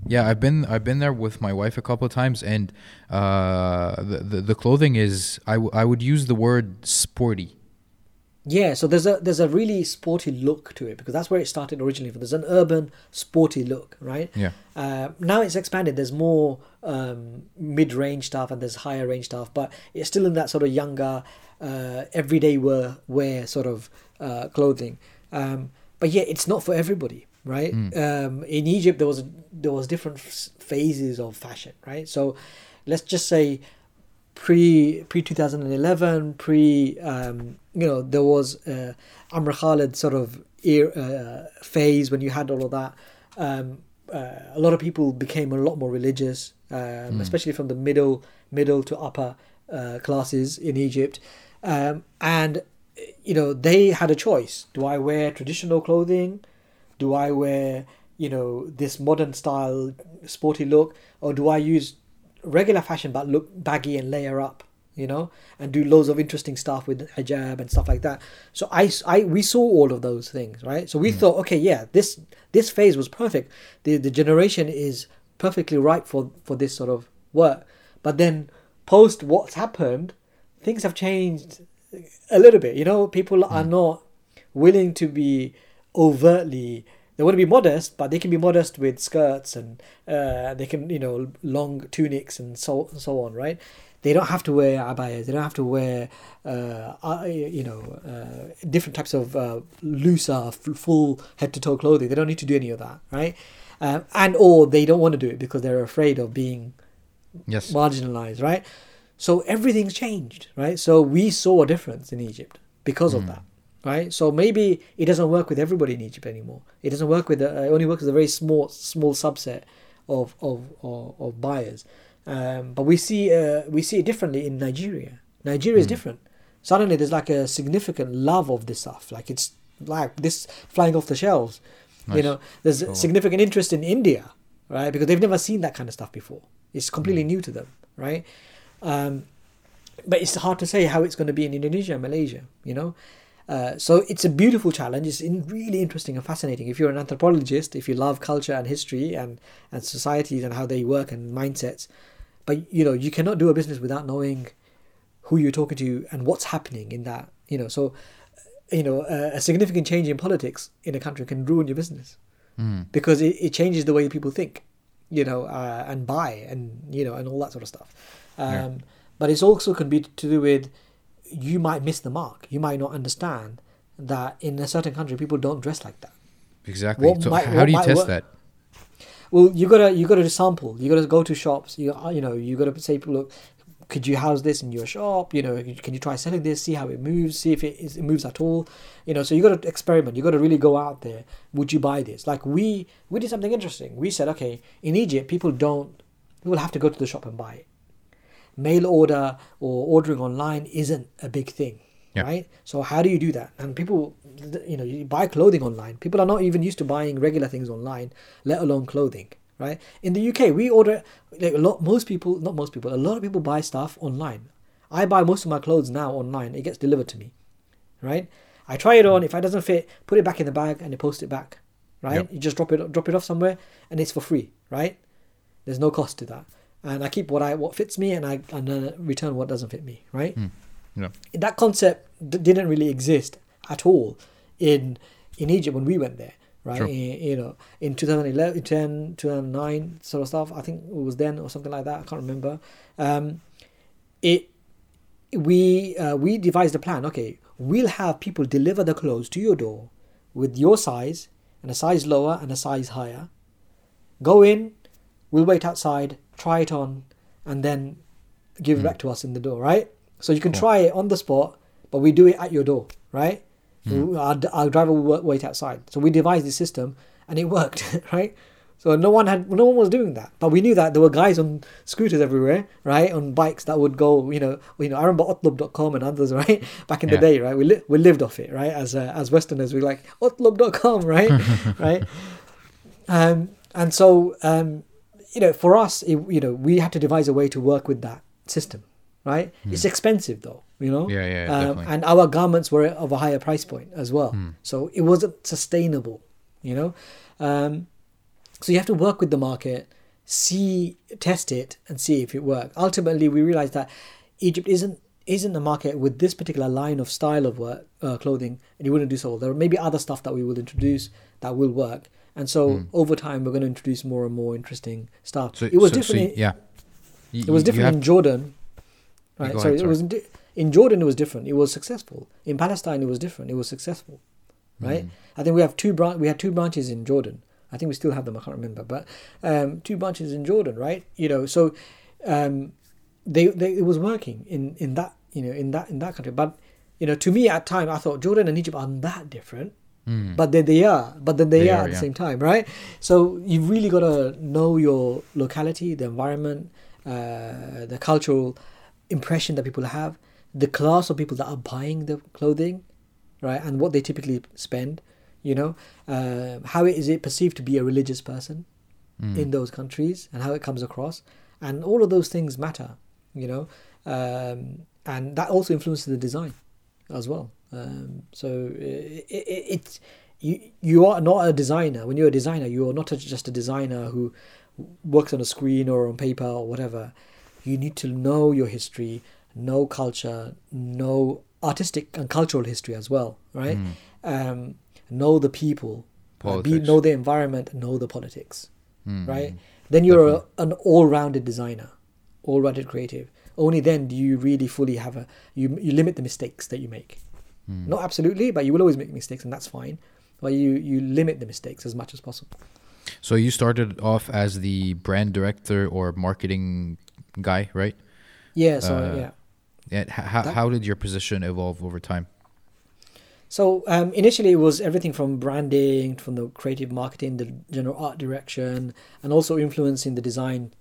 yeah, I've been, I've been there with my wife a couple of times, and uh, the, the the clothing is, I, w- I would use the word sporty. Yeah, so there's a there's a really sporty look to it because that's where it started originally. There's an urban sporty look, right? Yeah. Uh, now it's expanded. There's more um, mid-range stuff and there's higher range stuff, but it's still in that sort of younger, uh, everyday wear wear sort of uh, clothing. Um, but yeah, it's not for everybody, right? Um, in Egypt, there was there was different f- phases of fashion, right? So let's just say pre pre 2011 pre um you know there was uh Amr Khalid sort of ear, uh, phase when you had all of that um uh, a lot of people became a lot more religious um, especially from the middle middle to upper uh, classes in Egypt um and you know they had a choice. Do I wear traditional clothing? Do I wear you know this modern style sporty look? Or do I use regular fashion but look baggy and layer up you know and do loads of interesting stuff with hijab and stuff like that? So i, I we saw all of those things right? So we mm. thought okay yeah this this phase was perfect. The the generation is perfectly ripe for for this sort of work. But then post what's happened things have changed a little bit you know people are not willing to be overtly they want to be modest but they can be modest with skirts and uh, they can you know long tunics and so and so on right they don't have to wear abayas they don't have to wear uh, uh, you know uh, different types of uh, looser full head to toe clothing they don't need to do any of that right um, and or they don't want to do it because they're afraid of being Yes. marginalized, right? So everything's changed, right? So we saw a difference in Egypt because of that, right? So maybe it doesn't work with everybody in Egypt anymore. It doesn't work with the, it only works with a very small small subset of of of, of buyers. Um, but we see uh, we see it differently in Nigeria. Nigeria is different. Suddenly, there's like a significant love of this stuff. Like it's like this flying off the shelves. You know, there's Cool. significant interest in India, right? Because they've never seen that kind of stuff before. It's completely Mm. new to them, right? Um, but it's hard to say how it's going to be in Indonesia and Malaysia, you know. Uh, so it's a beautiful challenge. It's in really interesting and fascinating. If you're an anthropologist, if you love culture and history and and societies and how they work and mindsets, but you know you cannot do a business without knowing who you're talking to and what's happening in that. You know, so you know a, a significant change in politics in a country can ruin your business Mm. because it, it changes the way people think, you know, uh, and buy and you know and all that sort of stuff. Um, Yeah. But it's also can be to do with you might miss the mark. You might not understand that in a certain country people don't dress like that. Exactly. What so might- how do you test work- that? Well, you gotta you gotta sample. You gotta go to shops. You you know you gotta say, look, could you house this in your shop? You know, can you try selling this? See how it moves. See if it, is, it moves at all. You know, so you gotta experiment. You gotta really go out there. Would you buy this? Like we we did something interesting. We said, okay, in Egypt, people don't people have to go to the shop and buy it. Mail order or ordering online isn't a big thing. Yeah. Right, so how do you do that? And people, you know, you buy clothing online. People are not even used to buying regular things online, let alone clothing. Right? In the UK, we order like a lot. Most people, not most people, a lot of people buy stuff online. I buy most of my clothes now online. It gets delivered to me. Right? I try it on. If it doesn't fit, put it back in the bag and you post it back. Right? Yep. You just drop it drop it off somewhere, and it's for free. Right? There's no cost to that, and I keep what I what fits me, and I and return what doesn't fit me. Right? Yeah. that concept d- didn't really exist at all in in Egypt when we went there, right? Sure. In- you know, in 2011, 10, 2009 sort of stuff. I think it was then or something like that. I can't remember. Um, it we uh, we devised a plan. Okay, we'll have people deliver the clothes to your door with your size and a size lower and a size higher. Go in, we'll wait outside, try it on, and then give it back to us in the door, right? So you can Cool. try it on the spot, but we do it at your door, right? Our, our driver will wait outside. So we devised this system, and it worked, right? So no one had, no one was doing that, but we knew that there were guys on scooters everywhere, right? On bikes that would go, you know, you know. I remember Otlob.com and others, right? Back in the day, right? We li- we lived off it, right? As uh, as Westerners, we like Otlob.com, right? right? Um, and so um, you know, for us, it, you know, we had to devise a way to work with that system, right? It's expensive though, you know. Yeah, yeah, Um, definitely. and our garments were of a higher price point as well, Hmm. so it wasn't sustainable, you know. Um, so you have to work with the market, see, test it, and see if it works. Ultimately, we realized that Egypt isn't isn't a market with this particular line of style of work uh, clothing, and you wouldn't do so. There may be other stuff that we will introduce that will work, and so over time we're going to introduce more and more interesting stuff. So it was so- so different. in- yeah. You- it was different have- in Jordan, right? go so ahead, it was in, di- in Jordan. It was different. It was successful. In Palestine, it was different. It was successful, right? Mm. I think we have two bran- We had two branches in Jordan. I think we still have them. I can't remember, but um, two branches in Jordan, right? You know, so um, they, they it was working in in that you know in that in that country. But you know, to me at time, I thought Jordan and Egypt aren't that different. Mm. But then they are, but then they, They are, are, at the yeah. same time, right? So you've really got to know your locality, the environment, uh, the cultural impression that people have, the class of people that are buying the clothing, right, and what they typically spend. You know, uh, how is it perceived to be a religious person Mm. in those countries, and how it comes across, and all of those things matter. You know, um, and that also influences the design as well. Um, so it, it, it's you you are not a designer. When you're a designer, you are not a, just a designer who works on a screen or on paper or whatever. You need to know your history, know culture, know artistic and cultural history as well, right? Um, know the people, uh, be, know the environment, know the politics, Mm. right? Then you're a, an all-rounded designer, all-rounded creative. Only then do you really fully have a you you limit the mistakes that you make. Mm. Not absolutely, but you will always make mistakes, and that's fine. But you you limit the mistakes as much as possible. So you started off as the brand director or marketing guy, right? Yeah. So Uh, yeah. And how, That- how did your position evolve over time? So um, initially, it was everything from branding, from the creative marketing, the general art direction, and also influencing the design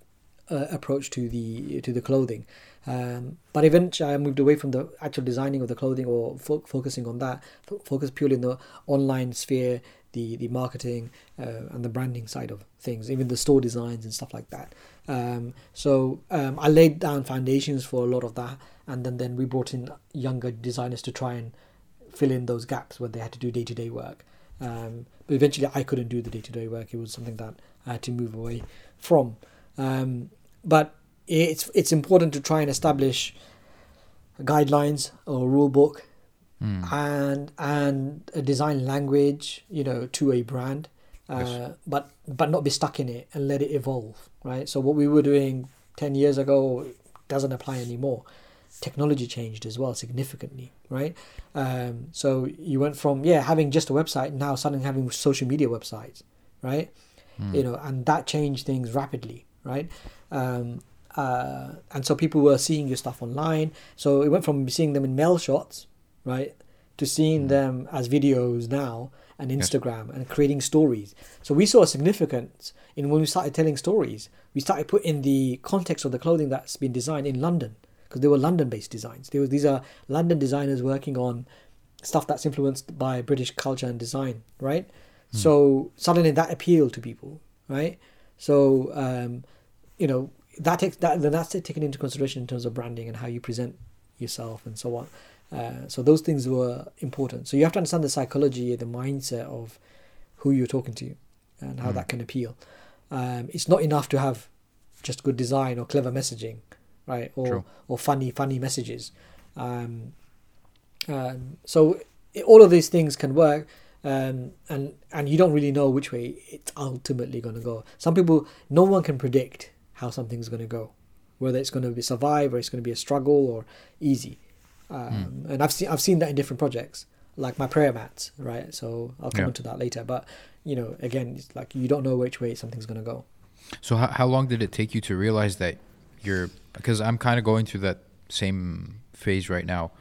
uh, approach to the to the clothing. Um, but eventually, I moved away from the actual designing of the clothing or fo- focusing on that. Fo- focus purely in the online sphere, the the marketing uh, and the branding side of things, even the store designs and stuff like that. Um, so um, I laid down foundations for a lot of that, and then then we brought in younger designers to try and fill in those gaps where they had to do day to day work. Um, but eventually, I couldn't do the day to day work. It was something that I had to move away from. Um, but it's it's important to try and establish guidelines or rule book Mm. and and a design language, you know, to a brand, uh, Yes. but but not be stuck in it and let it evolve, right? So what we were doing ten years ago doesn't apply anymore. Technology changed as well significantly, right? Um, so you went from yeah having just a website now suddenly having social media websites, right? You know, and that changed things rapidly, right? Um, uh, and so people were seeing your stuff online. So it went from seeing them in mail shots, right, to seeing them as videos now and Yes. Instagram and creating stories. So we saw a significance in when we started telling stories. We started putting the context of the clothing that's been designed in London because they were London-based designs. Were, these are London designers working on stuff that's influenced by British culture and design, right? So suddenly that appealed to people, right? So um, you know that takes that then that's taken into consideration in terms of branding and how you present yourself and so on. Uh, so those things were important. So you have to understand the psychology, the mindset of who you're talking to, and how Mm. that can appeal. Um, it's not enough to have just good design or clever messaging, right? Or True. or funny funny messages. Um, um, so i all of these things can work, um, and and you don't really know which way it's ultimately going to go. Some people, no one can predict how something's going to go, whether it's going to be survive or it's going to be a struggle or easy. Um, And I've seen I've seen that in different projects, like my prayer mats, right? So I'll come Yeah. into that later. But you know, again, it's like you don't know which way something's going to go. So how, how long did it take you to realize that you're because I'm kind of going through that same phase right now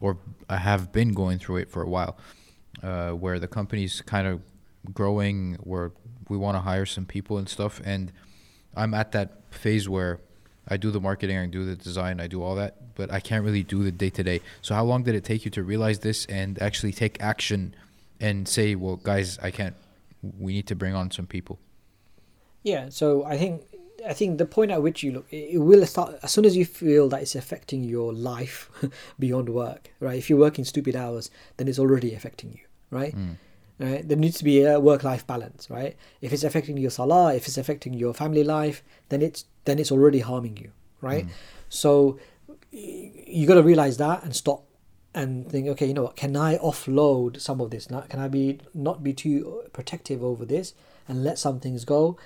or I have been going through it for a while uh, where the company's kind of growing where we want to hire some people and stuff and I'm at that phase where I do the marketing, I do the design, I do all that, but I can't really do the day to day. So how long did it take you to realize this and actually take action and say, well, guys, I can't. We need to bring on some people. Yeah, so I think I think the point at which you look, it it will start as soon as you feel that it's affecting your life beyond work, right? If you're working stupid hours, then it's already affecting you, right? Mm. Right? There needs to be a work-life balance, right? If it's affecting your salah, if it's affecting your family life, then it's then it's already harming you, right? So y- you got to realize that and stop and think, okay, you know what? Can I offload some of this? Now, can I be not be too protective over this and let some things go,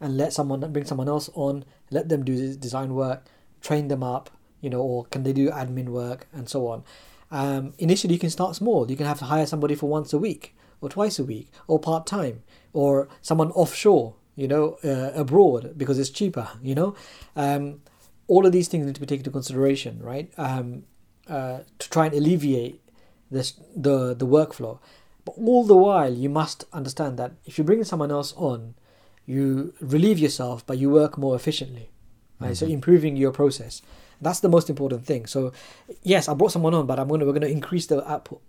and let someone bring someone else on, let them do this design work, train them up, you know, or can they do admin work and so on. Um, initially, you can start small. You can have to hire somebody for once a week or twice a week or part time or someone offshore, you know, uh, abroad because it's cheaper, you know. Um, all of these things need to be taken into consideration, right? Um, uh, to try and alleviate this the the workflow. But all the while, you must understand that if you bring someone else on, you relieve yourself, but you work more efficiently. Right? So improving your process. That's the most important thing. So, yes, I brought someone on, but I'm gonna we're gonna increase the output.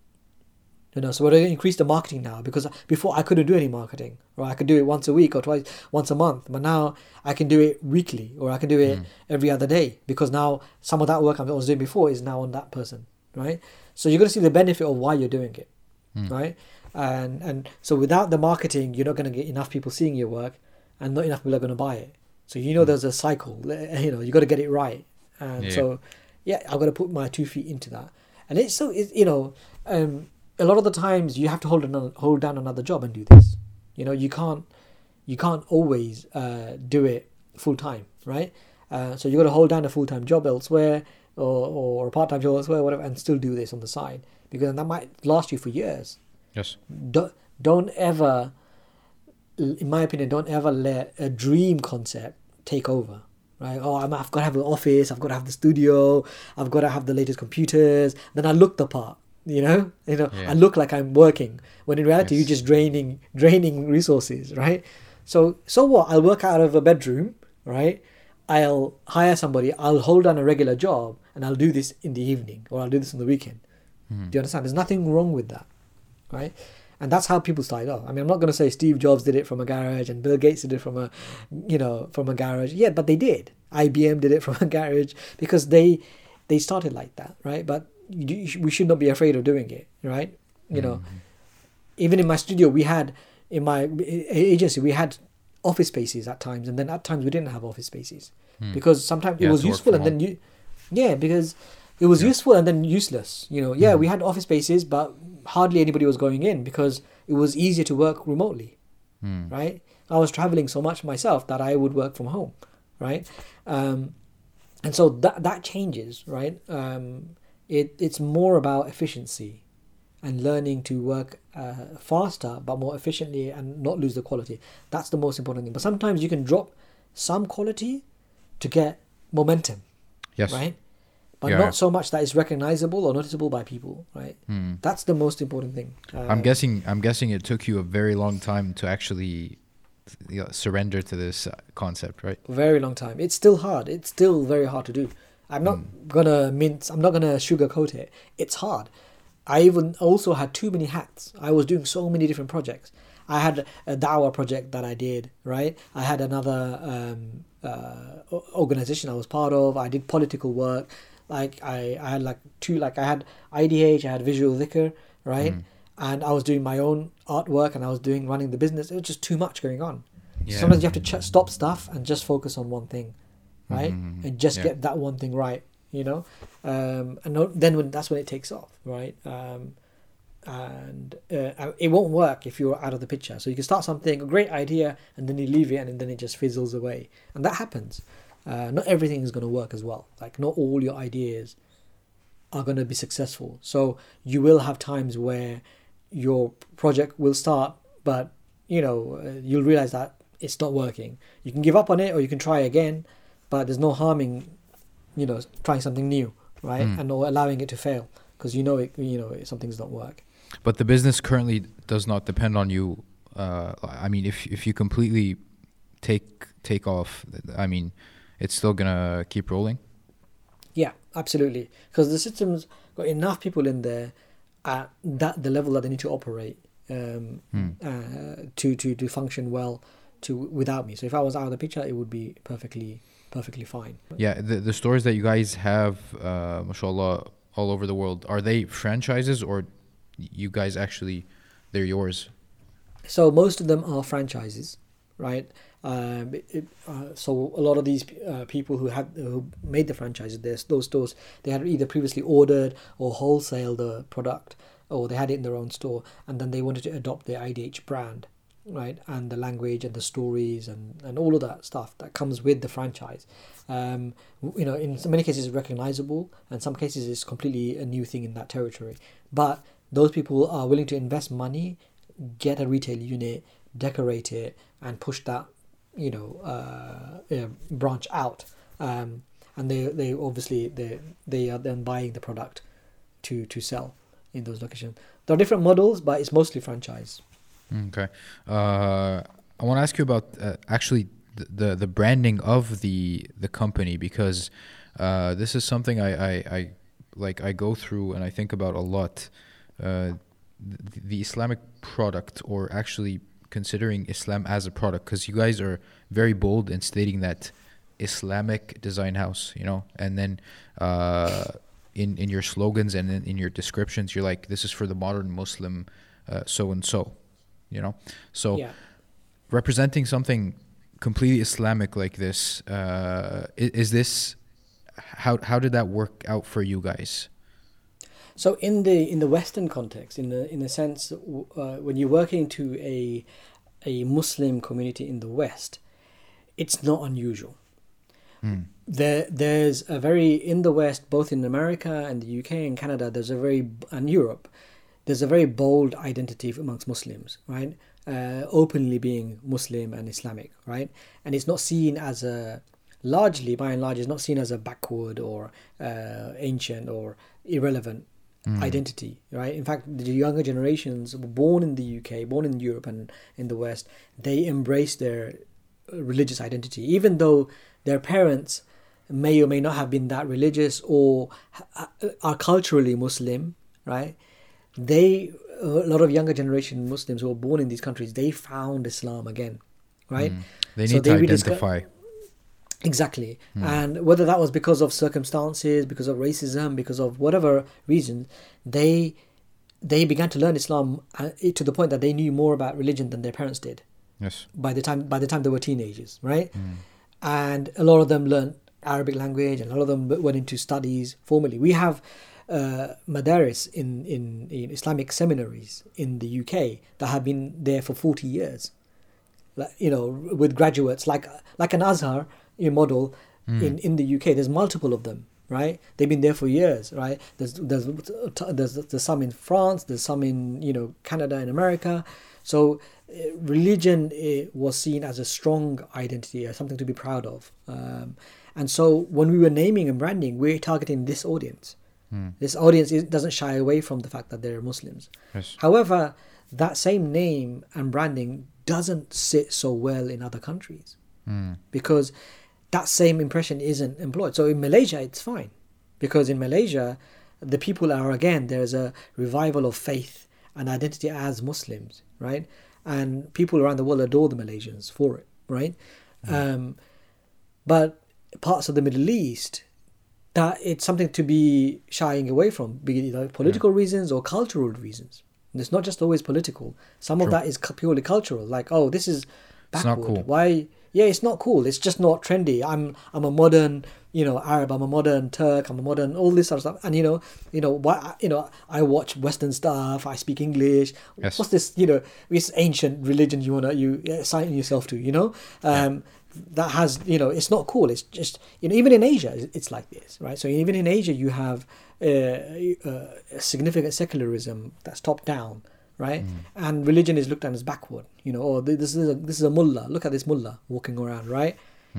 You know, so we're going to increase the marketing now because before I couldn't do any marketing, right? I could do it once a week or twice, once a month, but now I can do it weekly or I can do it mm. every other day because now some of that work I was doing before is now on that person, right? So you're going to see the benefit of why you're doing it, hmm. right? And and so without the marketing, you're not going to get enough people seeing your work, and not enough people are going to buy it. So you know hmm. there's a cycle. You know you got to get it right, and Yeah. so yeah, I've got to put my two feet into that. And it's so it, you know, um, a lot of the times you have to hold another, hold down another job and do this. You know, you can't you can't always uh, do it full time, right? Uh, so you got to hold down a full time job elsewhere or, or a part time job elsewhere, whatever, and still do this on the side because that might last you for years. Yes. Don't don't ever, in my opinion, don't ever let a dream concept take over. Right? Oh, I'm, I've got to have an office. I've got to have the studio. I've got to have the latest computers. Then I look the part. You know, you know, Yeah. I look like I'm working when in reality Yes. you're just draining draining resources, right? So so what? I'll work out of a bedroom, right? I'll hire somebody. I'll hold down a regular job, and I'll do this in the evening, or I'll do this on the weekend. Hmm. Do you understand? There's nothing wrong with that, right? And that's how people started off. I mean, I'm not going to say Steve Jobs did it from a garage and Bill Gates did it from a, you know, from a garage. Yeah, but they did. IBM did it from a garage because they they started like that, right? But you, we should not be afraid of doing it, right? You know, even in my studio, we had in my agency we had office spaces at times, and then at times we didn't have office spaces because sometimes You it was useful, and then you, yeah, because it was Yeah. useful and then useless. You know, yeah, we had office spaces, but hardly anybody was going in because it was easier to work remotely, Hmm. right? I was traveling so much myself that I would work from home, right? Um, and so that that changes, right? Um, it it's more about efficiency and learning to work uh, faster but more efficiently and not lose the quality. That's the most important thing. But sometimes you can drop some quality to get momentum, Yes. right? But Yeah, not yeah. so much that it's recognizable or noticeable by people, right? Hmm. That's the most important thing. I'm Uh, guessing. I'm guessing it took you a very long time to actually you know, surrender to this concept, right? very long time. It's still hard. It's still very hard to do. I'm not gonna mince. I'm not gonna sugarcoat it. It's hard. I even also had too many hats. I was doing so many different projects. I had a Dawa project that I did, right? I had another um, uh, organization I was part of. I did political work. Like I, I had like two, like I had IDH, I had Visual Dhikr, right? And I was doing my own artwork and I was doing running the business. It was just too much going on. Yeah. Sometimes you have to ch- stop stuff and just focus on one thing, right? Mhm. And just Yeah. get that one thing right, you know. Um, and no- then when that's when it takes off, right? Um, and uh, it won't work if you're out of the picture. So you can start something, a great idea, and then you leave it, and then it just fizzles away, and that happens. Uh, not everything is going to work as well. Like not all your ideas are going to be successful. So you will have times where your project will start, but you know uh, you'll realize that it's not working. You can give up on it, or you can try again, but there's no harming, you know, trying something new, right, Mm. and or allowing it to fail because you know it, you know something's not work. But the business currently does not depend on you. Uh, I mean, if if you completely take take off, I mean, it's still gonna keep rolling. Yeah, absolutely. Because the system's got enough people in there at that the level that they need to operate um, Hmm. uh, to to to function well. to without me. So if I was out of the picture, it would be perfectly perfectly fine. Yeah, the the stores that you guys have, uh, mashallah, all over the world, are they franchises or you guys actually they're yours? So most of them are franchises, right? Um, it, uh, so a lot of these uh, people who had who made the franchises, those stores they had either previously ordered or wholesale the product, or they had it in their own store, and then they wanted to adopt the IDH brand, right? And the language and the stories and, and all of that stuff that comes with the franchise. Um, you know, in many cases, it's recognizable, and some cases, it's completely a new thing in that territory. But those people are willing to invest money, get a retail unit, decorate it, and push that, you know, uh, branch out. Um, and they, they obviously they, they are then buying the product to to sell in those locations. There are different models, but it's mostly franchise. Okay. Uh, I want to ask you about uh, actually the, the, the branding of the the company because uh, this is something I, I, I like I go through and I think about a lot. Uh, the, the Islamic product, or actually considering Islam as a product, because you guys are very bold in stating that Islamic design house, you know, and then uh, in in your slogans and in, in your descriptions, you're like, this is for the modern Muslim, so and so you know so Yeah. representing something completely islamic like this uh is, is this how how did that work out for you guys So in the in the Western context, in the in the sense, uh, when you're working to a a Muslim community in the West, it's not unusual. There there's a very in the West, both in America and the UK and Canada, there's a very and Europe, there's a very bold identity amongst Muslims, right? Uh, openly being Muslim and Islamic, right? And it's not seen as a largely, by and large, it's not seen as a backward or uh, ancient or irrelevant identity, right? In fact, the younger generations born in the UK, born in Europe and in the West, they embrace their uh, religious identity, even though their parents may or may not have been that religious or are culturally Muslim, right? They, a lot of younger generation Muslims who are born in these countries, they found Islam again, right? Mm. they So need they to redisco- identify Exactly. Hmm. And whether that was because of circumstances, because of racism, because of whatever reason, they they began to learn Islam uh, to the point that they knew more about religion than their parents did yes by the time by the time they were teenagers, right? Hmm. And a lot of them learned Arabic language, and a lot of them went into studies formally. We have uh, madaris in, in in Islamic seminaries in the UK that have been there for forty years. Like you know with graduates like like an Azhar model in in the UK there's multiple of them right? They've been there for years right? There's there's there's, there's some in France there's some in you know Canada and America. So uh, religion uh, was seen as a strong identity as something to be proud of. Um, and so when we were naming and branding we're targeting this audience this audience is, doesn't shy away from the fact that they're Muslims yes However, that same name and branding doesn't sit so well in other countries because that same impression isn't employed. So in Malaysia, it's fine because in Malaysia, the people are again there's a revival of faith and identity as Muslims, right? And people around the world adore the Malaysians for it, right? Um, but parts of the Middle East, that it's something to be shying away from, be it either political reasons or cultural reasons. And it's not just always political. Some of that is purely cultural. Like, oh, this is It's not backward. cool. Why? Yeah, it's not cool. It's just not trendy. I'm I'm a modern, you know, Arab. I'm a modern Turk. I'm a modern all this sort of stuff. And you know, you know, why? You know, I watch Western stuff. I speak English. Yes. What's this? You know, this ancient religion you wanna you assign yourself to? You know, um, that has you know, it's not cool. It's just you know, even in Asia, it's- like this, right? So even in Asia, you have uh, uh, a significant secularism that's top down, right? And religion is looked at as backward. You know, oh, this is a, this is a mullah. Look at this mullah walking around, right?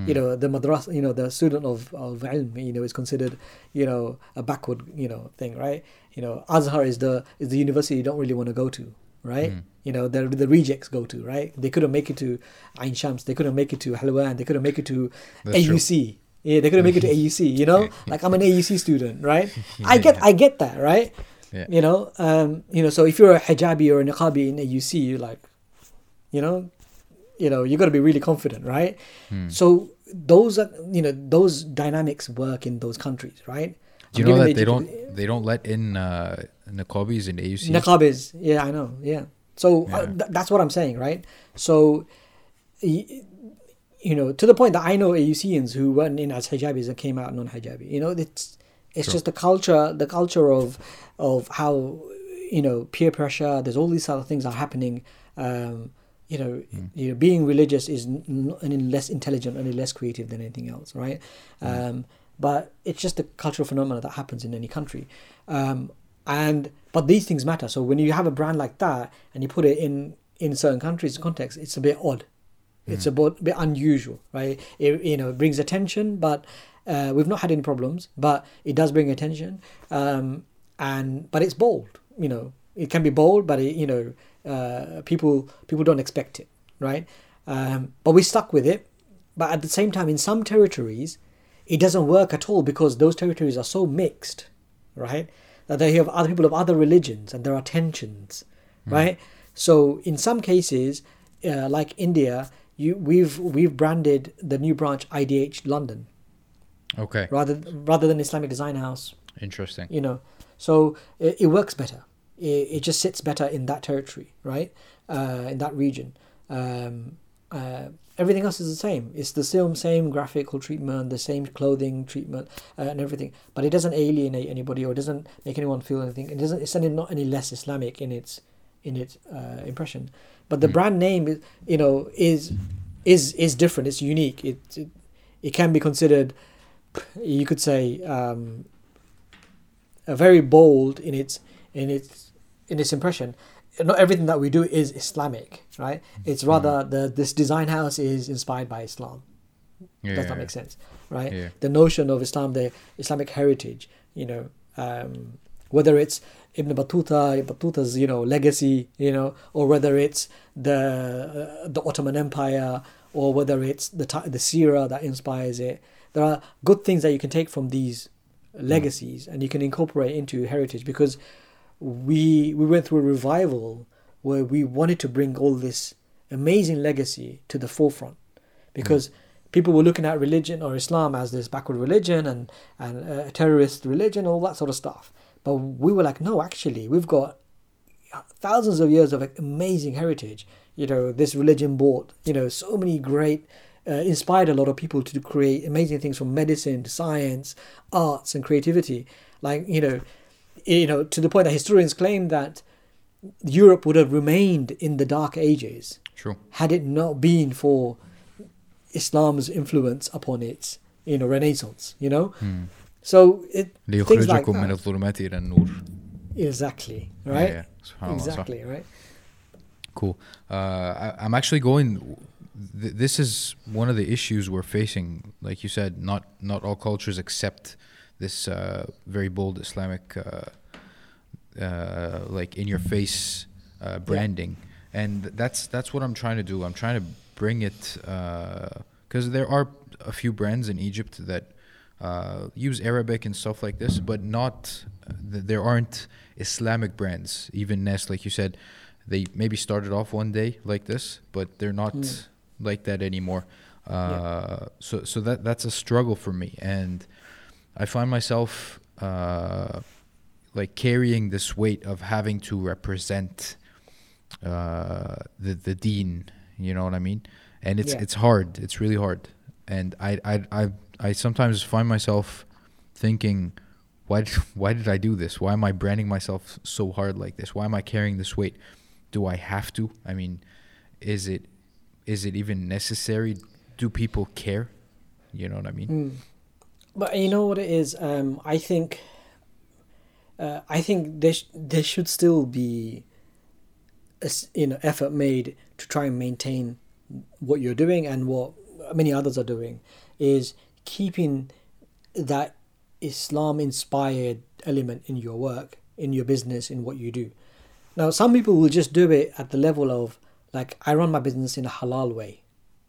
You know, the madrasa, you know, the student of of ilm, you know, is considered, you know, a backward, you know, thing, right? You know, Azhar is the is the university you don't really want to go to, right? You know, the the rejects go to, right? They couldn't make it to Ain Shams, they couldn't make it to Helwan, they couldn't make it to That's true. AUC. Yeah, they couldn't make it to AUC, you know? Like I'm an AUC student, right? I get I get that, right? Yeah. You know, um, you know, so if you're a hijabi or a niqabi in AUC, you're like, you know, you know you got to be really confident right Hmm. so those are you know those dynamics work in those countries right Do you I'm know that they don't they don't let in uh, niqabis and AUC? Niqabis, yeah, I know, yeah. So uh, th- that's what I'm saying, right? So, y- you know, to the point that I know AUCians who went in as hijabis and came out non-hijabi. You know, it's it's Sure. just the culture, the culture of of how you know peer pressure. There's all these other things are happening. Um, you know, you know, being religious is n- n- less intelligent, any less creative than anything else, right? Um, but it's just a cultural phenomenon that happens in any country. Um, and but these things matter. So when you have a brand like that and you put it in in certain countries context, it's a bit odd. It's a bit, bit unusual, right? It you know it brings attention, but uh, we've not had any problems. But it does bring attention, um, and but it's bold. You know, it can be bold, but it, you know, uh, people people don't expect it, right? Um, but we stuck with it. But at the same time, in some territories, it doesn't work at all because those territories are so mixed, right? That they have other people of other religions and there are tensions, right? So in some cases, uh, like India, you we've we've branded the new branch IDH London Okay, rather rather than Islamic Design House, interesting. you know. So it, it works better. It, it just sits better in that territory, right? Uh, in that region. Um, uh, everything else is the same. It's the same same graphical treatment, the same clothing treatment, uh, and everything. But it doesn't alienate anybody or doesn't make anyone feel anything. It doesn't. It's certainly not any less Islamic in its in its uh, impression. But the brand name, is, you know, is is is different. It's unique. It it, it can be considered, you could say, um, a very bold in its in its in its impression. Not everything that we do is Islamic, right? It's rather the this design house is inspired by Islam. Yeah, Does that make sense, right? Yeah. The notion of Islam, the Islamic heritage, you know, um, whether it's Ibn Battuta, Ibn Battuta's, you know, legacy, you know, or whether it's the uh, the Ottoman Empire, or whether it's the the Sira that inspires it. There are good things that you can take from these legacies and you can incorporate into heritage because we we went through a revival where we wanted to bring all this amazing legacy to the forefront because people were looking at religion or Islam as this backward religion and and a terrorist religion all that sort of stuff. But we were like no actually we've got thousands of years of amazing heritage. You know this religion brought you know so many great uh, inspired a lot of people to create amazing things from medicine to science arts and creativity. Like you know you know, to the point that historians claim that Europe would have remained in the Dark Ages had it not been for Islam's influence upon its, you know, Renaissance. You know, hmm. so it things like that. Exactly right. Yeah, yeah. Exactly right. Cool. Uh, I, am actually going. Th- this is one of the issues we're facing. Like you said, not not all cultures accept this uh, very bold Islamic, uh, uh, like in your face uh, branding, and that's that's what I'm trying to do. I'm trying to bring it because there are a few brands in Egypt that uh, use Arabic and stuff like this, but not. th- There aren't Islamic brands. Even Nest, like you said, they maybe started off one day like this, but they're not Mm. like that anymore. Uh, So so that that's a struggle for me, and I find myself uh, like carrying this weight of having to represent uh, the the dean. You know what I mean? And it's Yeah. it's hard. It's really hard, and I I I I sometimes find myself thinking. Why, d- why did I do this? Why am I branding myself so hard like this? Why am I carrying this weight? Do I have to? I mean, is it is it even necessary? Do people care? You know what I mean? Mm. But you know what it is? Um, I think. Uh, I think there sh- there should still be, a you know, effort made to try and maintain what you're doing and what many others are doing, is keeping that Islam inspired element in your work, in your business, in what you do. Now, some people will just do it at the level of like I run my business in a halal way.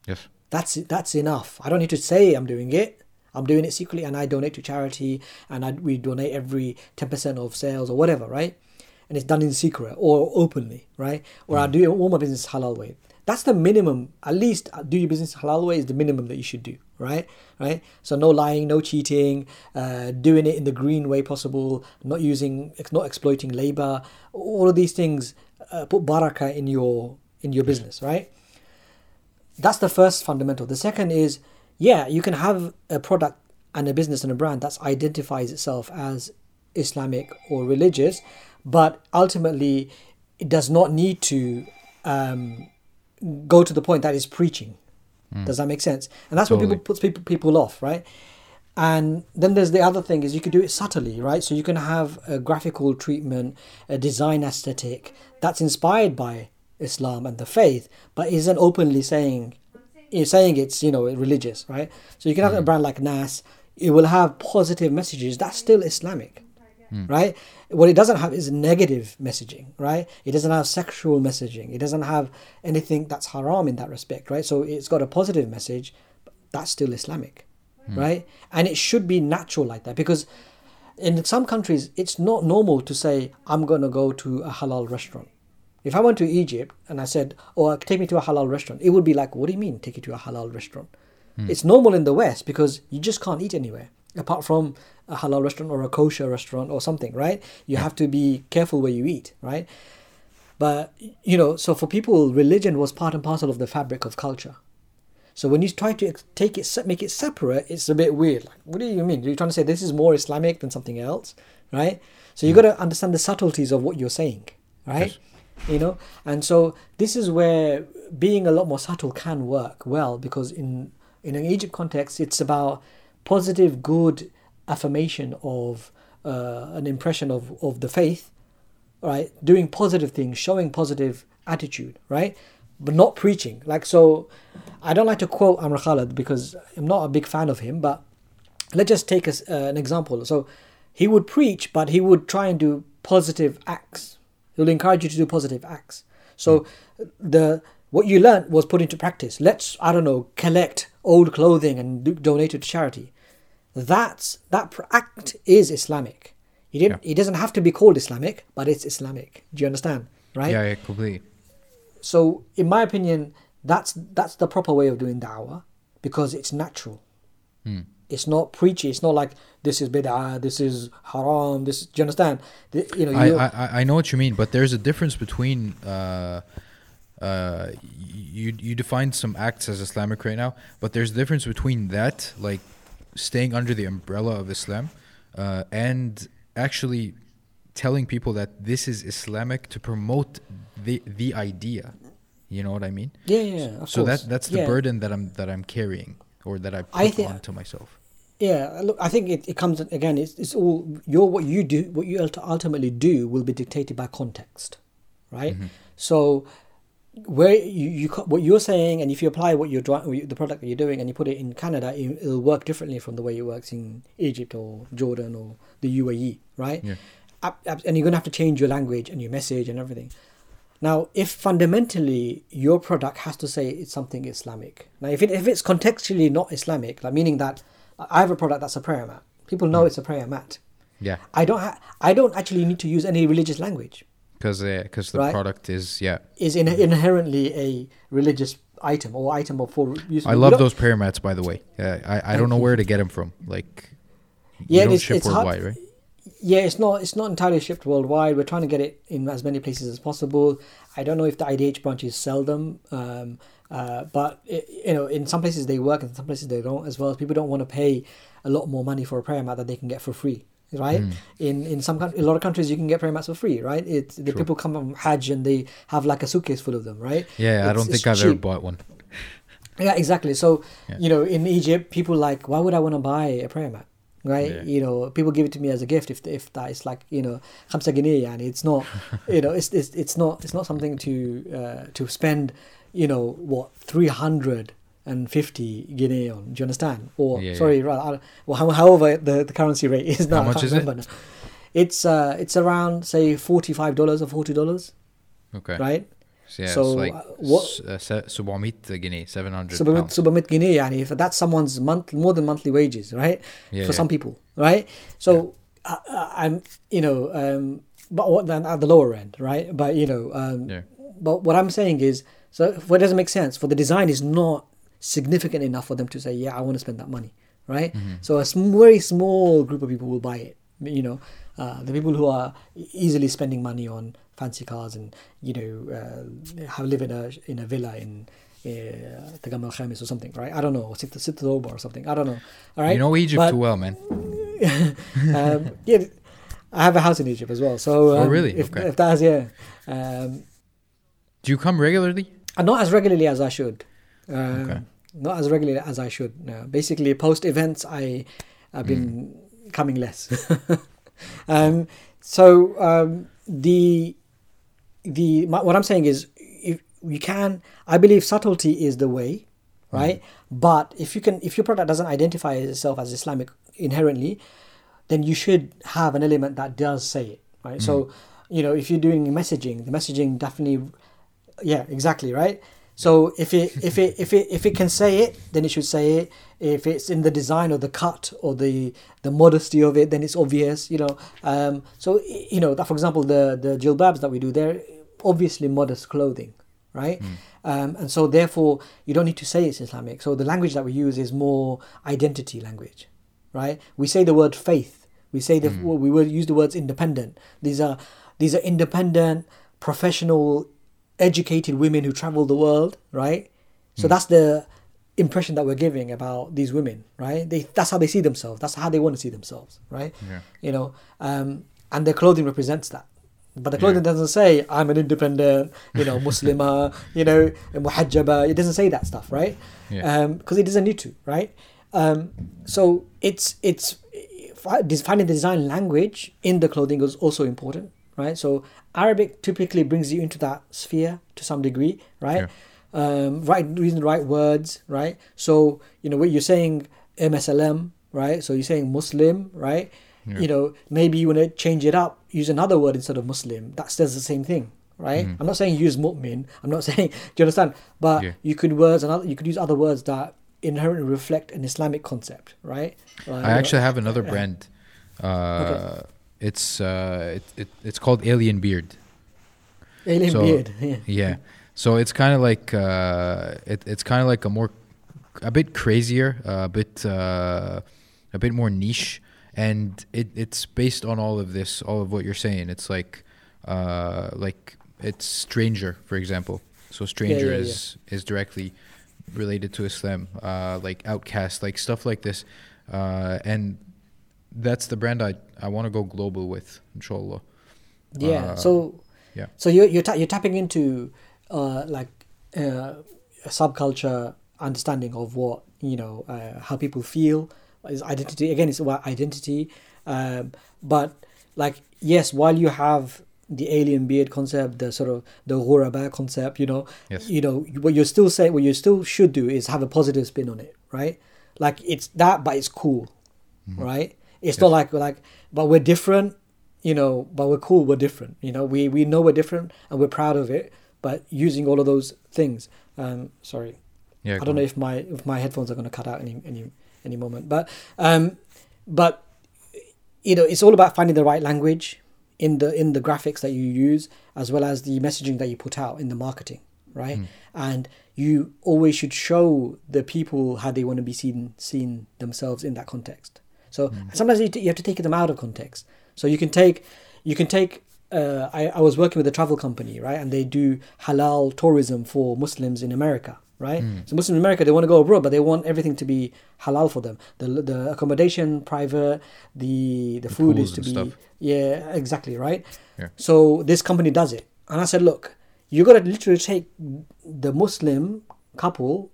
Yes. That's that's enough. I don't need to say I'm doing it. I'm doing it secretly, and I donate to charity, and I, we donate every ten percent of sales or whatever, right? And it's done in secret or openly, right? Or I do all my business halal way. That's the minimum. At least uh, do your business halal way is the minimum that you should do, right? Right. So no lying, no cheating, uh, doing it in the green way possible, not using, not exploiting labor. All of these things uh, put baraka in your in your business, right? That's the first fundamental. The second is, yeah, you can have a product and a business and a brand that identifies itself as Islamic or religious, but ultimately it does not need to um, go to the point that is preaching. Does that make sense? And that's Totally. what people puts people people off, right? And then there's the other thing is you could do it subtly, right? So you can have a graphical treatment, a design aesthetic that's inspired by Islam and the faith, but isn't openly saying is saying it's you know religious, right? So you can have a mm. brand like Nas, it will have positive messages. That's still Islamic, hmm. right? What it doesn't have is negative messaging, right? It doesn't have sexual messaging. It doesn't have anything that's haram in that respect, right? So it's got a positive message, but that's still Islamic, hmm. right? And it should be natural like that because in some countries it's not normal to say I'm going to go to a halal restaurant. If I went to Egypt and I said, "Oh, uh, take me to a halal restaurant," it would be like, "What do you mean, take you to a halal restaurant?" Hmm. It's normal in the West because you just can't eat anywhere apart from a halal restaurant or a kosher restaurant or something, right? You have to be careful where you eat, right? But you know, so for people, religion was part and parcel of the fabric of culture. So when you try to take it, make it separate, it's a bit weird. Like, what do you mean? Are You're trying to say this is more Islamic than something else, right? So you hmm. got to understand the subtleties of what you're saying, right? You know, and so this is where being a lot more subtle can work well because in in an Egypt context, it's about positive, good affirmation of uh, an impression of of the faith, right? Doing positive things, showing positive attitude, right? But not preaching. Like so, I don't like to quote Amr Khalid because I'm not a big fan of him. But let's just take as, uh, an example. So he would preach, but he would try and do positive acts. He'll encourage you to do positive acts. So hmm. the what you learned was put into practice. Let's I don't know collect old clothing and do, donate it to charity. That's that act is Islamic. He didn't. It doesn't have to be called Islamic, but it's Islamic. Do you understand? Right. Yeah, yeah, completely. So, in my opinion, that's that's the proper way of doing da'wah because it's natural. Hmm. It's not preachy. It's not like this is bid'ah, this is haram. This, do you understand? The- you know, I, I I- know what you mean, but there's a difference between uh, uh, you you defined some acts as Islamic right now, but there's a difference between that, like staying under the umbrella of Islam, uh, and actually telling people that this is Islamic to promote the the idea. You know what I mean? yeah, yeah. Of so course. that that's the Yeah. burden that I'm that I'm carrying or that I put I thi- onto myself. Yeah, look, I think it, it comes again. It's, it's all your what you do, what you ultimately do, will be dictated by context, right? Mm-hmm. So, where you, you what you're saying, and if you apply what you're the product that you're doing, and you put it in Canada, it, it'll work differently from the way it works in Egypt or Jordan or the UAE, right? Yeah. And you're gonna have to change your language and your message and everything. Now, if fundamentally your product has to say it's something Islamic, now if it if it's contextually not Islamic, like meaning that I have a product that's a prayer mat, people know it's a prayer mat. Yeah, I don't ha- I don't actually need to use any religious language. because because the Right. product is yeah. Is in- inherently a religious item or item of for use. I love those prayer mats, by the way. Uh, I I don't know where to get them from. Like, you Yeah, don't it's- ship it's hard- right? Yeah, it's not it's not entirely shipped worldwide. We're trying to get it in as many places as possible. I don't know if the IDH branches sell them, um, uh, but it, you know, in some places they work, and in some places they don't as well. People don't want to pay a lot more money for a prayer mat that they can get for free, right? Hmm. In in some a lot of countries you can get prayer mats for free, right? It's the people come from Hajj and they have like a suitcase full of them, right? Yeah, I don't think I've ever bought one. Yeah, exactly. So, Yeah. you know, in Egypt, people like, why would I want to buy a prayer mat? Right? Yeah. You know, people give it to me as a gift if if that is like, you know, khamsa it's not, you know, it's, it's it's not it's not something to uh, to spend, you know, what 350 guinea on. Do you understand? Or Yeah, sorry, right, well, however the, the currency rate is now. How much is it? now. It's uh it's around say $45 or $40, Okay. right? So, yeah, So, it's like uh, what- uh, 700 guinea, 700 700 pounds. 700 guinea yani if that's someone's month more than monthly wages right Yeah, for yeah. some people right so uh, uh, i'm you know um but what then at the lower end right but you know um Yeah. but what i'm saying is So what doesn't make sense for the design is not significant enough for them to say, yeah, I want to spend that money, right? So a sm- very small group of people will buy it. You know, uh, the people who are easily spending money on fancy cars and you know uh, have live in a in a villa in. Uh, Tagam al Khamis or something, right? I don't know, Sit Sit or something. I don't know. All right. You know Egypt But- too well, man. um, yeah, I have a house in Egypt as well. So, Oh, um, really? If, Okay. if that's yeah, um, Do you come regularly? not as regularly as I should. Um, Okay. Not as regularly as I should. No. Basically, post events, I have been coming less. um, so um, the the my, what I'm saying is, if you can, I believe subtlety is the way, right? Mm-hmm. But if you can, if your product doesn't identify itself as Islamic inherently, then you should have an element that does say it, right? So, mm-hmm. you know, if you're doing messaging, the messaging definitely, yeah, exactly, right? So if it if it if it if it can say it, then it should say it. If it's in the design or the cut or the the modesty of it, then it's obvious, you know. Um, so you know that, for example, the the jilbabs that we do, they're obviously modest clothing, right? Um, and so therefore, you don't need to say it's Islamic. So the language that we use is more identity language, right? We say the word faith. We say the we would use the words independent. These are these are independent, professional, educated women who travel the world, right? So that's the impression that we're giving about these women, right? They that's how they see themselves. That's how they want to see themselves, right? Yeah. You know, um, and their clothing represents that. But the clothing doesn't say I'm an independent, you know, Muslimah, you know, muhajjaba. It doesn't say that stuff, right? Yeah. because it doesn't need to, right? Um, so it's it's finding the design language in the clothing is also important, right? So Arabic typically brings you into that sphere to some degree, right? Um, right, using the right words, right? So you know what you're saying MSLM, right? So you're saying Muslim, right? You know, maybe you want to change it up, use another word instead of Muslim. That says the same thing, right? I'm not saying use mu'min. I'm not saying. Do you understand? But Yeah. you could words another. You could use other words that inherently reflect an Islamic concept, right? I actually have another brand. Uh, It's uh, it, it it's called Alien Beard. alien so- beard. Yeah. Yeah. So it's kind of like uh, it, it's kind of like a more a bit crazier, a bit uh, a bit more niche, and it, it's based on all of this, all of what you're saying. It's like uh, like it's stranger, for example. So stranger yeah, yeah. is is directly related to Islam, uh, like outcast, like stuff like this, uh, and that's the brand I I want to go global with, inshallah. Yeah. Uh, so yeah. So you're you're, ta- you're tapping into uh, like uh, a subculture understanding of what you know uh, how people feel is identity. Again, it's about identity. Um, but like yes, while you have the alien beard concept, the sort of the ghuraba concept, you know, Yes. you know what you're still saying, what you still should do is have a positive spin on it, right? Like it's that, but it's cool, right? It's not like like, but we're different, you know. But we're cool. We're different, you know. We we know we're different and we're proud of it. But using all of those things, um, sorry, Yeah. I don't know if my if my headphones are going to cut out any any any moment. But um, but you know, it's all about finding the right language in the in the graphics that you use, as well as the messaging that you put out in the marketing, right? And you always should show the people how they want to be seen seen themselves in that context. So sometimes you, t- you have to take them out of context. So you can take you can take. Uh, I, I was working with a travel company, right, and they do halal tourism for Muslims in America, right? So Muslims in America they want to go abroad, but they want everything to be halal for them. The the accommodation private, the the, food is to be stuff. yeah exactly right. Yeah. So this company does it, and I said, look, you got to literally take the Muslim couple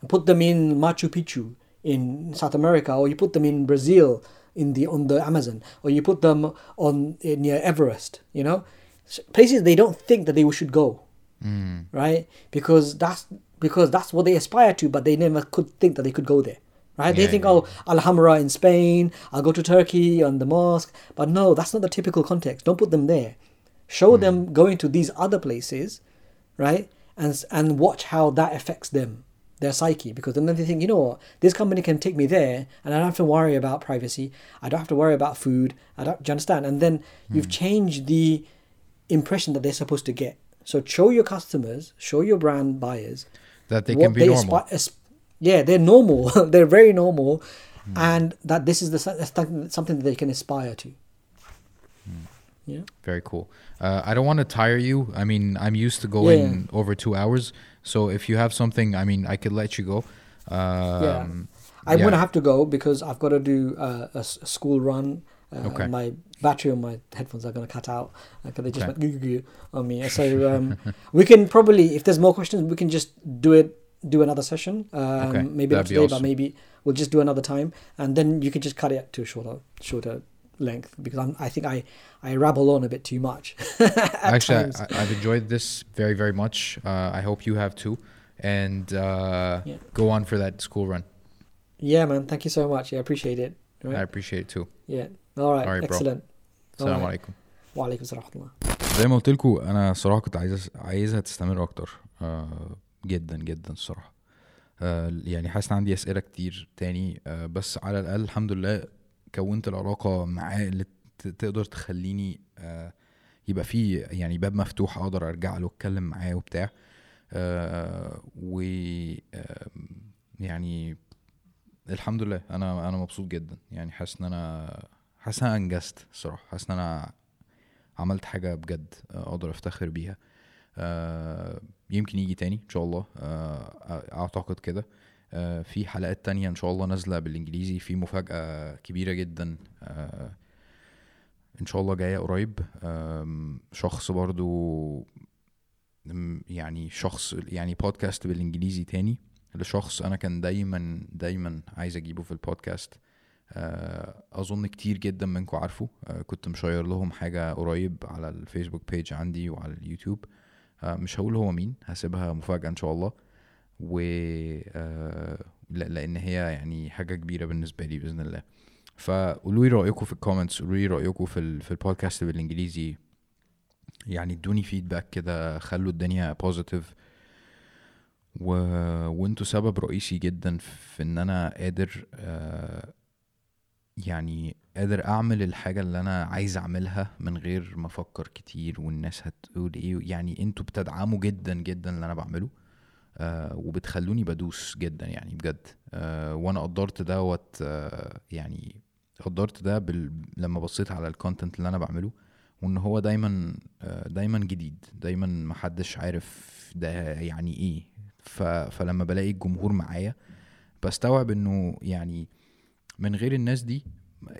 and put them in Machu Picchu in South America, or you put them in Brazil in the on the Amazon, or you put them on eh, near Everest. You know, places they don't think that they should go, Mm. right? Because that's because that's what they aspire to, but they never could think that they could go there. Right? they think, yeah. oh, Alhambra in Spain, I'll go to Turkey on the mosque. But no, that's not the typical context. Don't put them there. Show them going to these other places, right? And and watch how that affects them, their psyche. Because then they think, you know what, this company can take me there, and I don't have to worry about privacy. I don't have to worry about food. I don't. Do you understand? And then you've changed the impression that they're supposed to get So show your customers, show your brand buyers that they can be normal aspi- as- yeah, they're normal. they're very normal, Hmm. and that this is the something that they can aspire to. Hmm. Yeah. Very cool. Uh, I don't want to tire you. I mean, I'm used to going over two hours. So if you have something, I mean, I could let you go. Um, I'm yeah. gonna have to go because I've got to do uh, a, s- a school run. Uh, Okay. My battery on my headphones are gonna cut out because they just Okay. went "Goo, goo, goo" on me. So um, we can probably, if there's more questions, we can just do it, do another session. Um, Okay, Maybe not that'd be today, but maybe we'll just do another time, and then you can just cut it to a shorter, shorter length because I'm, I think I, I rabble on a bit too much. at Actually, times. I, I've enjoyed this very, very much. Uh, I hope you have too. And uh, Yeah. go on for that school run. yeah, man. Thank you so much. Yeah, I appreciate it. Right. I appreciate it too. yeah. All right. All right, bro. Excellent. السلام Alright. عليكم وعليكم السلام ورحمة الله. زي ما قلت لكم انا صراحه كنت عايز عايزها تستمر اكتر آه جدا جدا الصراحه آه يعني حاسس ان عندي اسئله كتير تاني آه بس على الاقل الحمد لله كونت العلاقة معاه اللي تقدر تخليني آه يبقى في يعني باب مفتوح أقدر أرجع له أتكلم معاه وبتاع. آه و يعني الحمد لله أنا أنا مبسوط جدا. يعني حاسس إن أنا حاسس إن أنا أنجزت الصراحة. حاسس إن أنا عملت حاجة بجد أقدر أفتخر بيها. آه، يمكن يجي تاني إن شاء الله. أعتقد كده. في حلقات تانية إن شاء الله نازلة بالإنجليزي في مفاجأة كبيرة جدا آه، إن شاء الله جاية قريب. شخص برضو يعني شخص يعني بودكاست بالإنجليزي تاني. لشخص أنا كان دايما دايما عايز أجيبه في البودكاست آه، أظن كتير جدا منكم عارفه. آه، كنت مشير لهم حاجة قريب على الفيسبوك بيج عندي وعلى اليوتيوب. آه، مش هقول هو مين هسيبها مفاجأة إن شاء الله. و آه، لا- لأن هي يعني حاجة كبيرة بالنسبة لي بإذن الله. فقولوا لي رأيكم في الكومنتس قولوا لي رأيكم في في البودكاست بالإنجليزي. يعني ادوني فيدباك كده خلوا الدنيا بوزيتيف و... وانتوا سبب رئيسي جدا في إن أنا قادر آه، يعني قادر أعمل الحاجة اللي أنا عايز أعملها من غير ما أفكر كتير والناس هتقول إيه. يعني أنتوا بتدعموا جدا جدا اللي أنا بعمله. آه وبتخلوني بدوس جدا يعني بجد. آه وأنا قدرت دوت آه يعني قدرت ده بال... لما بصيت على الكونتنت اللي أنا بعمله وإن هو دايما دايما جديد دايما محدش عارف ده يعني إيه. ف... فلما بلاقي الجمهور معايا بستوعب إنه يعني من غير الناس دي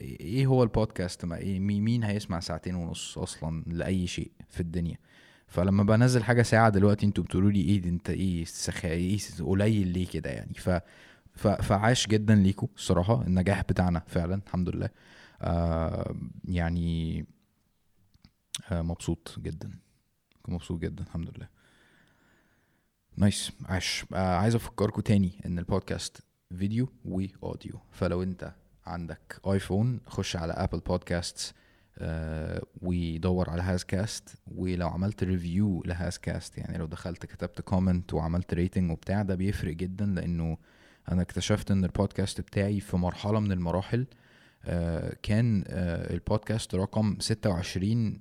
إيه هو البودكاست ما إيه مي- مين هيسمع ساعتين ونص أصلا لأي شيء في الدنيا؟ فلما بنزل حاجة ساعه دلوقتي أنتوا بتقولوا لي إيه؟ انت إيه؟ سخا إيه قليل ليه كده يعني؟ ف فعاش جدا ليكوا الصراحة النجاح بتاعنا فعلا الحمد لله. آه يعني آه مبسوط جدا. مبسوط جدا الحمد لله. نايس عاش. آه عايز افكركم تاني إن البودكاست فيديو واوديو فلو انت عندك ايفون خش على ابل بودكاست آه ودور على هاز كاست ولو عملت ريفيو لهاز كاست يعني لو دخلت كتبت كومنت وعملت ريتنج وبتاع ده بيفرق جدا لأنه أنا اكتشفت إن البودكاست بتاعي في مرحلة من المراحل آه كان آه البودكاست رقم 26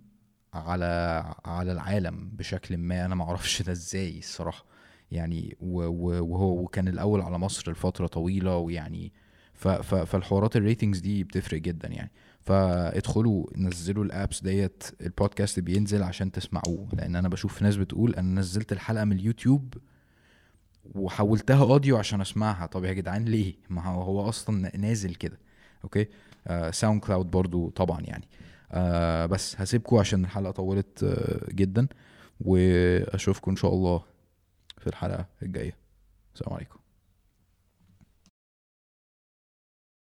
على على العالم بشكل ما أنا ما أعرفش ده إزاي الصراحة. يعني وهو وكان الأول على مصر لفترة طويلة ويعني فالحوارات الريتنجز دي بتفرق جدا يعني. فادخلوا نزلوا الابس ديت البودكاست بينزل عشان تسمعوه. لأن أنا بشوف ناس بتقول أنا نزلت الحلقة من اليوتيوب وحولتها اوديو عشان أسمعها. طب يا جدعان ليه؟ ما هو أصلا نازل كده. أوكي؟ آه ساوند كلاود برضو طبعا يعني. آه بس هسيبكم عشان الحلقة طولت آه جدا. وأشوفكم إن شاء الله في الحلقة الجاية. السلام عليكم.